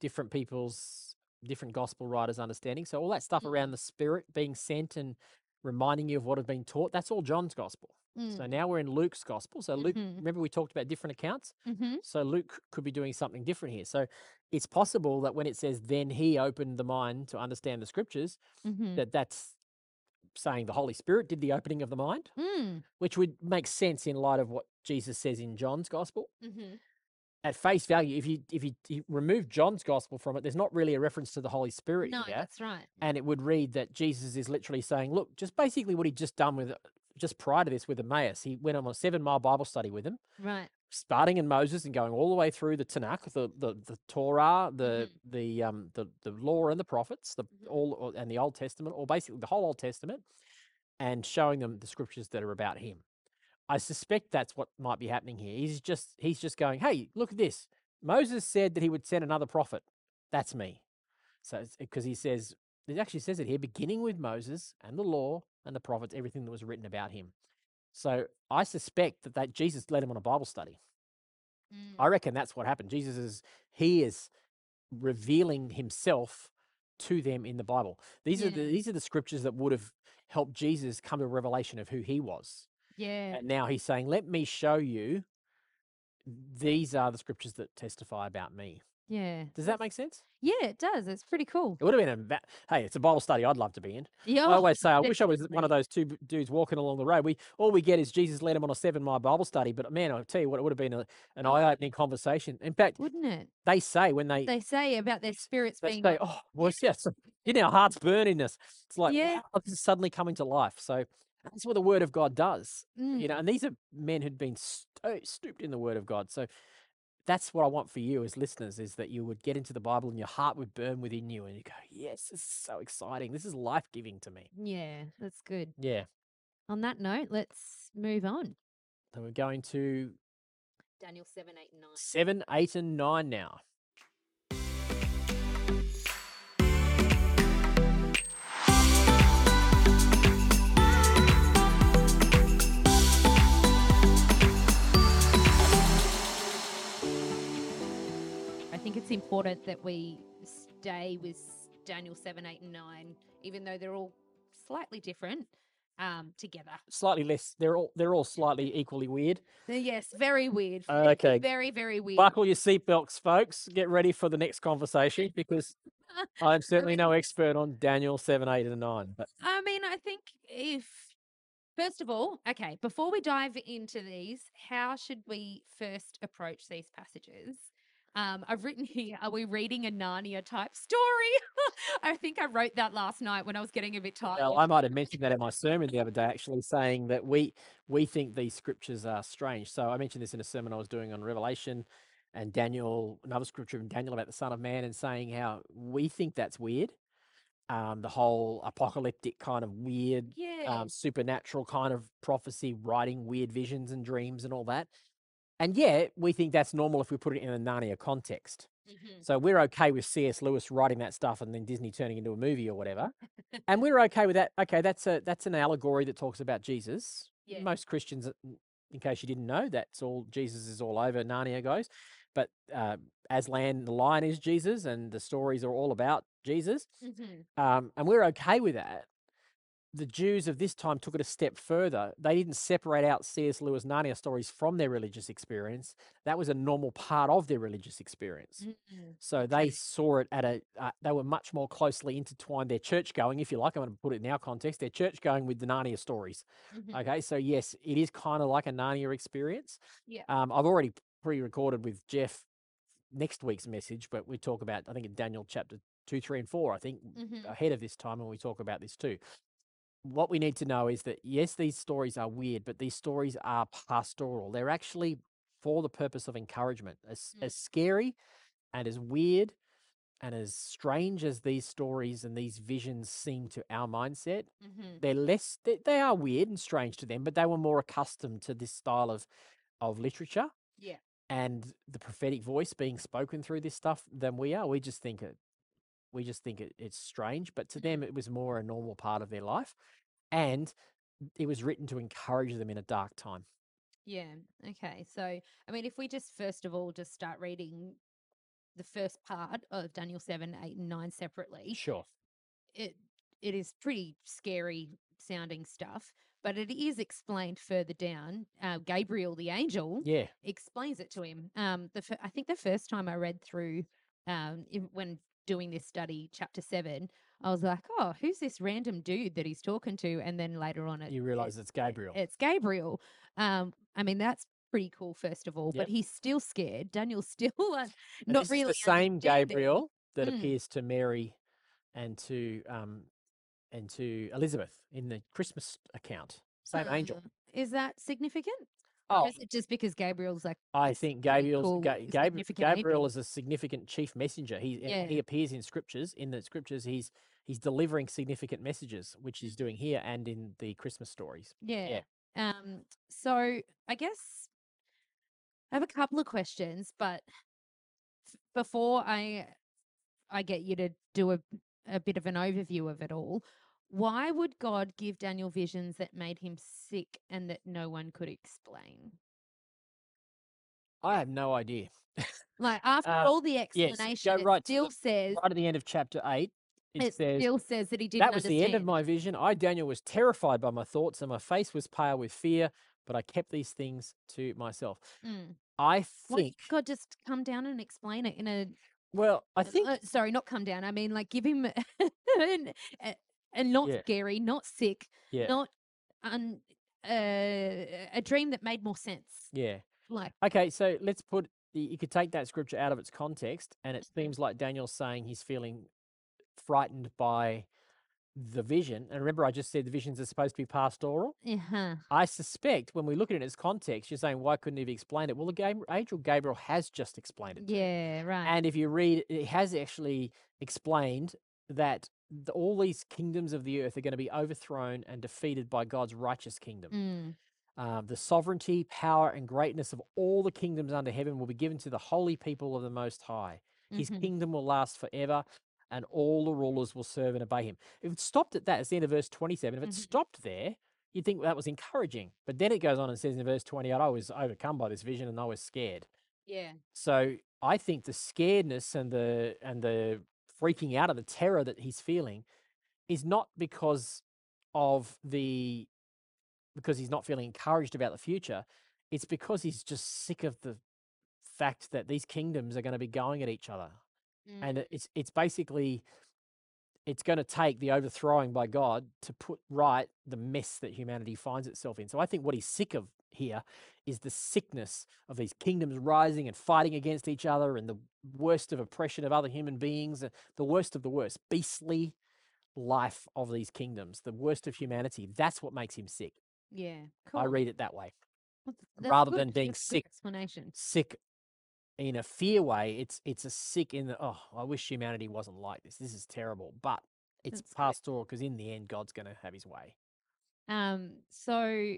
different people's different gospel writers' understanding. So all that stuff Mm. around the Spirit being sent and reminding you of what had been taught, that's all John's gospel. So Mm. now we're in Luke's gospel. So Luke, Mhm. remember we talked about different accounts. Mm-hmm. So Luke could be doing something different here. So it's possible that when it says then he opened the mind to understand the scriptures, Mm-hmm. that that's saying the Holy Spirit did the opening of the mind, Mm. which would make sense in light of what Jesus says in John's gospel. Mm-hmm. At face value, if you if you, you remove John's gospel from it, there's not really a reference to the Holy Spirit No, here, that's right. and it would read that Jesus is literally saying, "Look, just basically what he'd just done with just prior to this with Emmaus. He went on a seven mile Bible study with him, Right. starting in Moses and going all the way through the Tanakh, the the, the Torah, the the um the, the law and the prophets, the Mhm. all and the Old Testament, or basically the whole Old Testament, and showing them the scriptures that are about him. I suspect that's what might be happening here. He's just he's just going, hey, look at this. Moses said that he would send another prophet. That's me. So because he says it actually says it here, beginning with Moses and the law and the prophets, everything that was written about him. So I suspect that, that Jesus led him on a Bible study. Mm. I reckon that's what happened. Jesus is he is revealing himself to them in the Bible. These are the these are the scriptures that would have helped Jesus come to a revelation of who he was. Yeah. And now he's saying, "Let me show you. These are the scriptures that testify about me." Yeah. Does that make sense? Yeah, it does. It's pretty cool. It would have been a va- hey, it's a Bible study I'd love to be in. Yeah. I always say I wish I was one of those two b- dudes walking along the road. We all we get is Jesus led him on a seven mile Bible study, but man, I tell you what, it would have been a, an Oh. eye opening conversation. In fact, Wouldn't it? they say when they They say about their spirits they being say, "Oh, well, yes, you know, our hearts burning us." It's like, Yeah. wow, this is suddenly coming to life. So that's what the Word of God does, Mm. you know. And these are men who'd been sto- stooped in the Word of God. So that's what I want for you as listeners: is that you would get into the Bible and your heart would burn within you, and you go, "Yes, this is so exciting. This is life giving to me." Yeah, that's good. Yeah. On that note, let's move on. So we're going to Daniel 7, 8, and 9. seven, eight, and nine now. Think it's important that we stay with Daniel 7, 8, and 9, even though they're all slightly different um, together. Slightly less. They're all they're all slightly equally weird. Yes, very weird. Okay. Very, very weird. Buckle your seatbelts, folks. Get ready for the next conversation because I'm certainly no expert on Daniel 7, 8, and 9. But I mean, I think if, first of all, okay, before we dive into these, how should we first approach these passages? Um, I've written here, are we reading a Narnia type story? I think I wrote that last night when I was getting a bit tired. well, I might have mentioned that in my sermon the other day, actually, saying that we we think these scriptures are strange. So I mentioned this in a sermon I was doing on Revelation and Daniel, another scripture in Daniel about the Son of Man, and saying how we think that's weird. Um, the whole apocalyptic kind of weird yeah. um, supernatural kind of prophecy, writing weird visions and dreams and all that. And yet, we think that's normal if we put it in a Narnia context. mhm. So we're okay with C.S. Lewis writing that stuff and then Disney turning into a movie or whatever. and we're okay with that. Okay, that's a that's an allegory that talks about Jesus. Yeah. Most Christians, uh, in case you didn't know, that's all Jesus is all over Narnia goes. But uh, Aslan the lion is Jesus, and the stories are all about Jesus. Mhm. Um, and we're okay with that. The Jews of this time took it a step further. They didn't separate out C.S. Lewis Narnia stories from their religious experience. That was a normal part of their religious experience. Mhm. So they saw it at a, uh, they were much more closely intertwined, their church going, if you like. I'm going to put it in our context, their church going with the Narnia stories. Mhm. Okay. So, yes, it is kind of like a Narnia experience. Yeah. Um, I've already pre recorded with Jeff next week's message, but we talk about, I think, in Daniel chapter two, three, and four, I think, Mhm. ahead of this time and we talk about this too. What we need to know is that yes, these stories are weird, but these stories are pastoral. They're actually for the purpose of encouragement. As Mm. as scary and as weird and as strange as these stories and these visions seem to our mindset, Mhm. they're less they, they are weird and strange to them, but they were more accustomed to this style of of literature Yeah. and the prophetic voice being spoken through this stuff than we are. We just think it we just think it, it's strange, but to them, it was more a normal part of their life. And it was written to encourage them in a dark time. Yeah. Okay. So, I mean, if we just first of all just start reading the first part of Daniel 7, 8, and 9 separately, Sure. it it is pretty scary sounding stuff, but it is explained further down. Uh, Gabriel, the angel, Yeah. explains it to him. Um, the I think the first time I read through, um, in, when doing this study, chapter seven, I was like, "Oh, who's this random dude that he's talking to?" And then later on, it, You realize it's Gabriel. it's Gabriel. Um, I mean, that's pretty cool, first of all, Yep. but he's still scared. Daniel's still uh, not really the same. Gabriel that Mm. appears to Mary and to um and to Elizabeth in the Christmas account. Same angel. Uh, Is that significant? Oh, is it just because Gabriel's like, I think Gabriel's cool, Ga- Gabri- Gabriel is a significant chief messenger. He and he appears in scriptures. In the scriptures, he's he's delivering significant messages, which he's doing here and in the Christmas stories. Yeah. Um, so I guess I have a couple of questions, but before I I get you to do a a bit of an overview of it all, why would God give Daniel visions that made him sick and that no one could explain? I have no idea. Like after Uh, all the yes, go explanation, right it to still the- says Right at the end of chapter eight, it, it says still says that he didn't that was the end of my vision. I, Daniel, was terrified by my thoughts, and my face was pale with fear. But I kept these things to myself. Mm. I think. God just come down and explain it in a Well, I Uh, think. uh, sorry, not come down. I mean, like, give him uh, and not Yeah. scary, not sick, Yeah. not un, uh, a dream that made more sense. Yeah. Like, Okay, so let's put y- you could take that scripture out of its context, and it seems like Daniel's saying he's feeling frightened by the vision. And remember, I just said the visions are supposed to be pastoral. uh-huh. I suspect when we look at it in its context, you're saying, why couldn't he have explained it? Well, the angel Gabriel has just explained it. yeah, right. And if you read, it has actually explained that the, all these kingdoms of the earth are going to be overthrown and defeated by God's righteous kingdom. Mm, Um, the sovereignty, power, and greatness of all the kingdoms under heaven will be given to the holy people of the Most High. His mhm. kingdom will last forever, and all the rulers will serve and obey him. If it stopped at that, it's the end of verse 27. If it Mhm. stopped there, you'd think that was encouraging. But then it goes on and says in verse 28, I was overcome by this vision and I was scared. Yeah. So I think the scaredness and the and the freaking out of the terror that he's feeling is not because of the because he's not feeling encouraged about the future. It's because he's just sick of the fact that these kingdoms are going to be going at each other. And Mm, it- it's it's basically it's going to take the overthrowing by God to put right the mess that humanity finds itself in. So I think what he's sick of here is the sickness of these kingdoms rising and fighting against each other and the worst of oppression of other human beings, uh, the worst of the worst, beastly life of these kingdoms, the worst of humanity. That's what makes him sick. yeah. Cool. I read it that way. That's rather good. than being That's sick. Explanation. Sick in a fear way. It's it's a sick in the oh, I wish humanity wasn't like this. This is terrible. But it's That's pastoral because in the end, God's going to have his way. Um, so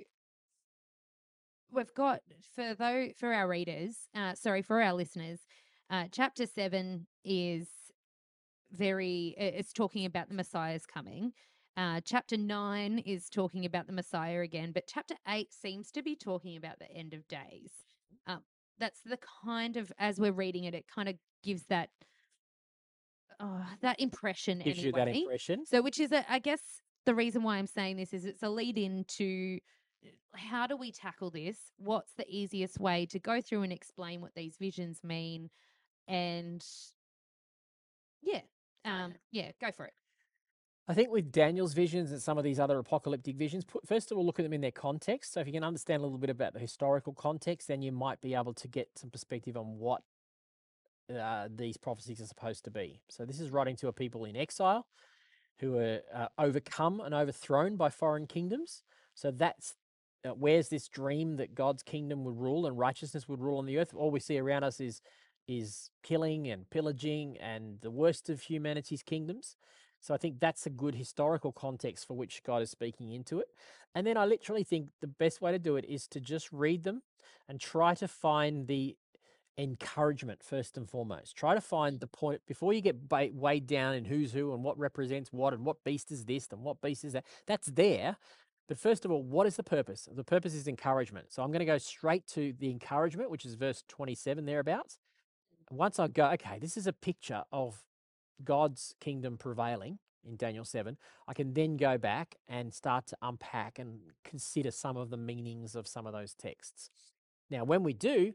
we've got for though for our readers, uh, sorry for our listeners, uh, chapter seven is very it's talking about the Messiah's coming. Uh, chapter nine is talking about the Messiah again, but chapter eight seems to be talking about the end of days. Um, that's the kind of as we're reading it, it kind of gives that uh, that impression Gives anyway. you that impression. So, which is, a, I guess, the reason why I'm saying this is it's a lead into uh, how do we tackle this? What's the easiest way to go through and explain what these visions mean? And yeah, um, yeah, go for it. I think with Daniel's visions and some of these other apocalyptic visions, put, first of all, look at them in their context. So if you can understand a little bit about the historical context, then you might be able to get some perspective on what uh, these prophecies are supposed to be. So this is writing to a people in exile who are uh, overcome and overthrown by foreign kingdoms. So that's uh, where's this dream that God's kingdom would rule and righteousness would rule on the earth? All we see around us is is killing and pillaging and the worst of humanity's kingdoms. So I think that's a good historical context for which God is speaking into it. And then I literally think the best way to do it is to just read them and try to find the encouragement first and foremost. Try to find the point before you get weighed down in who's who and what represents what and what beast is this and what beast is that. That's there. But first of all, what is the purpose? The purpose is encouragement. So I'm going to go straight to the encouragement, which is verse 27 thereabouts. Once I go, okay, this is a picture of God's kingdom prevailing in Daniel 7, I can then go back and start to unpack and consider some of the meanings of some of those texts. Now, when we do,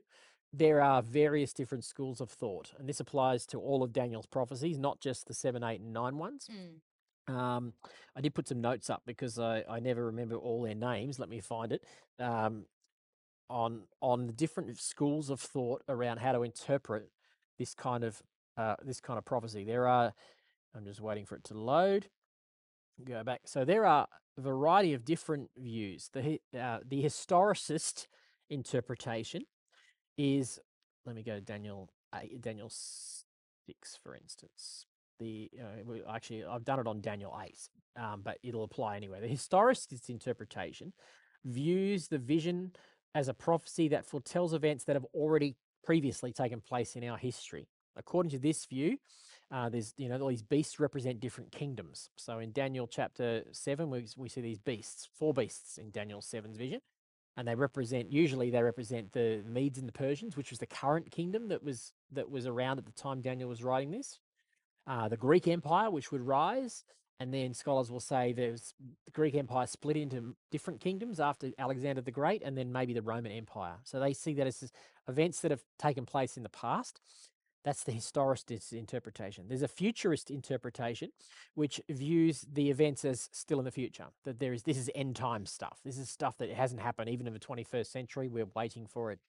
there are various different schools of thought, and this applies to all of Daniel's prophecies, not just the 7, 8, and nine ones. Mm. Um, I did put some notes up because I, I never remember all their names. Let me find it. Um, on on the different schools of thought around how to interpret this kind of uh, this kind of prophecy. There are. I'm just waiting for it to load. Go back. So there are a variety of different views. The uh, the historicist interpretation is. Let me go to Daniel eight, Daniel six, for instance the uh, actually I've done it on Daniel 8, um, but it'll apply anyway. The historicist interpretation views the vision as a prophecy that foretells events that have already previously taken place in our history. According to this view, uh, there's you know all these beasts represent different kingdoms. So in Daniel chapter seven, we we see these beasts, four beasts in Daniel 7's vision, and they represent usually they represent the Medes and the Persians, which was the current kingdom that was that was around at the time Daniel was writing this uh, the Greek Empire, which would rise. And then scholars will say there's the Greek Empire split into different kingdoms after Alexander the Great, and then maybe the Roman Empire. So they see that as events that have taken place in the past. That's the historicist interpretation. There's a futurist interpretation, which views the events as still in the future. That there is this is end time stuff. This is stuff that hasn't happened even in the 21st century. We're waiting for it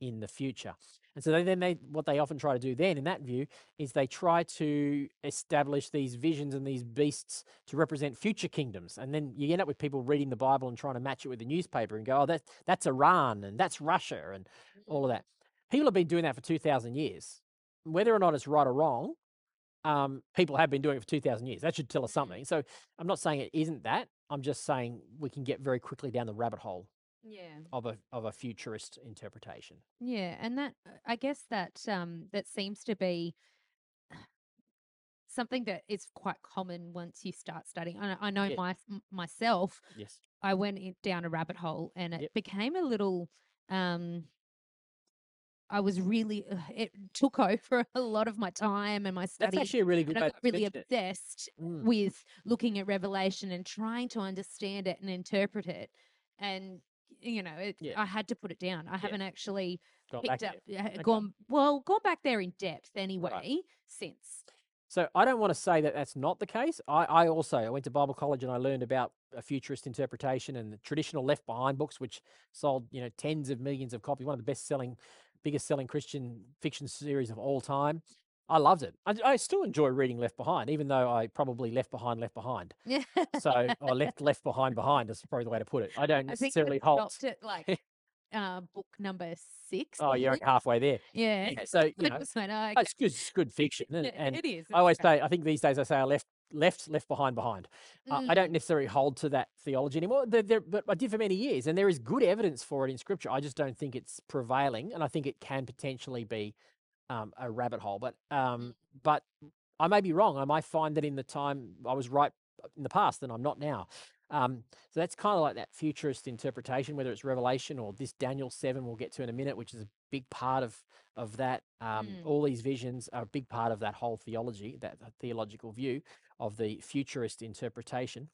in the future. And so they, then they what they often try to do then in that view is they try to establish these visions and these beasts to represent future kingdoms. And then you end up with people reading the Bible and trying to match it with the newspaper and go, oh, that, that's Iran and that's Russia and all of that. People have been doing that for 2,000 years. Whether or not it's right or wrong, um, people have been doing it for 2,000 years. That should tell us something. So I'm not saying it isn't that. I'm just saying we can get very quickly down the rabbit hole Yeah. of a, of a futurist interpretation. Yeah, and that uh, I guess that um that seems to be something that is quite common once you start studying. I, know- I know Yeah. my, myself, Yes. I went in, down a rabbit hole and it Yep. became a little um I was really it took over a lot of my time and my study. That's actually a really good I got really obsessed Mm. with looking at Revelation and trying to understand it and interpret it. And you know, it, Yeah. I had to put it down. I haven't actually Gone picked there. up, uh, Okay. gone well, gone back there in depth anyway since. So I don't want to say that that's not the case. I, I also I went to Bible college and I learned about a futurist interpretation and the traditional Left Behind books, which sold you know tens of millions of copies, one of the best selling, biggest selling Christian fiction series of all time. I loved it. I, I still enjoy reading Left Behind, even though I probably left behind, left behind. Yeah. So or left left behind behind is probably the way to put it. I don't I necessarily hold. stopped at like uh, book number six. Oh, you're halfway there. Yeah. Yeah, so you know, oh, okay. it's good, it's good fiction, and, and it is. I always say, I think these days I say I left, left, left behind, behind. Uh, I Mm. don't necessarily hold to that theology anymore, there, there, but I did for many years, and there is good evidence for it in Scripture. I just don't think it's prevailing, and I think it can potentially be um, a rabbit hole. But um, but I may be wrong. I might find that in the time I was right in the past, and I'm not now. Um, so that's kind of like that futurist interpretation, whether it's Revelation or this Daniel seven we'll get to in a minute, which is a big part of of that. Um, Mm. All these visions are a big part of that whole theology, that that theological view of the futurist interpretation.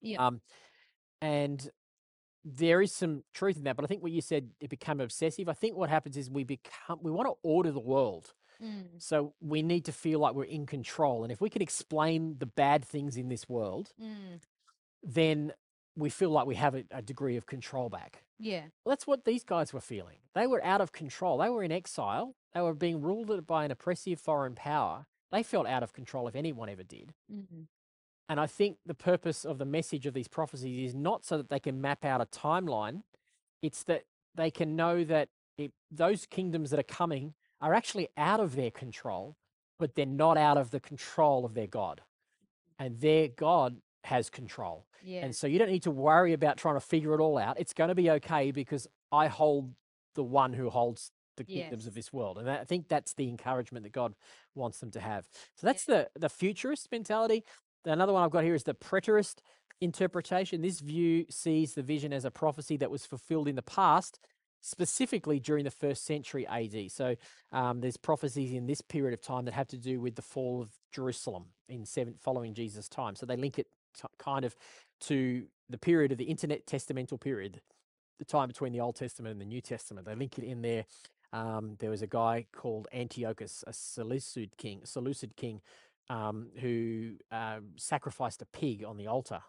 Yeah. Um, and there is some truth in that, but I think what you said it became obsessive. I think what happens is we become we want to order the world. Mm. So we need to feel like we're in control. And if we can explain the bad things in this world, Mm. then we feel like we have a, a degree of control back. Yeah. Well, that's what these guys were feeling. They were out of control. They were in exile. They were being ruled by an oppressive foreign power. They felt out of control if anyone ever did. Mm. And I think the purpose of the message of these prophecies is not so that they can map out a timeline, it's that they can know that it, those kingdoms that are coming are actually out of their control, but they're not out of the control of their God. And their God has control. Yeah. And so you don't need to worry about trying to figure it all out. It's going to be okay because I hold the one who holds the kingdoms of this world. And I think that's the encouragement that God wants them to have. So that's the the futurist mentality. Another one I've got here is the preterist interpretation. This view sees the vision as a prophecy that was fulfilled in the past, specifically during the first century AD. So um, there's prophecies in this period of time that have to do with the fall of Jerusalem in seven following Jesus' time. So they link it kind of to the period of the intertestamental period, the time between the Old Testament and the New Testament. They link it in there. Um, there was a guy called Antiochus, a Seleucid king, Seleucid king, um, who um, sacrificed a pig on the altar,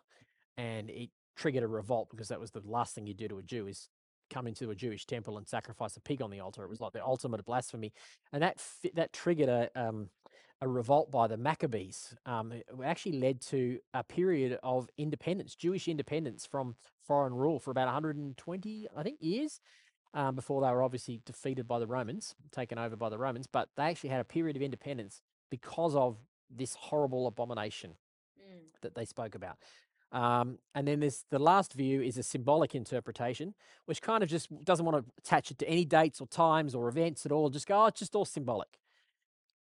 and it triggered a revolt because that was the last thing you do to a Jew is come into a Jewish temple and sacrifice a pig on the altar. It was like the ultimate blasphemy, and that that triggered a um, a revolt by the Maccabees. Um, it actually led to a period of independence, Jewish independence from foreign rule for about 120, I think, years. Um, before they were obviously defeated by the Romans, taken over by the Romans, but they actually had a period of independence because of this horrible abomination Mm. that they spoke about. Um, and then there's the last view is a symbolic interpretation, which kind of just doesn't want to attach it to any dates or times or events at all. Just go, oh, it's just all symbolic.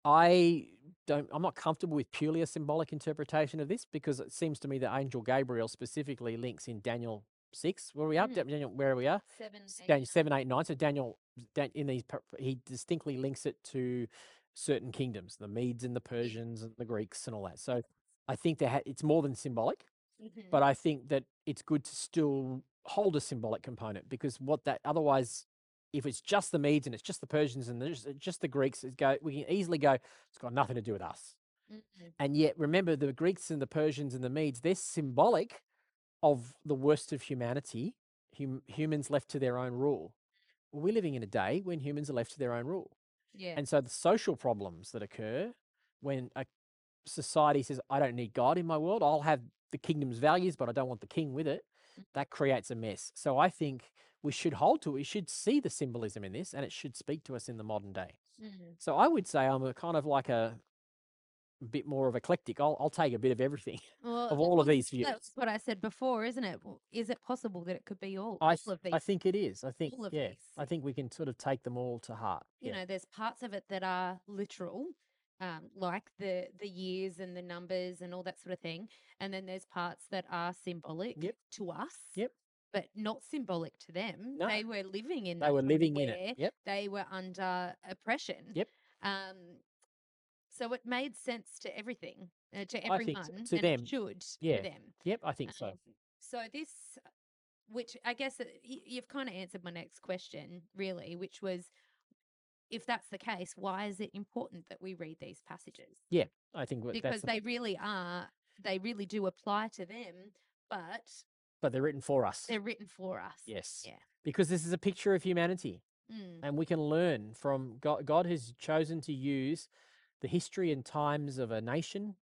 I don't. I'm not comfortable with purely a symbolic interpretation of this because it seems to me that Angel Gabriel specifically links in Daniel six, where are we are, Mm. Daniel, where we are, Seven, eight, Daniel nine. seven, eight, nine. So Daniel, in these, he distinctly links it to certain kingdoms, the Medes and the Persians and the Greeks and all that. So I think that ha- it's more than symbolic, Mhm. but I think that it's good to still hold a symbolic component because what that otherwise, if it's just the Medes and it's just the Persians and there's just the Greeks, it go we can easily go. It's got nothing to do with us. Mhm. And yet, remember, the Greeks and the Persians and the Medes, they're symbolic of the worst of humanity, hum- humans left to their own rule. Well, we're living in a day when humans are left to their own rule. Yeah. And so the social problems that occur when a society says, I don't need God in my world, I'll have the kingdom's values, but I don't want the king with it, Mm. that creates a mess. So I think we should hold to it. We should see the symbolism in this and it should speak to us in the modern day. Mhm. So I would say I'm a kind of like a bit more of eclectic. I'll, I'll take a bit of everything Well, of all of these views. That's what I said before, isn't it? Is it possible that it could be all, I, all of these? I think it is. I think, yeah, these. I think we can sort of take them all to heart. you yeah. know, there's parts of it that are literal, um, like the the years and the numbers and all that sort of thing, and then there's parts that are symbolic Yep. to us. Yep. But not symbolic to them. No. They were living in. they were living in it. Yep. They were under oppression. Yep. Um, so it made sense to everything, uh, to everyone, to and them, it should yeah. to them. Yep. I think so. Um, so this, which I guess uh, you've kind of answered my next question, really, which was, if that's the case, why is it important that we read these passages? Yeah, I think Because the- they really are, they really do apply to them, but but they're written for us. they're written for us. Yes. Yeah. Because this is a picture of humanity. Mm, and we can learn from God. God has chosen to use the history and times of a nation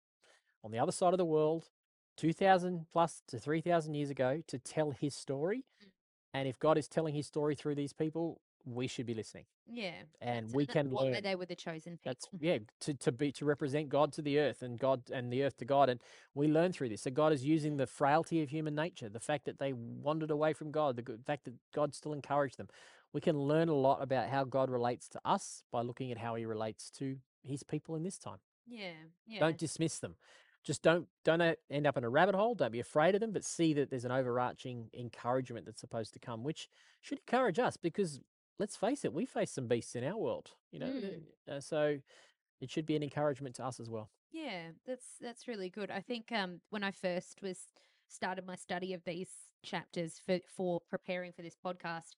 on the other side of the world, 2000 plus to 3000 years ago, to tell his story. Mm. And if God is telling his story through these people, we should be listening. yeah. And we can learn. They were the chosen people. That's yeah, to, to be to represent God to the earth and God and the earth to God. And we learn through this. So God is using the frailty of human nature, the fact that they wandered away from God, the fact that God still encouraged them. We can learn a lot about how God relates to us by looking at how he relates to his people in this time. yeah. Yeah. Don't dismiss them. Just don't don't end up in a rabbit hole. Don't be afraid of them, but see that there's an overarching encouragement that's supposed to come, which should encourage us because let's face it, we face some beasts in our world, you know. Mm. uh, so it should be an encouragement to us as well. Yeah, that's that's really good. I think um, when I first was started my study of these chapters for for preparing for this podcast,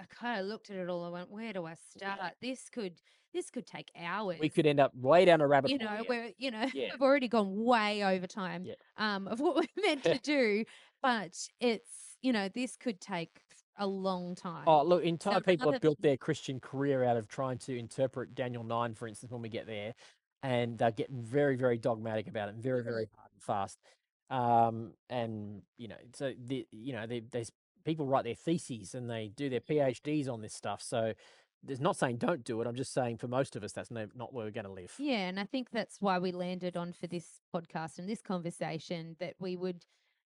I kind of looked at it all. I went, "Where do I start? This could this could take hours." We could end up way down a rabbit you know, we're you know Yeah. we've already gone way over time Yeah. um, of what we're meant to do, but it's you know this could take a long time. Oh, look, entire people have built their Christian career out of trying to interpret Daniel 9, for instance, when we get there. And they're getting very, very dogmatic about it and very, very hard and fast. Um, and, you know, so, the, you know, they, there's people write their theses and they do their PhDs on this stuff. So there's not saying don't do it. I'm just saying for most of us, that's no, not where we're going to live. Yeah, and I think that's why we landed on for this podcast and this conversation that we would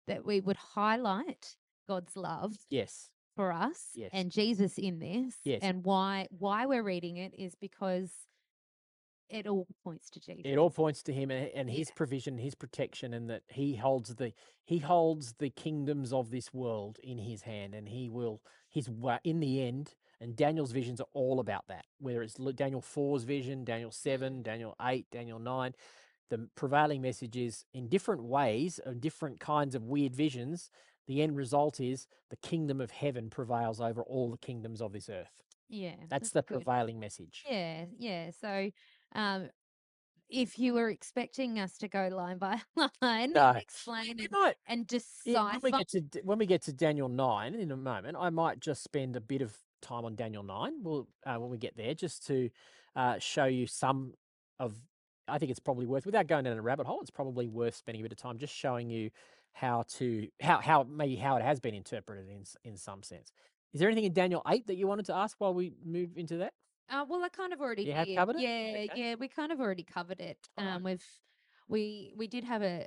that we would highlight God's love Yes. for us Yes. and Jesus in this. Yes. And why why we're reading it is because it all points to Jesus. It all points to him and, and his Yeah. provision, his protection, and that he holds the he holds the kingdoms of this world in his hand, and he will his in the end. And Daniel's visions are all about that. Whether it's Daniel 4's vision, Daniel seven, Daniel eight, Daniel nine, the prevailing message is in different ways, of different kinds of weird visions. The end result is the kingdom of heaven prevails over all the kingdoms of this earth. yeah. That's the good. prevailing message. Yeah, yeah. So um if you were expecting us to go line by line No. and explain and, might and decipher when we get to when we get to Daniel nine in a moment, I might just spend a bit of time on Daniel nine. We'll uh, when we get there, just to uh, show you some of. I think it's probably worth, without going down a rabbit hole, it's probably worth spending a bit of time just showing you how to how how maybe how it has been interpreted in in some sense. Is there anything in Daniel eight that you wanted to ask while we move into that? Uh, well, I kind of already You have did. covered it? Yeah, Okay. yeah, we kind of already covered it. Alright. Um, we've we we did have a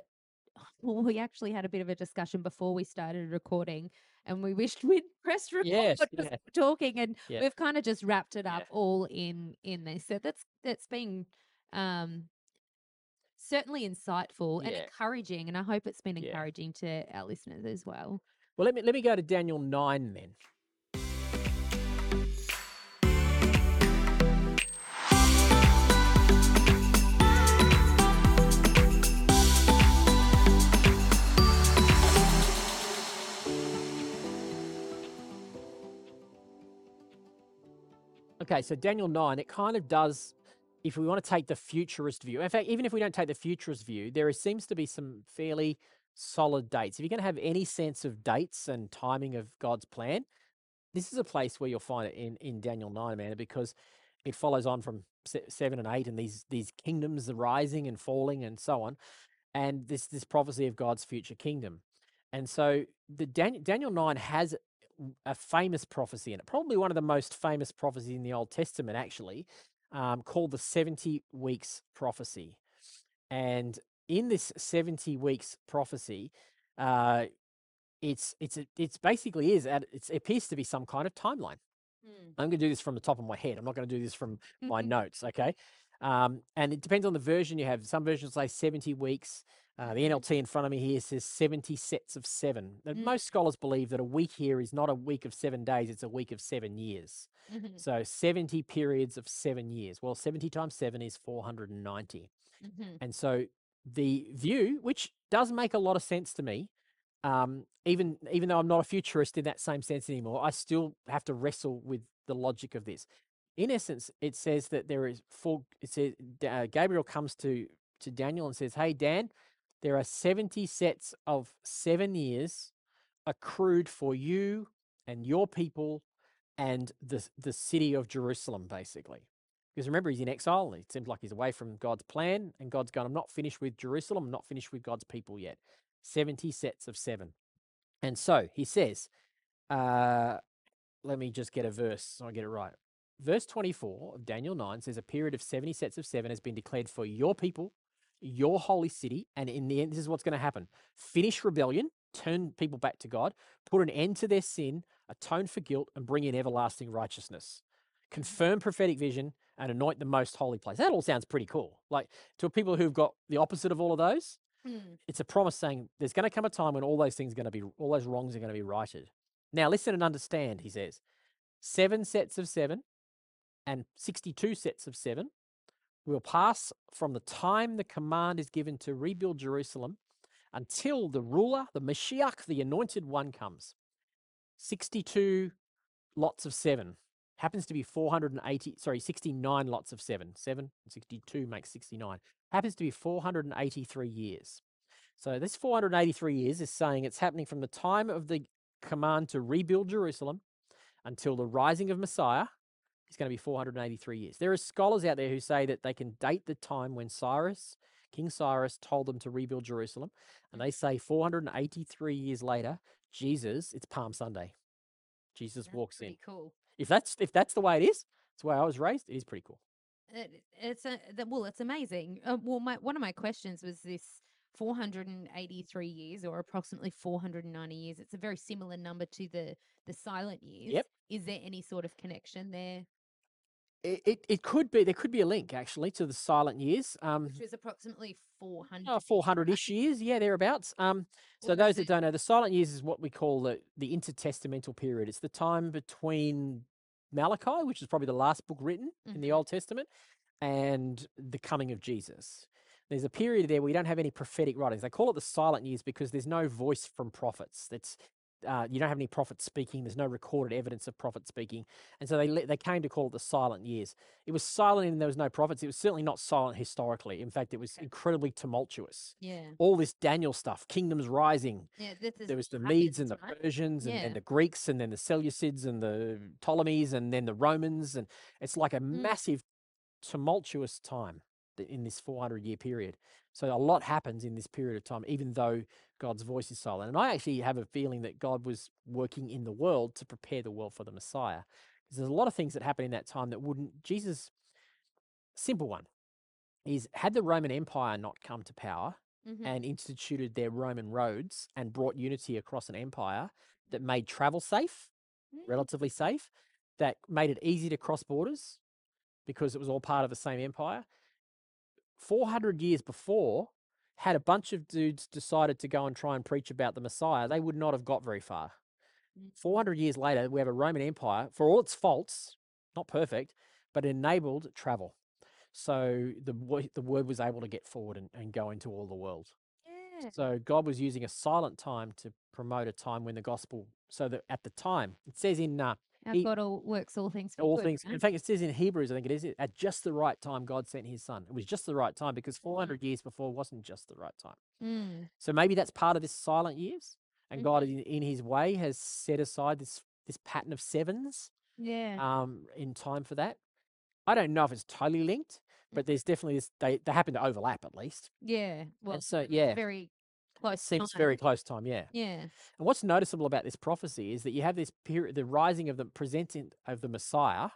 well, we actually had a bit of a discussion before we started recording, and we wished we'd pressed record Yes, because yeah. we're talking, and Yeah. we've kind of just wrapped it Yeah. up all in in this. So that's that's been um certainly insightful and Yeah. encouraging, and I hope it's been Yeah. encouraging to our listeners as well. Well, let me let me go to Daniel nine then. Okay, so Daniel 9, it kind of does, if we want to take the futurist view, in fact, even if we don't take the futurist view, there seems to be some fairly solid dates. If you're going to have any sense of dates and timing of God's plan, this is a place where you'll find it in, in Daniel 9, Amanda, because it follows on from 7 and 8 and these, these kingdoms rising and falling and so on. And this, this prophecy of God's future kingdom. And so the Dan- Daniel 9 has a famous prophecy in it, probably one of the most famous prophecies in the Old Testament, actually, um, called the 70 weeks prophecy. And in this 70 weeks prophecy, uh, it's it's it's basically is at, it appears to be some kind of timeline. I'm going to do this from the top of my head. I'm not going to do this from my notes. Okay. Um, and it depends on the version you have. Some versions say 70 weeks. Uh, the NLT in front of me here says 70 sets of seven. And Mm. Most scholars believe that a week here is not a week of seven days, it's a week of seven years. Mhm, So 70 periods of seven years. Well, 70 times seven is 490. mhm. And so the view, which does make a lot of sense to me, um, even even though I'm not a futurist in that same sense anymore, I still have to wrestle with the logic of this. In essence, it says that there is full. It says uh, Gabriel comes to to Daniel and says, "Hey Dan, there are seventy sets of seven years accrued for you and your people and the the city of Jerusalem, basically." Because remember, he's in exile. It seems like he's away from God's plan, and God's going, I'm not finished with Jerusalem, I'm not finished with God's people yet. 70 sets of seven. And so he says, uh, let me just get a verse so I get it right. Verse 24 of Daniel 9 says, A period of 70 sets of seven has been declared for your people, your holy city. And in the end, this is what's going to happen finish rebellion, turn people back to God, put an end to their sin, atone for guilt, and bring in everlasting righteousness. Confirm prophetic vision and anoint the most holy place. That all sounds pretty cool. Like to people who've got the opposite of all of those, Mm. it's a promise saying there's going to come a time when all those things are going to be all those wrongs are going to be righted. Now listen and understand, he says. Seven sets of seven and 62 sets of seven will pass from the time the command is given to rebuild Jerusalem until the ruler, the Mashiach, the anointed one comes. 62 lots of seven happens to be 480, sorry, 69 lots of seven. Seven and 62 makes 69 happens to be 483 years. So this 483 years is saying it's happening from the time of the command to rebuild Jerusalem until the rising of Messiah is going to be 483 years. There are scholars out there who say that they can date the time when Cyrus, King Cyrus, told them to rebuild Jerusalem, and they say 483 years later, Jesus, it's Palm Sunday. Jesus That's walks in. pretty cool. If that's if that's the way it is, it's the way I was raised. It is pretty cool. It, it's a well, it's amazing. Uh, well, my one of my questions was this 483 years or approximately 490 years. It's a very similar number to the the silent years. Yep. Is there any sort of connection there? It, it, it could be, there could be a link actually to the silent years. Um, Which was approximately 400. oh, 400 ish years, yeah, thereabouts. Um, so, What those that don't know, the silent years is what we call the, the intertestamental period. It's the time between Malachi, which is probably the last book written in the Mhm. Old Testament, and the coming of Jesus. There's a period there where we don't have any prophetic writings. They call it the silent years because there's no voice from prophets. That's uh, you don't have any prophets speaking. There's no recorded evidence of prophets speaking, and so they they came to call it the silent years. It was silent and there was no prophets. It was certainly not silent historically. In fact, it was incredibly tumultuous. Yeah. All this Daniel stuff, kingdoms rising. Yeah. This is There was the Medes and the right? Persians and, Yeah. and the Greeks and then the Seleucids and the Ptolemies and then the Romans and it's like a Mm. massive tumultuous time in this 400 year period. So a lot happens in this period of time, even though God's voice is silent. And I actually have a feeling that God was working in the world to prepare the world for the Messiah. Because there's a lot of things that happen in that time that wouldn't, Jesus, simple one, is had the Roman Empire not come to power, Mhm. and instituted their Roman roads and brought unity across an empire that made travel safe, Mm. relatively safe, that made it easy to cross borders because it was all part of the same empire. 400 years before, had a bunch of dudes decided to go and try and preach about the Messiah, they would not have got very far. Mm. 400 years later, we have a Roman Empire, for all its faults, not perfect, but enabled travel. So the, the word was able to get forward and, and go into all the world. Yeah. So God was using a silent time to promote a time when the gospel. So that at the time, it says in uh, Our he- God all works all things for all good, things. In fact, it says in Hebrews, I think it is, at just the right time, God sent His Son. It was just the right time because 400 years before wasn't just the right time. Mm. So maybe that's part of this silent years, and God, in, in His way, has set aside this this pattern of sevens Yeah. um, in time for that. I don't know if it's totally linked, but there's definitely this. They they happen to overlap at least. yeah. Well, so, yeah. Very close. Seems time. very close time, yeah. Yeah. And what's noticeable about this prophecy is that you have this period, the rising of the presenting of the Messiah,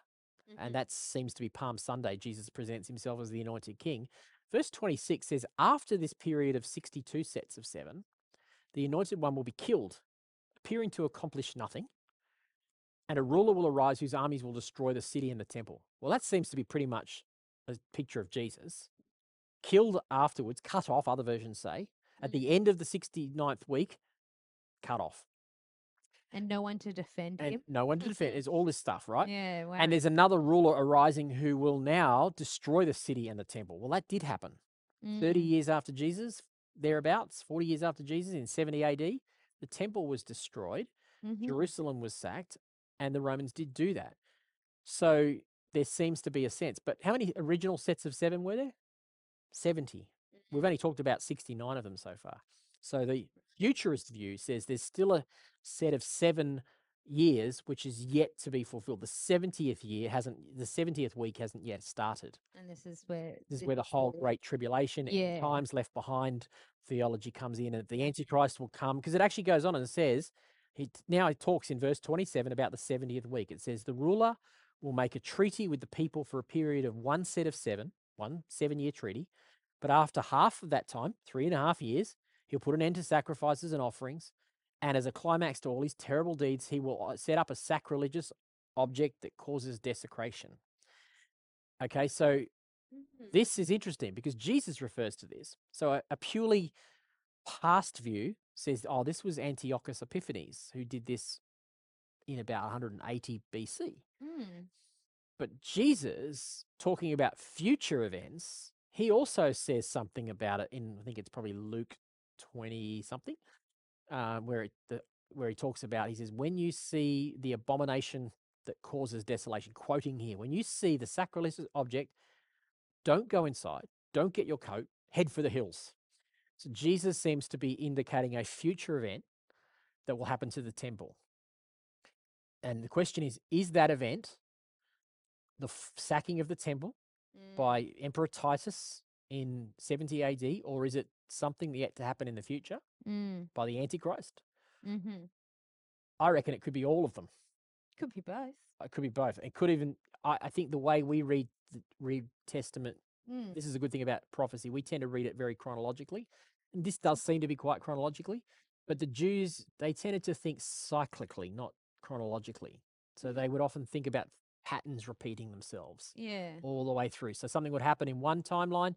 Mhm. and that seems to be Palm Sunday. Jesus presents himself as the anointed king. Verse 26 says, After this period of 62 sets of seven, the anointed one will be killed, appearing to accomplish nothing, and a ruler will arise whose armies will destroy the city and the temple. Well, that seems to be pretty much a picture of Jesus. Killed afterwards, cut off, other versions say. At the end of the 69th week, cut off. and no one to defend And him. no one to defend. There's all this stuff, right? Yeah. Wow. And there's another ruler arising who will now destroy the city and the temple. Well, that did happen. 30 Mm. years after Jesus, thereabouts, 40 years after Jesus in 70 AD, the temple was destroyed, Mhm. Jerusalem was sacked, and the Romans did do that. So there seems to be a sense. But how many original sets of seven were there? 70. We've only talked about 69 of them so far. So the futurist view says there's still a set of seven years which is yet to be fulfilled. The 70th year hasn't, the 70th week hasn't yet started. And this is where This is where the whole great tribulation, Yeah. times left behind theology comes in, and the Antichrist will come because it actually goes on and says, he now he talks in verse 27 about the 70th week. It says, The ruler will make a treaty with the people for a period of one set of seven, one seven year treaty. But after half of that time, three and a half years, he'll put an end to sacrifices and offerings. And as a climax to all his terrible deeds, he will uh, set up a sacrilegious object that causes desecration. Okay, so Mhm. this is interesting because Jesus refers to this. So a, a purely past view says, oh, this was Antiochus Epiphanes who did this in about 180 BC. Mm. But Jesus, talking about future events, he also says something about it in, I think it's probably Luke 20 something, uh, where, it, the, where he talks about, he says, when you see the abomination that causes desolation, quoting here, when you see the sacrilegious object, don't go inside, don't get your coat, head for the hills. So Jesus seems to be indicating a future event that will happen to the temple. And the question is is that event the sacking of the temple Mm. by Emperor Titus in 70 AD, or is it something yet to happen in the future Mm. by the Antichrist? Mm-hmm. I reckon it could be all of them. Could be both. It could be both. It could even, I, I think the way we read the read Testament, Mm. this is a good thing about prophecy. We tend to read it very chronologically. And this does seem to be quite chronologically, but the Jews they tended to think cyclically, not chronologically. So they would often think about patterns repeating themselves Yeah. all the way through. So something would happen in one timeline,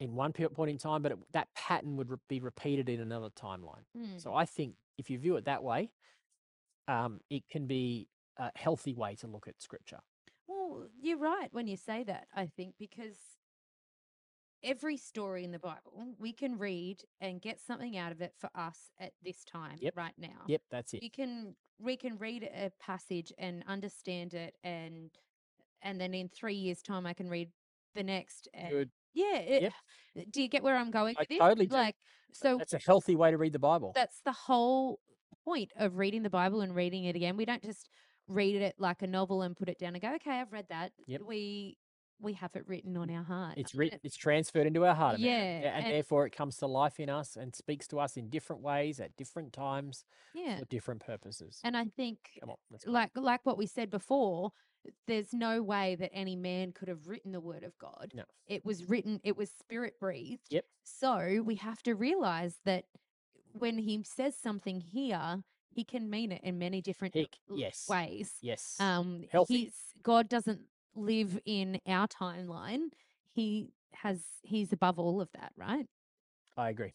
in one point in time, but it, that pattern would re- be repeated in another timeline. Mm. So I think if you view it that way, um, it can be a healthy way to look at scripture. Well, you're right when you say that, I think, because every story in the Bible we can read and get something out of it for us at this time, Yep. right now. Yep, that's it. You can we can read a passage and understand it and and then in three years' time I can read the next and Good. yeah, it, Yep. Uh, do you get where I'm going I with this? totally do. Like so That's a healthy way to read the Bible. that's the whole point of reading the Bible and reading it again. We don't just read it like a novel and put it down and go, okay, I've read that. Yep. We we have it written on our heart. It's written, it's transferred into our heart, Yeah, and, and- therefore it comes to life in us and speaks to us in different ways at different times Yeah. for different purposes. And I think on, like like what we said before, there's no way that any man could have written the word of God. No. It was written, it was spirit breathed. Yep. So we have to realize that when he says something here, he can mean it in many different He yes. ways. Yes. Um Healthy. he's God doesn't live in our timeline. He has he's above all of that, right? I agree.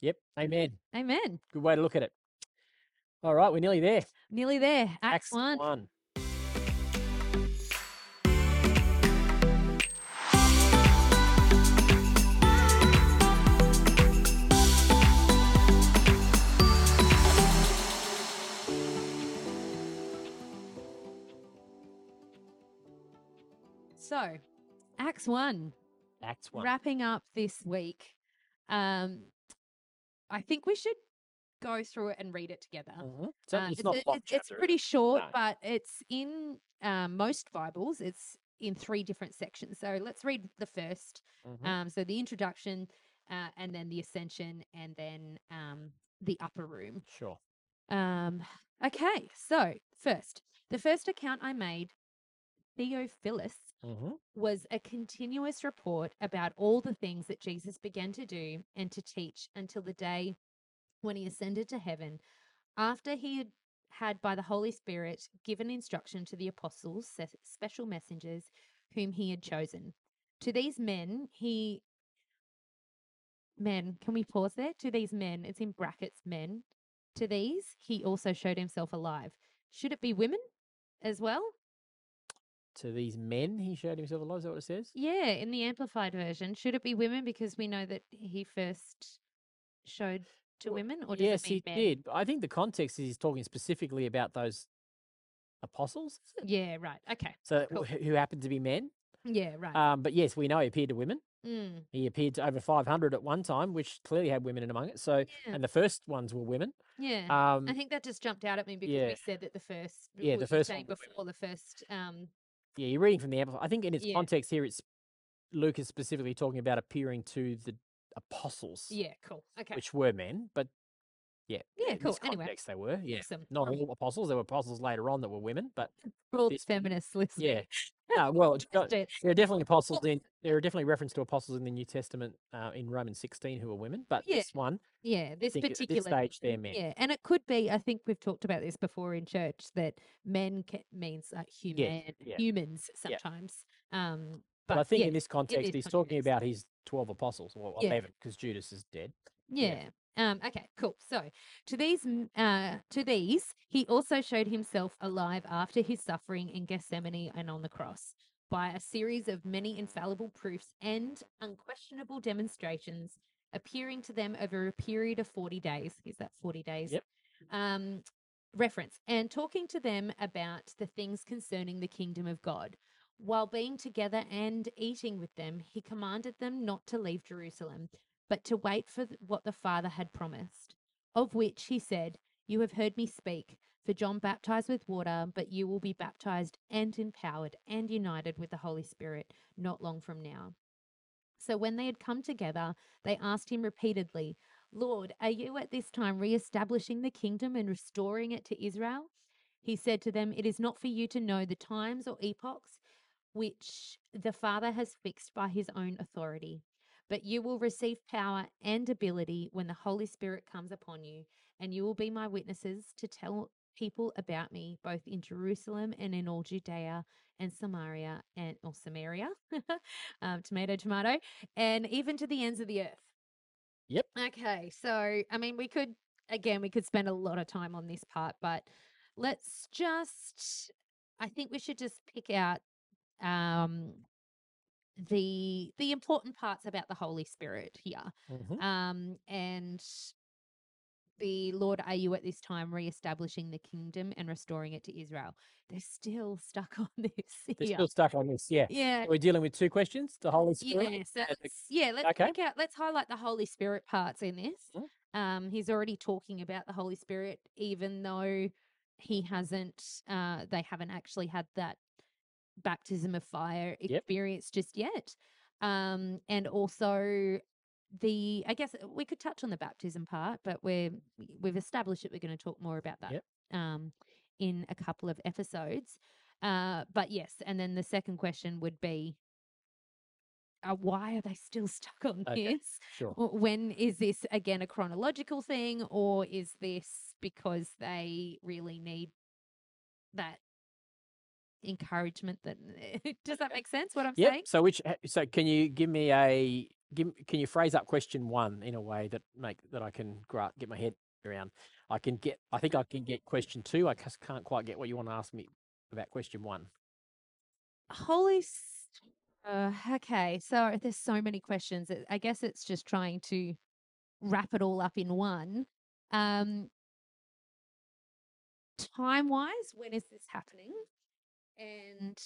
Yep. Amen. Amen. Good way to look at it. All right, we're nearly there. Nearly there. Acts, Acts one. 1. So, Acts one. Acts 1. wrapping up this week, um, I think we should go through it and read it together. Mhm. So Uh, it's not a- it's, it's pretty short, No. but it's in um, most Bibles. It's in three different sections. So let's read the first. Mhm. Um, so the introduction, uh, and then the ascension, and then um, the upper room. Sure. Um, okay, so first, the first account I made, Theophilus, hmm was a continuous report about all the things that Jesus began to do and to teach until the day when he ascended to heaven, after he had had by the Holy Spirit given instruction to the apostles, special messengers whom he had chosen. To these men, he men, can we pause there? To these men, it's in brackets, men. To these, he also showed himself alive. Should it be women as well? To these men, he showed himself alive. Is that what it says? Yeah, in the amplified version, should it be women because we know that he first showed to women, or yes, it mean he men? did. I think the context is he's talking specifically about those apostles. Yeah, right. Okay. So Cool. who happened to be men. Yeah, right. Um, but yes, we know he appeared to women. mm, He appeared to over 500 at one time, which clearly had women in among it. So, yeah, and the first ones were women. yeah. Um, I think that just jumped out at me because yeah. we said that the first. Yeah, the first saying were women. before the first. Um, yeah, you're reading from the Amplified. I think in its Yeah. context here, it's Luke is specifically talking about appearing to the apostles, yeah, cool. Okay. which were men. But yeah, yeah, in cool. this Anyway, context, they were. Yeah, awesome. not Um, all apostles. There were apostles later on that were women, but for all this- feminists listening. yeah. No, well, got- uh, there are definitely apostles in. There are definitely reference to apostles in the New Testament uh, in Romans 16 who are women, but Yeah. this one, Yeah, this think at this particular stage they're men. Yeah, and it could be. I think we've talked about this before in church that men means like human yeah. humans Yeah. sometimes. Um, but, but, I think in this context, this he's talking about his 12 apostles, or Yeah. 11, because Judas is dead. yeah. Um, okay, cool. So to these, uh, to these, he also showed himself alive after his suffering in Gethsemane and on the cross by a series of many infallible proofs and unquestionable demonstrations, appearing to them over a period of forty days. Is that forty days? Yep. Um, reference and talking to them about the things concerning the kingdom of God. While being together and eating with them, he commanded them not to leave Jerusalem, but to wait for what the Father had promised, of which he said, You have heard me speak. For John baptized with water, but you will be baptized and empowered and united with the Holy Spirit not long from now. So when they had come together, they asked him repeatedly, Lord, are you at this time re-establishing the kingdom and restoring it to Israel? He said to them, It is not for you to know the times or epochs which the Father has fixed by his own authority. But you will receive power and ability when the Holy Spirit comes upon you, and you will be my witnesses to tell people about me both in Jerusalem and in all Judea and Samaria and or Samaria, um, tomato, tomato, and even to the ends of the earth. Yep. Okay, so I mean, we could again, we could spend a lot of time on this part, but let's just. I think we should just pick out um, the the important parts about the Holy Spirit here. Mhm. Um, and the Lord, are you at this time reestablishing the kingdom and restoring it to Israel? They're still stuck on this. They're still stuck on this. Yeah. yeah. We're dealing with two questions the Holy Spirit. Yeah, so the- let's, yeah, let's okay. out, let's highlight the Holy Spirit parts in this. Mhm. Um, he's already talking about the Holy Spirit, even though he hasn't, uh, they haven't actually had that baptism of fire Yep. experience just yet. Um, and also the, I guess we could touch on the baptism part, but we're we've established that we're going to talk more about that Yep. um, in a couple of episodes. Uh, but yes, and then the second question would be, uh, why are they still stuck on Okay. this? Sure. When is this again a chronological thing, or is this because they really need that encouragement? That does that make sense? What I'm Yep. saying? So which so can you give me a give can you phrase up question one in a way that make that I can get my head around? I can get I think I can get question two. I just can't quite get what you want to ask me about question one. Holy. Uh, okay, so there's so many questions. I guess it's just trying to wrap it all up in one. Um, time wise, when is this happening? And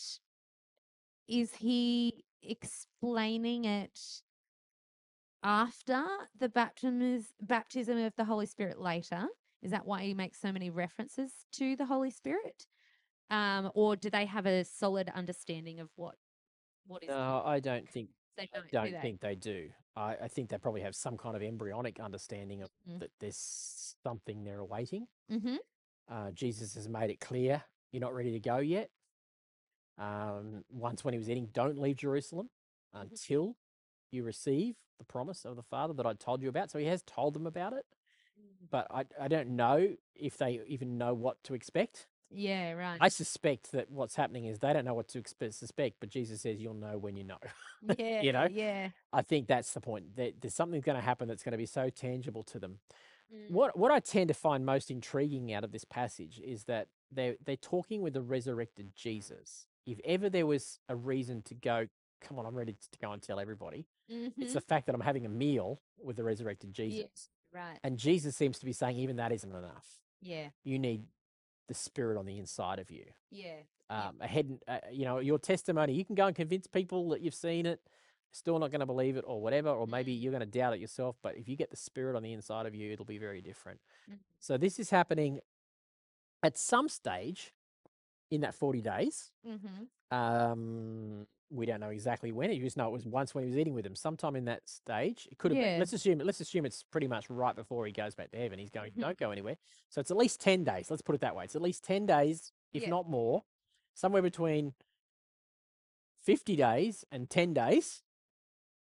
is he explaining it after the baptism baptism of the Holy Spirit later? Is that why he makes so many references to the Holy Spirit? Um, or do they have a solid understanding of what what is No, I don't think they don't, do don't they? think they do. I, I think they probably have some kind of embryonic understanding of Mm. that there's something they're awaiting. Mm-hmm. Uh, Jesus has made it clear you're not ready to go yet. Um, once when he was eating, don't leave Jerusalem Mm-hmm. until you receive the promise of the Father that I told you about. So he has told them about it, but I, I don't know if they even know what to expect. Yeah, right. I suspect that what's happening is they don't know what to expect, suspect, but Jesus says you'll know when you know. yeah, you know? Yeah. I think that's the point. That there's something going to happen that's going to be so tangible to them. Mm. What what I tend to find most intriguing out of this passage is that they they're talking with the resurrected Jesus. If ever there was a reason to go, come on, I'm ready to go and tell everybody. It's Mhm. the fact that I'm having a meal with the resurrected Jesus. Yes, Right. And Jesus seems to be saying even that isn't enough. Yeah. You need the spirit on the inside of you. Yeah. Yeah. Um, ahead, uh, you know, your testimony. You can go and convince people that you've seen it, still not going to believe it, or whatever, or maybe Mm. you're going to doubt it yourself. But if you get the spirit on the inside of you, it'll be very different. Mhm. So this is happening at some stage in that 40 days. Mm-hmm. Um, we don't know exactly when. You just know it was once when he was eating with them, sometime in that stage. It could have Yeah. been. Let's assume. Let's assume it's pretty much right before he goes back to heaven. He's going, Mhm. don't go anywhere. So it's at least ten days. Let's put it that way. It's at least ten days, if Yeah. not more, somewhere between fifty days and ten days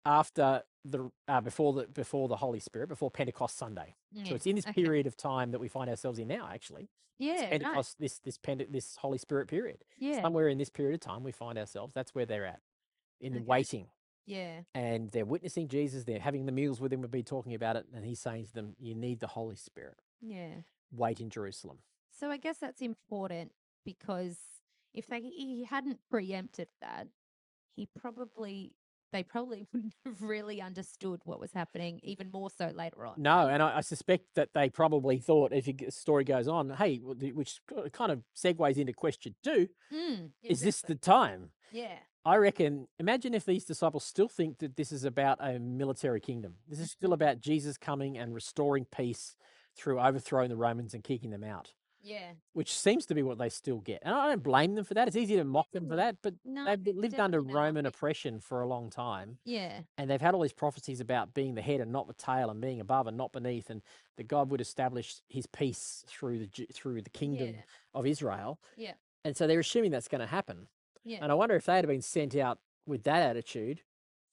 after the uh, before the before the Holy Spirit, before Pentecost Sunday. So it's in this okay. period of time that we find ourselves in now. Actually, It's Yeah. Right. Pentecost. This this Pente- this Holy Spirit period Yeah. somewhere in this period of time we find ourselves that's where they're at in Okay. waiting Yeah. and they're witnessing jesus they're having the meals with him we've been talking about it and he's saying to them you need the holy spirit Yeah. wait in jerusalem So I guess that's important because if they he hadn't preempted that, he probably they probably wouldn't have really understood what was happening, even more so later on. no and i, I suspect that they probably thought as the story goes on hey which kind of segues into question two Mm, is this the time yeah? I reckon, imagine if these disciples still think that this is about a military kingdom. This is still about Jesus coming and restoring peace through overthrowing the Romans and kicking them out. Yeah. which seems to be what they still get. And I don't blame them for that. It's easy to mock them for Mm. that, but No, they've lived under not. Roman oppression for a long time, Yeah. and they've had all these prophecies about being the head and not the tail, and being above and not beneath, and that God would establish His peace through the through the kingdom Yeah. of Israel. Yeah. And so they're assuming that's going to happen. Yeah. And I wonder if they had been sent out with that attitude,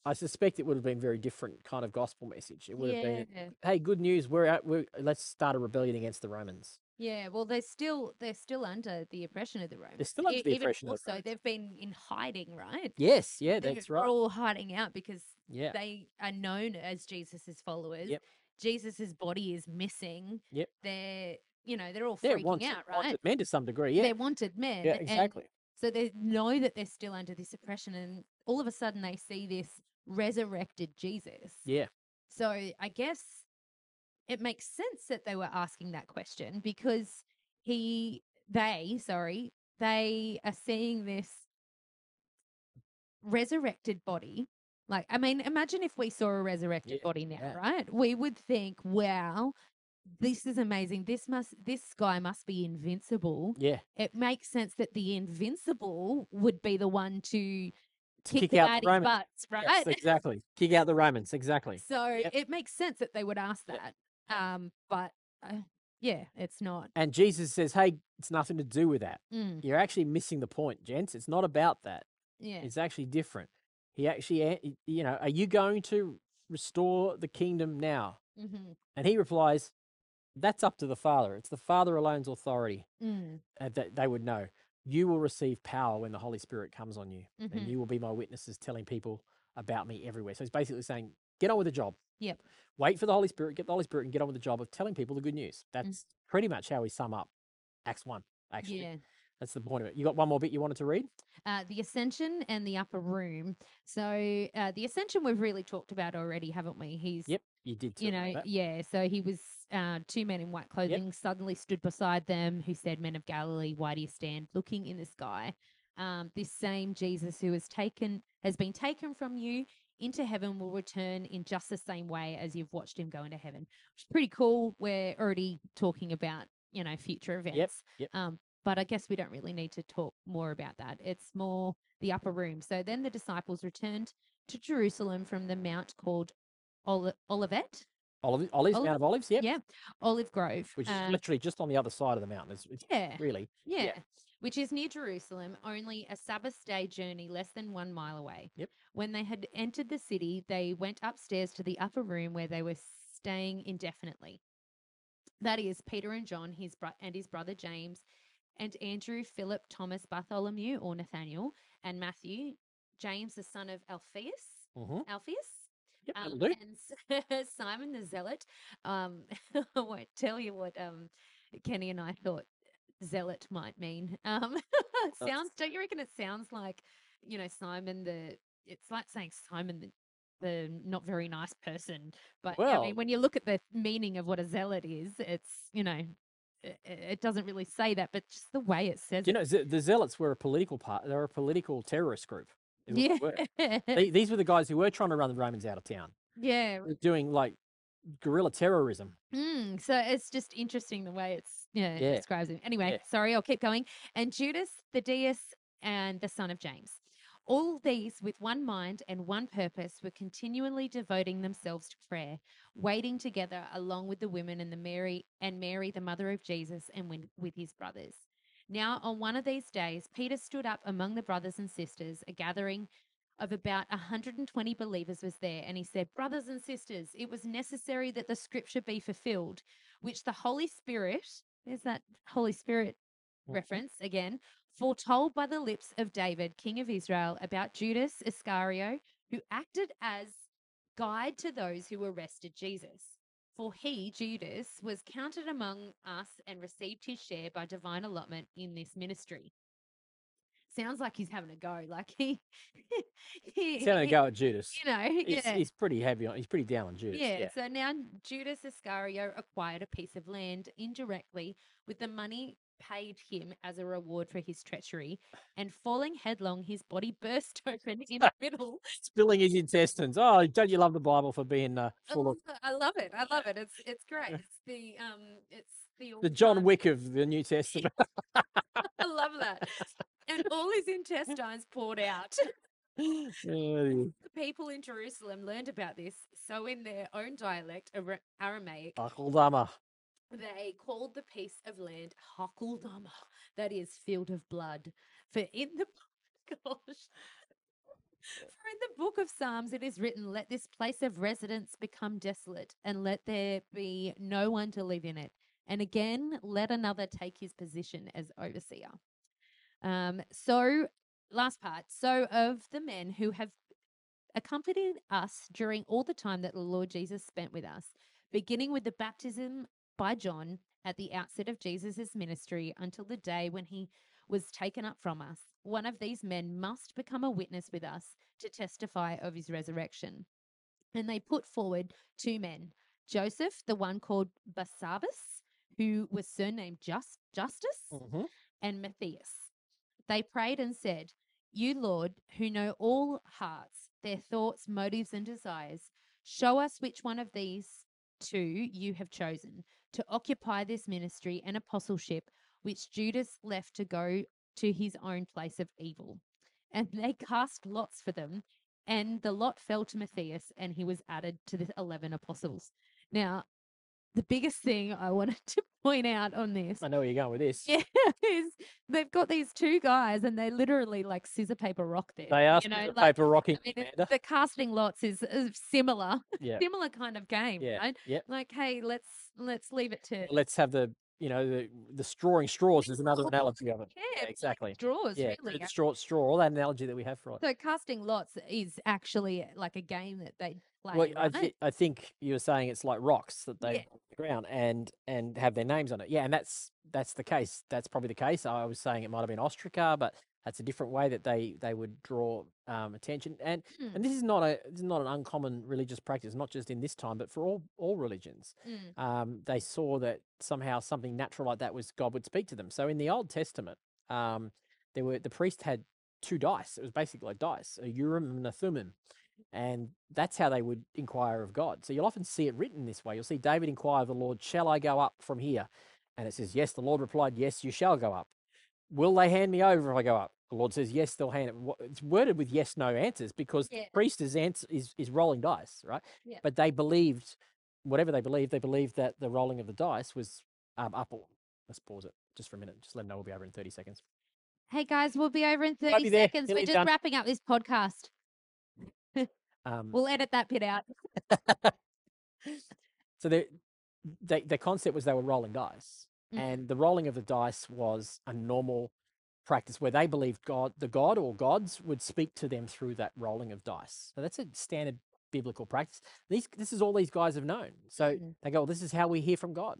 I suspect it would have been very different kind of gospel message. It would have yeah. been, hey, good news, we're out, we're, let's start a rebellion against the Romans. Yeah, well, they're still they're still under the oppression of the Romans. They're still under E- the even oppression of the so, they've been in hiding, right? Yes, yeah, that's right. They're that's right. all hiding out because Yeah, they are known as Jesus's followers. Yep. Jesus's body is missing. Yep. They're you know they're all they're freaking wanted, out, right? wanted men to some degree. Yeah, They're wanted men. yeah, exactly. so they know that they're still under this oppression, and all of a sudden they see this resurrected Jesus. Yeah, So I guess it makes sense that they were asking that question because he, they, sorry, they are seeing this resurrected body. Like, I mean, imagine if we saw a resurrected Yeah, body now, yeah. right? We would think, wow, this is amazing. This must, this guy must be invincible. yeah. It makes sense that the invincible would be the one to kick, kick the out the Romans. butts, right? Yes, exactly. Kick out the Romans. Exactly. So Yep. it makes sense that they would ask that. Um, but uh, yeah, it's not. And Jesus says, hey, it's nothing to do with that. Mm, You're actually missing the point, gents. It's not about that. yeah. It's actually different. He actually, you know, are you going to restore the kingdom now? hmm And he replies, that's up to the Father. It's the Father alone's authority Mm, uh, that they would know. You will receive power when the Holy Spirit comes on you, mhm. and you will be my witnesses, telling people about me everywhere. So he's basically saying, get on with the job. Yep. Wait for the Holy Spirit, get the Holy Spirit, and get on with the job of telling people the good news. That's pretty much how we sum up Acts 1, actually. Yeah. That's the point of it. You got one more bit you wanted to read? Uh, the ascension and the upper room. So uh, the ascension we've really talked about already, haven't we? He's Yep, you did. you know, yeah. So he was uh, two men in white clothing suddenly stood beside them, who said, "Men of Galilee, why do you stand looking in the sky?" Um, this same Jesus who has taken has been taken from you into heaven will return in just the same way as you've watched him go into heaven. Which is pretty cool. We're already talking about you know future events. yep. Um, but I guess we don't really need to talk more about that. It's more the upper room. So then the disciples returned to Jerusalem from the mount called Oli- Olivet. Olive, Olives, Olive- Mount of Olives, yep. Yeah, Olive Grove. Which is uh, literally just on the other side of the mountain. It's, it's yeah, really. yeah, which is near Jerusalem, only a Sabbath day journey less than one mile away. Yep. When they had entered the city, they went upstairs to the upper room where they were staying indefinitely. That is Peter and John, his bro- and his brother James, and Andrew, Philip, Thomas, Bartholomew or Nathaniel, and Matthew, James the son of Alphaeus. hmm Alphaeus. Yep, um, and Simon the Zealot. Um, I won't tell you what um, Kenny and I thought zealot might mean. Um, it sounds. Don't you reckon it sounds like you know Simon the? It's like saying Simon the. The not very nice person, but I mean, when you look at the meaning of what a zealot is, it's you know, it, it doesn't really say that, but just the way it says you know, Ze- the Zealots were a political part. They were a political terrorist group. is what it. they were. yeah, They- these were the guys who were trying to run the Romans out of town, yeah, doing like guerrilla terrorism. Mm, so it's just interesting the way it's yeah, it Yeah. describes him. Anyway, Yeah. sorry, I'll keep going. And Judas, Thaddaeus, and the son of James. All these, with one mind and one purpose, were continually devoting themselves to prayer, waiting together along with the women and the Mary and Mary, the mother of Jesus, and with his brothers. Now, on one of these days, Peter stood up among the brothers and sisters. A gathering of about 120 believers was there, and he said, Brothers and sisters, it was necessary that the scripture be fulfilled, which the Holy Spirit, there's that Holy Spirit Mhm. reference again, foretold by the lips of David, king of Israel, about Judas Iscariot, who acted as guide to those who arrested Jesus. For he, Judas, was counted among us and received his share by divine allotment in this ministry. Sounds like he's having a go. Like he, he, He's having a go at Judas. You know, He's, yeah. he's pretty heavy on. He's pretty down on Judas. Yeah, Yeah. so now Judas Iscariot acquired a piece of land indirectly with the money paid him as a reward for his treachery, and falling headlong, his body burst open in the middle. Spilling his intestines. Oh, don't you love the Bible for being uh, full of I love it. I love it. It's it's great. It's the um, it's the the John Wick of the New Testament? I love that. And all his intestines poured out. The people in Jerusalem learned about this, so in their own dialect, Ara- Aramaic, Akeldama. They called the piece of land Hakeldama, that is, field of blood. For in the gosh, For in the book of Psalms it is written, Let this place of residence become desolate, and let there be no one to live in it. And again, let another take his position as overseer. Um, so, last part. So, of the men who have accompanied us during all the time that the Lord Jesus spent with us, beginning with the baptism by John at the outset of Jesus' ministry until the day when he was taken up from us, one of these men must become a witness with us to testify of his resurrection. And they put forward two men Joseph, the one called Barsabas, who was surnamed Just, Justus, Mhm. and Matthias. They prayed and said, You, Lord, who know all hearts, their thoughts, motives, and desires, show us which one of these two you have chosen to occupy this ministry and apostleship, which Judas left to go to his own place of evil. And they cast lots for them, and the lot fell to Matthias, and he was added to the 11 apostles. Now, the biggest thing I wanted to point out on this I know where you're going with this. yeah, is they've got these two guys and they literally like scissor paper rock there. They are you know, scissor like, paper rocking, I mean, the casting lots is similar, Yeah. similar kind of game, Yeah. right? Yep. Like, hey, let's let's leave it to Let's have the you know the the strawing straws is another analogy of it. yeah, like exactly. draws, Yeah, really. straw straw. All that analogy that we have for it. So casting lots is actually like a game that they play, Well, I, right? thi- I think you were saying it's like rocks that they Yeah. the ground and and have their names on it. Yeah, and that's that's the case. That's probably the case. I was saying it might have been ostraca, but that's a different way that they they would draw um, attention. And Hmm. and this is not a this is not an uncommon religious practice, not just in this time, but for all all religions. Mm, Um, they saw that somehow something natural like that was God would speak to them. So in the Old Testament, um, there were the priest had two dice. It was basically like dice, a urim and a thummim. And that's how they would inquire of God. So you'll often see it written this way. You'll see David inquire of the Lord, Shall I go up from here? And it says, Yes. The Lord replied, Yes, you shall go up. Will they hand me over if I go up? The Lord says, Yes, they'll hand it. It's worded with yes, no answers because Yeah. the priest is, answer, is, is rolling dice, right? Yeah. But they believed, whatever they believed, they believed that the rolling of the dice was um, up or. Let's pause it just for a minute. Just let them know we'll be over in 30 seconds. Hey guys, we'll be over in 30 seconds. We're just done. wrapping up this podcast. Um, We'll edit that bit out. so the, they, the concept was they were rolling dice, Mm. and the rolling of the dice was a normal practice where they believed God, the God or gods, would speak to them through that rolling of dice. So that's a standard biblical practice. These, this is all these guys have known. So Mm. they go, well, "This is how we hear from God."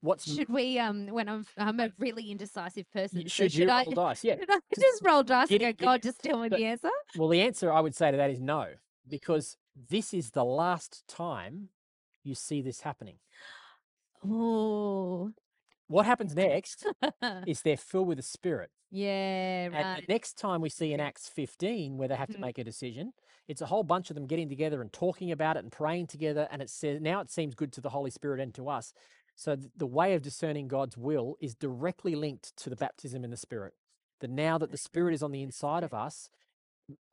What's m- Should we, um, when I'm, I'm a really indecisive person, y- so should you should I, roll dice? Yeah. should I just roll dice and go, God, just tell me But- the answer? Well, the answer I would say to that is no, because this is the last time you see this happening. Oh, What happens next is they're filled with the Spirit. yeah, And right. the next time we see in Acts 15, where they have to Mhm. make a decision, it's a whole bunch of them getting together and talking about it and praying together. And it says, now it seems good to the Holy Spirit and to us. So th- the way of discerning God's will is directly linked to the baptism in the Spirit. That now that the Spirit is on the inside of us,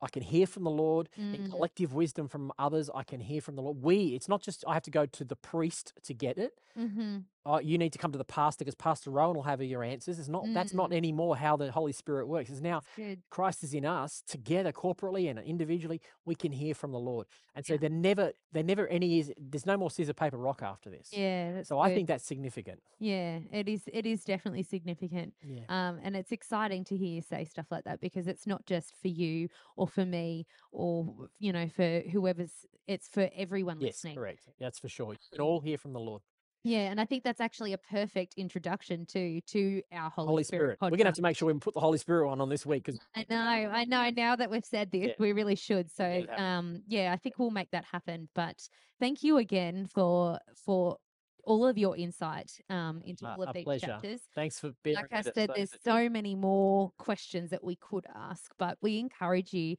I can hear from the Lord Mm. collective wisdom from others. I can hear from the Lord. We, it's not just I have to go to the priest to get it. Mm-hmm. Oh, you need to come to the pastor because Pastor Rohan will have your answers. It's not that's not anymore how the Holy Spirit works. It's now Christ is in us together corporately and individually. We can hear from the Lord, and so Yeah. there never there never any is there's no more scissor paper rock after this. Yeah, So I think that's significant. yeah, it is. It is definitely significant. Yeah. Um, and it's exciting to hear you say stuff like that because it's not just for you or for me or you know for whoever's. It's for everyone listening. Yes, listening. correct. That's for sure. You can all hear from the Lord. Yeah, and I think that's actually a perfect introduction to to our Holy, Holy Spirit. We're gonna have to make sure we put the Holy Spirit one on this week because I know, I know. Now that we've said this, Yeah. we really should. So, it um, yeah, I think we'll make that happen. But thank you again for for all of your insight um into Uh, all of these pleasure. chapters. thanks for being. Like I said, there's so many more questions that we could ask, but we encourage you.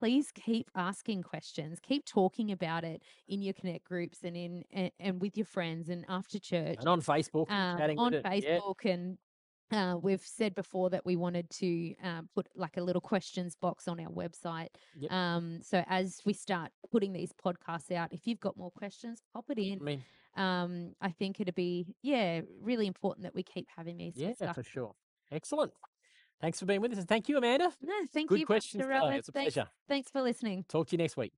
Please keep asking questions. Keep talking about it in your connect groups and in and, and with your friends and after church and on Facebook, um, on it. Yeah. Facebook and uh, we've said before that we wanted to um, put like a little questions box on our website. Yep. Um, so as we start putting these podcasts out, if you've got more questions, pop it I in. mean, Um, I think it'd be yeah really important that we keep having these yeah, stuff. for sure. Excellent. Thanks for being with us. And thank you, Amanda. No, thank Good you, questions today. It's a Thanks, pleasure. thanks for listening. Talk to you next week.